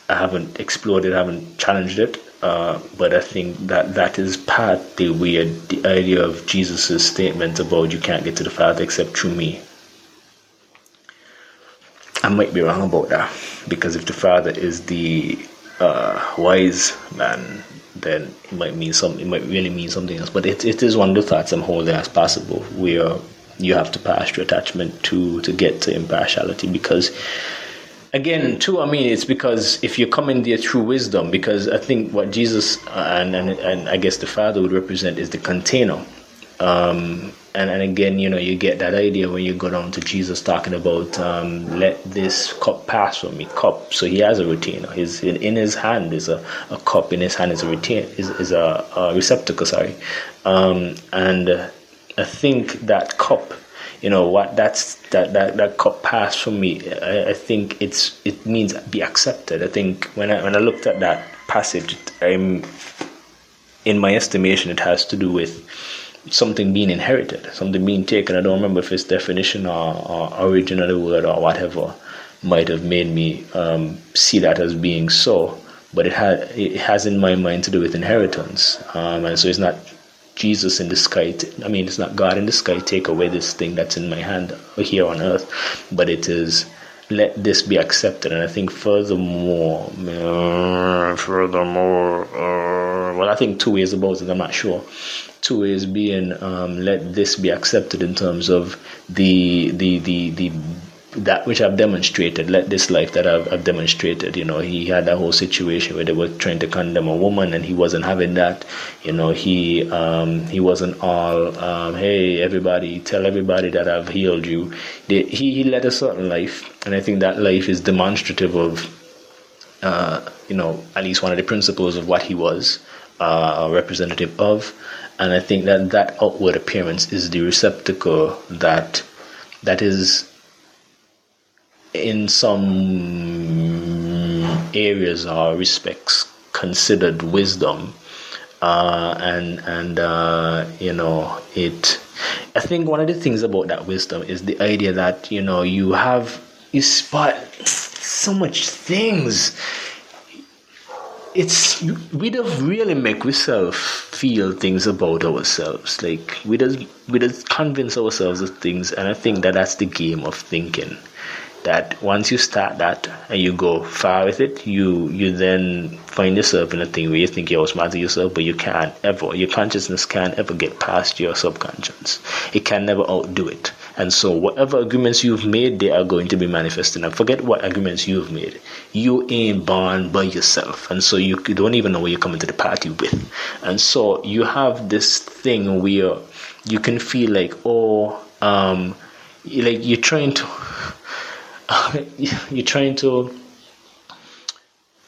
I haven't explored it, I haven't challenged it. Uh, but I think that that is partly where the idea of Jesus' statement about you can't get to the Father except through me. I might be wrong about that because if the Father is the uh, wise man, then it might mean some. It might really mean something else. But it, it is one of the thoughts I'm holding as possible, where you have to pass through attachment to to get to impartiality because again too i mean it's because if you come in there through wisdom because i think what jesus and and, and i guess the father would represent is the container. Um, and, and again you know you get that idea when you go down to jesus talking about um, let this cup pass from me cup. So he has a retainer. His in, in his hand is a, a cup. In his hand is a retain is, is a, a receptacle sorry. Um, and uh, I think that cup, you know, what that's that that, that cup passed for me. I, I think it's it means be accepted. I think when I when I looked at that passage, I'm in my estimation, it has to do with something being inherited, something being taken. I don't remember if its definition or, or origin of the word or whatever might have made me um, see that as being so. But it has it has in my mind to do with inheritance, um, and so it's not Jesus in the sky. I mean, it's not God in the sky. Take away this thing that's in my hand here on earth, but it is let this be accepted. And I think furthermore, furthermore, uh, well, I think two ways about it. I'm not sure. Two ways being um, let this be accepted in terms of the the the the that which I've demonstrated, let this life that I've, I've, demonstrated, you know, he had that whole situation where they were trying to condemn a woman and he wasn't having that, you know, he um, he wasn't all, um, hey, everybody, tell everybody that I've healed you. They, he, he led a certain life, and I think that life is demonstrative of, uh, you know, at least one of the principles of what he was uh, representative of, and I think that that outward appearance is the receptacle that that is in some areas or respects considered wisdom uh, and and uh, you know it I think one of the things about that wisdom is the idea that you know you have you spot so much things. It's we don't really make ourselves feel things about ourselves. Like we just we just convince ourselves of things and i think that that's the game of thinking that once you start that and you go far with it, you you then find yourself in a thing where you think you're smart to yourself, but you can't ever. Your consciousness can't ever get past your subconscious. It can never outdo it. And so, whatever agreements you've made, they are going to be manifesting. And forget what agreements you've made. You ain't born by yourself, and so you don't even know where you're coming to the party with. And so, you have this thing where you can feel like, oh, um, like you're trying to you're trying to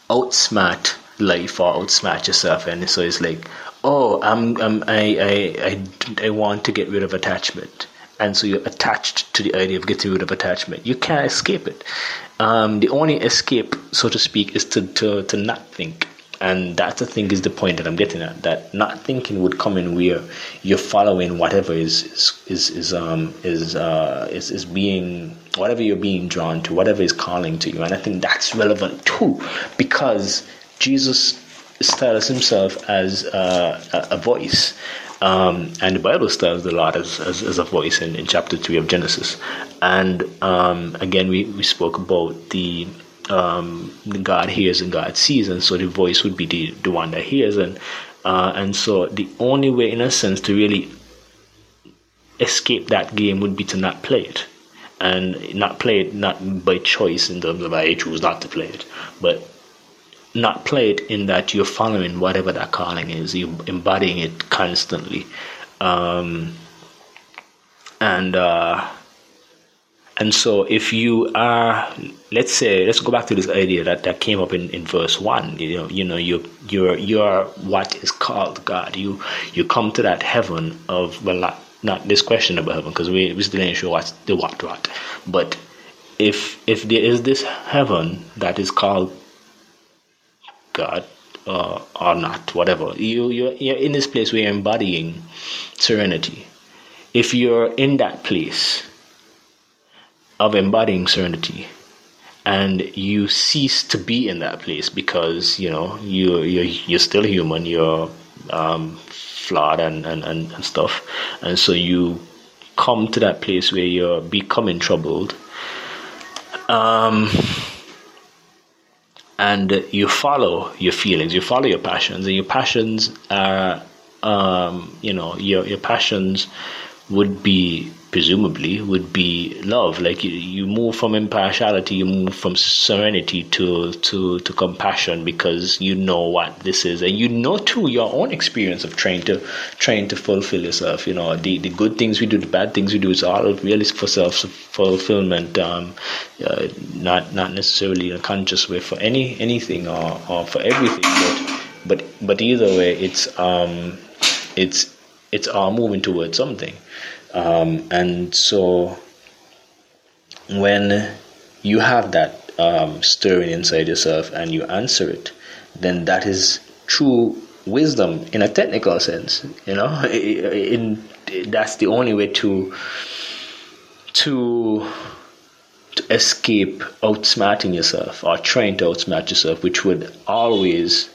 outsmart life or outsmart yourself and so it's like oh I'm, I'm I, I i i want to get rid of attachment. And so you're attached to the idea of getting rid of attachment. You can't escape it. Um, the only escape so to speak is to, to, to not think and that's I think is the point that I'm getting at. That not thinking would come in where you're following whatever is is is, is um is uh is, is being whatever you're being drawn to, whatever is calling to you, and I think that's relevant too, because Jesus styles himself as uh, a, a, voice. Um, and the Bible styles the Lord as, as, as, a voice in, in chapter 3 of Genesis. And um, again, we, we spoke about the um, God hears and God sees, and so the voice would be the, the one that hears, and uh, and so the only way, in a sense, to really escape that game would be to not play it, and not play it not by choice in terms of I choose not to play it, but not play it in that you're following whatever that calling is, you're embodying it constantly, um, and. Uh, and so, if you are, let's say, let's go back to this idea that, that came up in, in verse one. You know, you know, you you're you're what is called God. You you come to that heaven of well, not not this question about heaven because we we still ain't sure what's the what what. But if if there is this heaven that is called God uh, or not, whatever, you you're, you're in this place where you're embodying serenity. If you're in that place of embodying serenity. And you cease to be in that place because you know you you're, you're still human you're um, flawed and, and, and, and stuff. And so you come to that place where you're becoming troubled. Um, and you follow your feelings you follow your passions and your passions are um, you know your your passions would be presumably would be love. Like you, you move from impartiality you move from serenity to to to compassion because you know what this is. And you know too your own experience of trying to trying to fulfill yourself you know. The the good things we do the bad things we do is all really for self fulfillment um uh, not not necessarily in a conscious way for any anything or, or for everything. But but but either way it's um it's it's all moving towards something Um, and so when you have that um, stirring inside yourself and you answer it, then that is true wisdom in a technical sense. You know, in, in that's the only way to to to escape outsmarting yourself or trying to outsmart yourself, which would always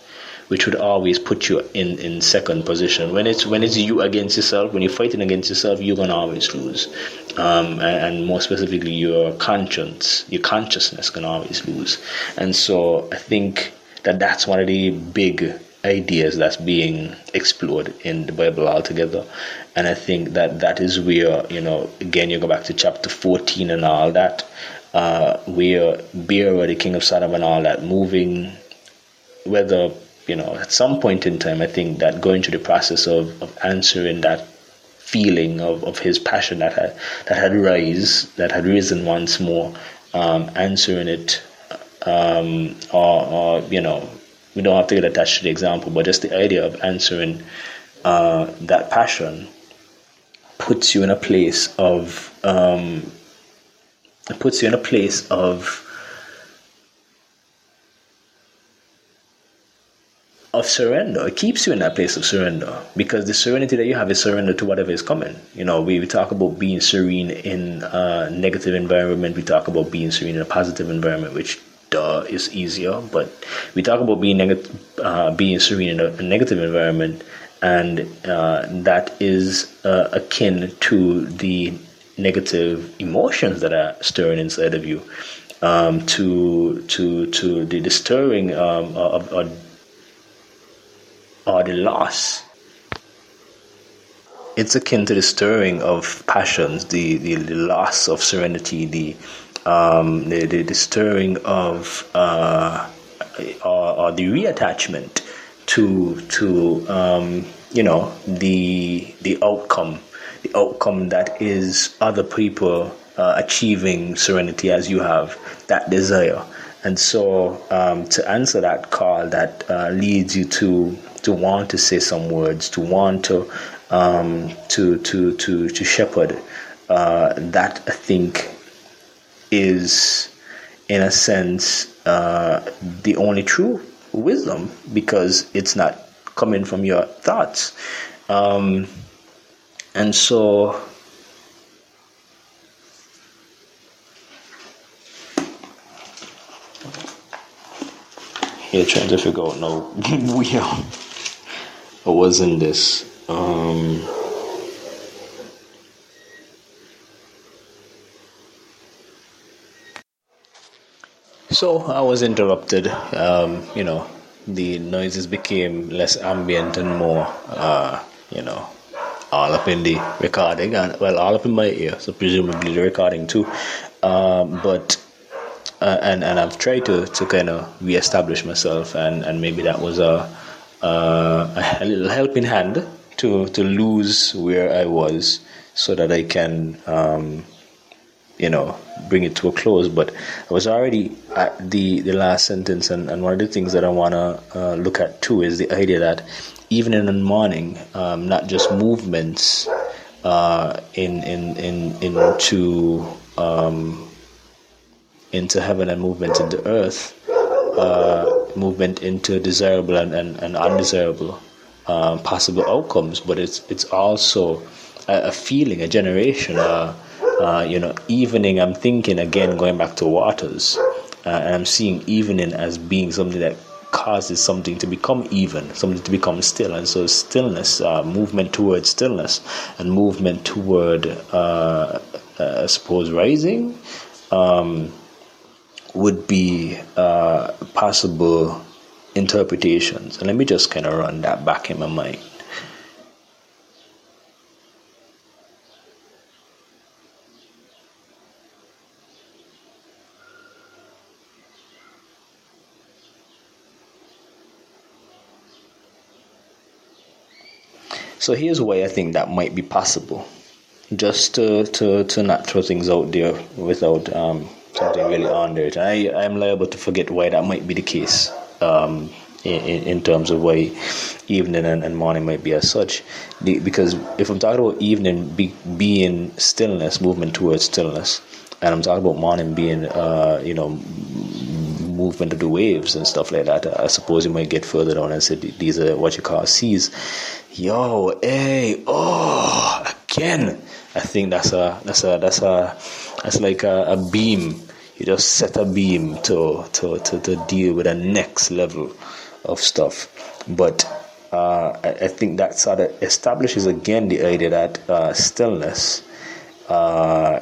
which would always put you in, in second position. When it's when it's you against yourself, when you're fighting against yourself, you're gonna always lose. Um, and, and, more specifically, your conscience, your consciousness can always lose. And so I think that that's one of the big ideas that's being explored in the Bible altogether. And I think that that is where, you know, again, you go back to chapter 14 and all that, uh, where Bera, the king of Sodom and all that, moving, whether you know, at some point in time, I think that going through the process of, of answering that feeling of, of his passion that had that had rise that had risen once more, um, answering it, um, or, or you know, we don't have to get attached to the example, but just the idea of answering uh, that passion puts you in a place of um, it puts you in a place of of surrender. It keeps you in that place of surrender because the serenity that you have is surrender to whatever is coming. You know, we, we talk about being serene in a negative environment. We talk about being serene in a positive environment, which duh is easier. But we talk about being negative, uh, being serene in a, a negative environment, and uh, that is uh, akin to the negative emotions that are stirring inside of you. Um, to to to the, the stirring um, of, of or the loss. It's akin to the stirring of passions, the, the, the loss of serenity, the, um, the, the, the stirring of uh, or, or, the reattachment to to um, you know the the outcome, the outcome that is other people uh, achieving serenity as you have that desire. And so, um, to answer that call that uh, leads you to to want to say some words, to want to um, to to to to shepherd. Uh, that I think is, in a sense, uh, the only true wisdom because it's not coming from your thoughts, um, and so. You're trying to figure out now where or was in this? Um, so I was interrupted. Um, you know, the noises became less ambient and more, uh, you know, all up in the recording and well, all up in my ear. So presumably the recording too. Um, but uh, and and I've tried to to kind of reestablish myself, and and maybe that was a uh, a little helping hand to to lose where I was, so that I can, um, you know, bring it to a close. But I was already at the the last sentence, and, and one of the things that I want to uh, look at too is the idea that even in the morning, um, not just movements uh, in in in into um, into heaven and movement into earth. Uh, movement into desirable and, and, and undesirable um, possible outcomes, but it's it's also a, a feeling, a generation, uh, uh, you know, evening. I'm thinking again, going back to waters, uh, and I'm seeing evening as being something that causes something to become even, something to become still, and so stillness, uh, movement towards stillness, and movement toward, uh, uh, I suppose, rising. Um, would be uh, possible interpretations. And let me just kind of run that back in my mind. So here's why I think that might be possible. Just to, to, to not throw things out there without um, something really on there. I, I'm liable to forget why that might be the case. Um, in, in terms of why evening and, and morning might be as such. The, because if I'm talking about evening be, being stillness, movement towards stillness, and I'm talking about morning being, uh, you know, movement of the waves and stuff like that. I suppose you might get further down and say these are what you call seas. Yo, hey, oh, again. I think that's a that's a that's a that's like a, a beam. You just set a beam to, to, to, to deal with the next level of stuff. But uh, I, I, think that sort of establishes again the idea that uh, stillness uh,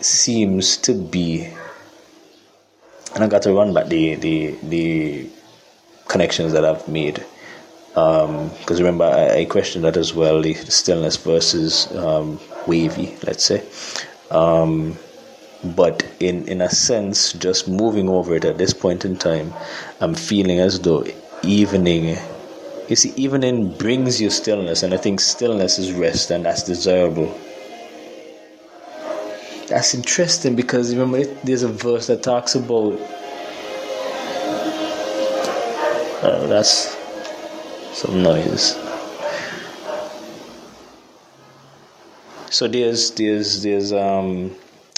seems to be and I got to run back the the the connections that I've made. Because um, remember, I, I, questioned that as well the stillness versus um, wavy, let's say. Um, but in, in a sense, just moving over it at this point in time, I'm feeling as though evening, you see, evening brings you stillness, and I think stillness is rest, and that's desirable. That's interesting because remember there's a verse that talks about uh, that's some noise. So there's there's there's um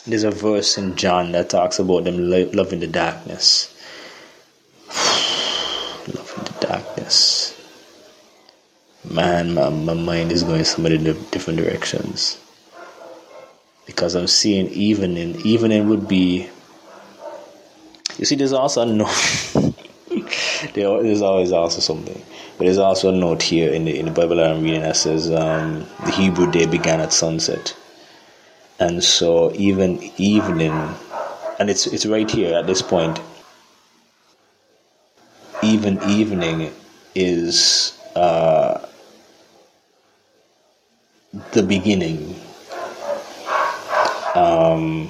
there's a verse in John that talks about them loving the darkness loving the darkness man my, my mind is going so many different directions because I'm seeing evening. Evening would be. You see, there's also a note. there's always also something, but there's also a note here in the in the Bible that I'm reading that says um, the Hebrew day began at sunset, and so even evening, and it's it's right here at this point. Even evening is uh, the beginning um,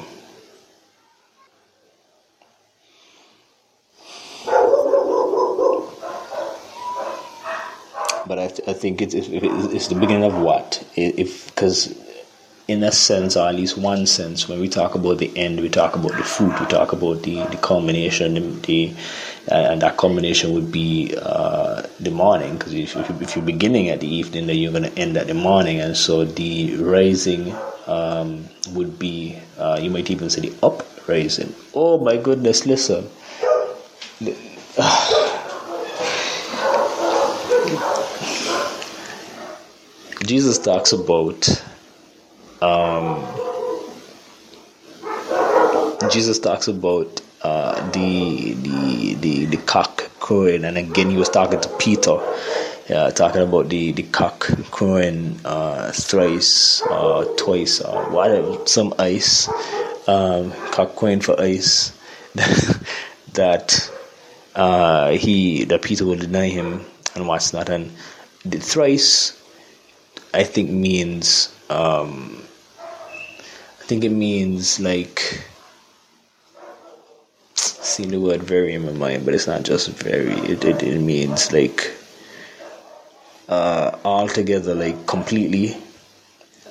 but I, th- I think it's, it's the beginning of what if because in a sense or at least one sense when we talk about the end we talk about the fruit we talk about the, the culmination the, the uh, and that combination would be uh, the morning because if, if, you're beginning at the evening then you're going to end at the morning and so the rising um, would be uh, you might even say the uprising. Oh my goodness listen. Jesus talks about um, jesus talks about uh, the, the the the cock crowing, and again he was talking to Peter, uh, talking about the the cock crowing uh, thrice or uh, twice or whatever, some ice, um, cock crowing for ice, that uh, he that Peter will deny him and what's not, and the thrice, I think means um, think it means like seen the word very in my mind, but it's not just very. It it, it means like uh, altogether, like completely.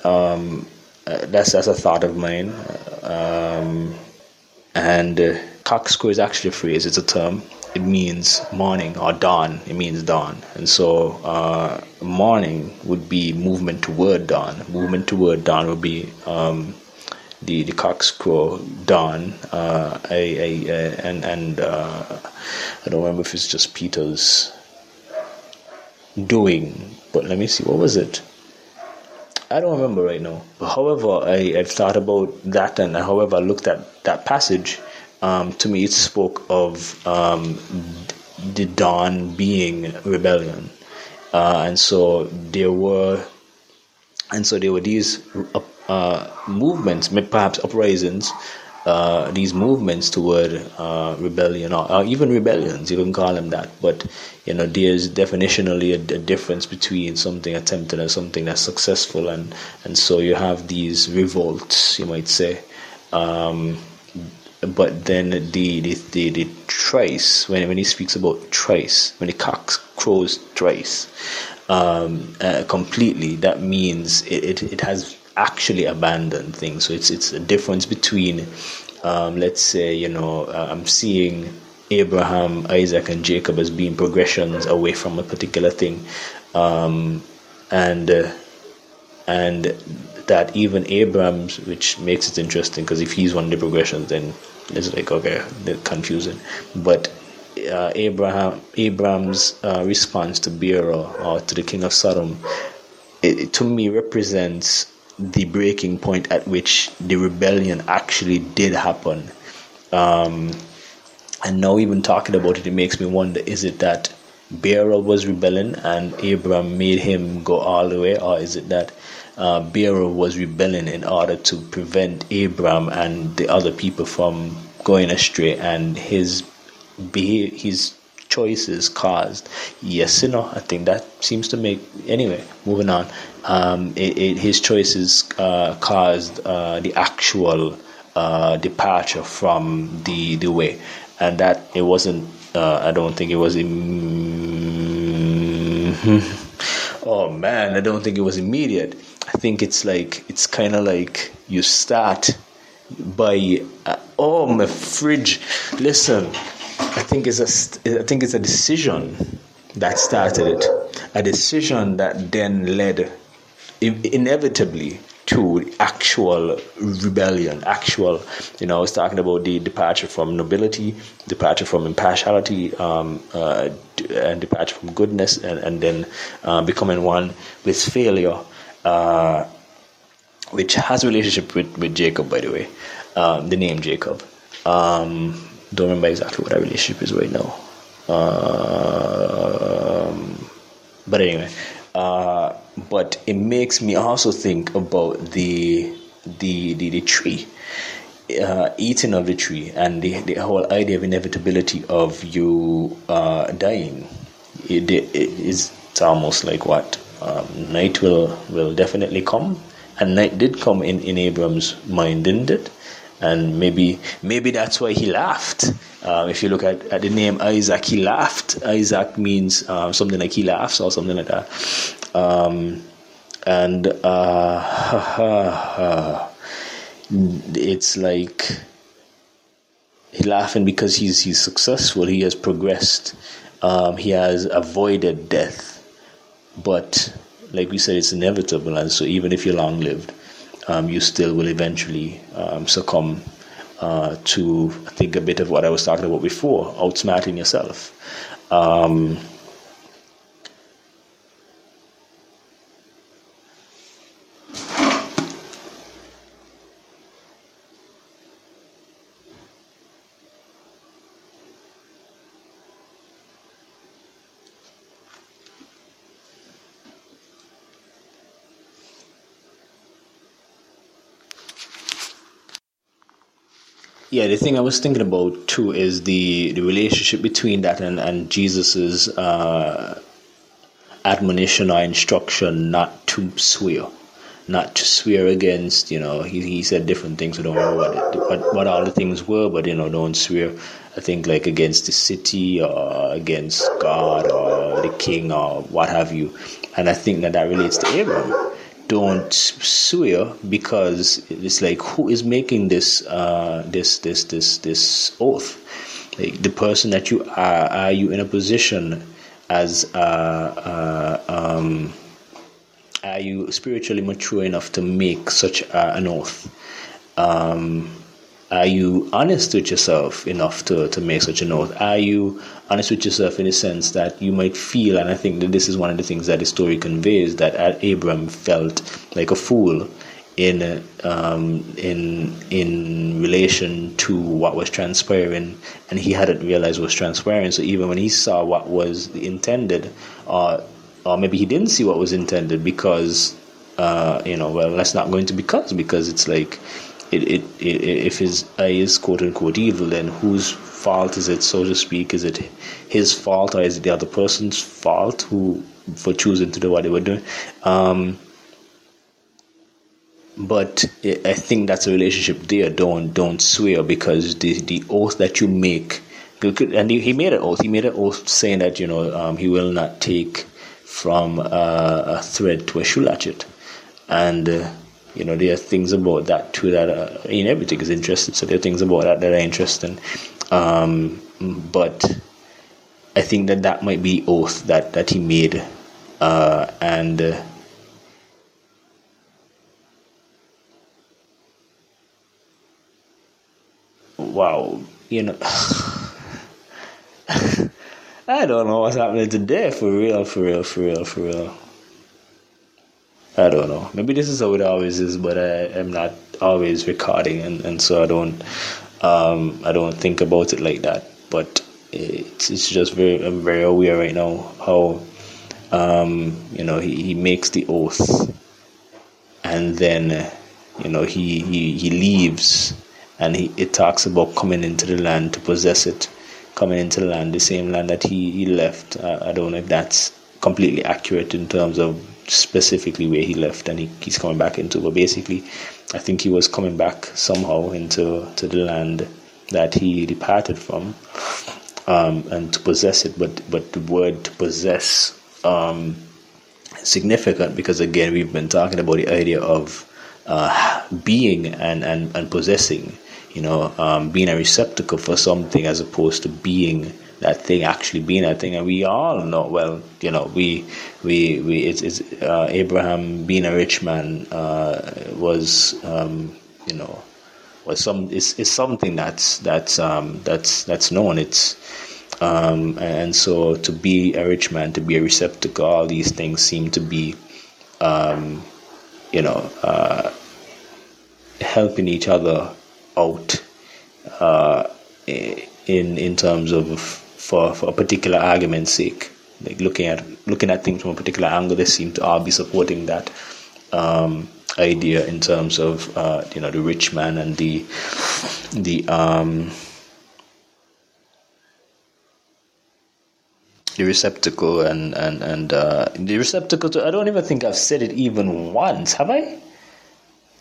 Um, uh, that's that's a thought of mine. Um, and uh, is actually a phrase. It's a term. It means morning or dawn. It means dawn, and so uh, morning would be movement toward dawn. Movement toward dawn would be um, the the cockcrow dawn. Uh, I, uh, and and uh, I don't remember if it's just Peter's doing, but let me see. What was it? I don't remember right now. However, I, I've thought about that, and however I looked at that passage, um, to me it spoke of um, the dawn being rebellion, uh, and so there were, and so there were these uh, movements, perhaps uprisings, uh, these movements toward uh, rebellion or, or, even rebellions, you can call them that. But you know, there's definitionally a, a, difference between something attempted and something that's successful, and and so you have these revolts, you might say. Um, but then the the the, the thrice when when he speaks about thrice when the cock crows thrice um, uh, completely that means it, it, it has actually abandon things. So it's it's a difference between, um, let's say, you know, uh, I'm seeing Abraham, Isaac, and Jacob as being progressions away from a particular thing, um, and uh, and that even Abraham's, which makes it interesting because if he's one of the progressions, then it's like okay, confusing. But uh, Abraham Abraham's uh, response to Bera or to the king of Sodom, it, it, to me represents the breaking point at which the rebellion actually did happen. Um, and now, even talking about it, it makes me wonder: is it that Bera was rebelling and Abraham made him go all the way, or is it that uh, was rebelling in order to prevent Abraham and the other people from going astray, and his behavior, his choices caused. Yes you know i think that seems to make anyway moving on. Um, it, it, his choices uh, caused uh, the actual uh, departure from the the way. And that it wasn't uh, i don't think it was Im- oh man i don't think it was immediate. I think it's like it's kind of like you start by uh, oh my fridge. Listen, I think it's a I think it's a decision that started it, a decision that then led inevitably to actual rebellion, actual, you know, I was talking about the departure from nobility, departure from impartiality, um, uh, and departure from goodness, and, and then uh, becoming one with failure uh, which has relationship with, with Jacob, by the way, um, the name Jacob. Um, don't remember exactly what that relationship is right now. Um, but anyway, uh, but it makes me also think about the the the, the tree, uh, eating of the tree, and the, the whole idea of inevitability of you uh, dying. It, it is it's almost like what um, night will will definitely come, and night did come in in Abram's mind, didn't it? And maybe maybe that's why he laughed. Uh, if you look at, at the name Isaac, he laughed. Isaac means uh, something like he laughs or something like that. Um, and uh, it's like he's laughing because he's he's successful. He has progressed. Um, he has avoided death but like we said, it's inevitable, and so even if you're long lived, um, you still will eventually um, succumb uh, to, I think, a bit of what I was talking about before, outsmarting yourself. Um, Yeah, the thing I was thinking about too is the, the relationship between that and, and Jesus's uh, admonition or instruction not to swear, not to swear against. You know, he, he said different things. I don't know what, it, what what all the things were, but you know, don't swear. I think like against the city or against God or the king or what have you. And I think that that relates to Abraham don't swear because it's like who is making this uh, this this this this oath? Like the person that you are, are you in a position as uh, uh, um, are you spiritually mature enough to make such an oath? Um, are you honest with yourself enough to, to make such a note? Are you honest with yourself in the sense that you might feel, and I think that this is one of the things that the story conveys, that Abram felt like a fool in um, in in relation to what was transpiring, and he hadn't realized was transpiring. So even when he saw what was intended, or or maybe he didn't see what was intended because uh, you know, well, that's not going to because because it's like it, it, it, if his eye is quote unquote evil, then whose fault is it, so to speak? Is it his fault or is it the other person's fault who for choosing to do what they were doing? Um, but I think that's a relationship there. Don't don't swear because the the oath that you make, and he made an oath. He made an oath saying that you know um, he will not take from uh, a thread to a shoe latchet, and. Uh, you know, there are things about that too that are, everything is interesting. So there are things about that that are interesting. Um, but I think that that might be oath that that he made, uh, and. Uh, wow, you know, I don't know what's happening today. For real, for real, for real, for real. I don't know. Maybe this is how it always is, but I am not always recording, and, and so I don't um, I don't think about it like that. But it's it's just very I'm very aware right now how um, you know he, he makes the oath, and then you know he he, he leaves, and he it talks about coming into the land to possess it, coming into the land, the same land that he he left. I, I don't know if that's completely accurate in terms of specifically where he left and he, he's coming back into. But basically, I think he was coming back somehow into to the land that he departed from, um, and to possess it. But but the word to possess um, significant because again we've been talking about the idea of uh, being and, and and possessing. You know, um, being a receptacle for something as opposed to being that thing actually being that thing, and we all know. Well, you know, we we we it's, it's uh, Abraham being a rich man uh, was um, you know was some it's, it's something that's that's um, that's that's known. It's um, and so to be a rich man, to be a receptacle, all these things seem to be, um, you know, uh, helping each other out uh, in in terms of for, for a particular argument's sake. Like looking at looking at things from a particular angle, they seem to all be supporting that um, idea in terms of uh, you know the rich man and the the um, the receptacle and and and uh, the receptacle. To, I don't even think I've said it even once. Have I?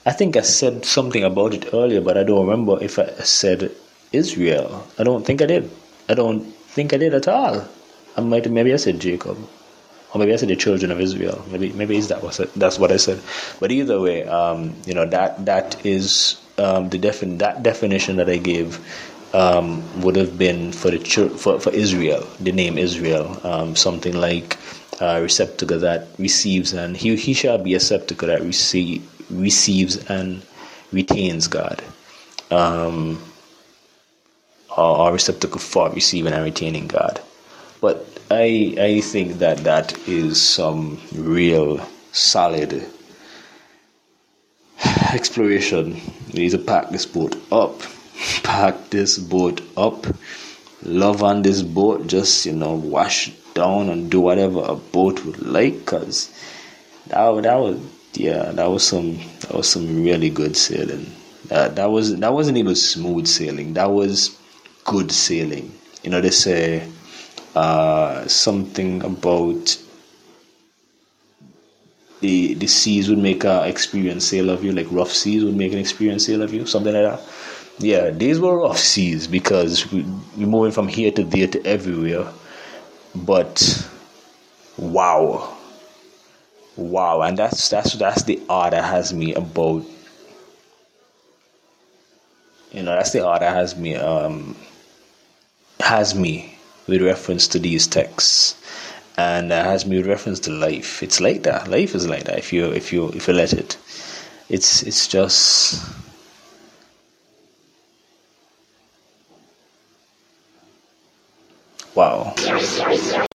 I think I said something about it earlier, but I don't remember if I said Israel. I don't think I did. I don't think I did at all. I might maybe I said Jacob, or maybe I said the children of Israel. Maybe maybe is that what that's what I said. But either way, um, you know that that is um, the defin- that definition that I gave um, would have been for the church, for for Israel, the name Israel, um, something like uh, receptacle that receives and he he shall be a receptacle that receive, receives and retains God. Um, or receptacle for receiving and retaining God. But I I think that that is some real solid exploration. We need to pack this boat up, pack this boat up, love on this boat, just you know wash down and do whatever a boat would like, cause that that was yeah that was some that was some really good sailing. That was that wasn't even smooth sailing. That was good sailing. You know, they say uh, something about the the seas would make an experienced sail of you, like rough seas would make an experienced sail of you, something like that. Yeah, these were rough seas because we, we're moving from here to there to everywhere. But wow, wow, and that's that's that's the art that has me about. You know, that's the art that has me um, has me with reference to these texts and uh, has me with reference to life. It's like that. Life is like that if you if you if you let it. It's it's just wow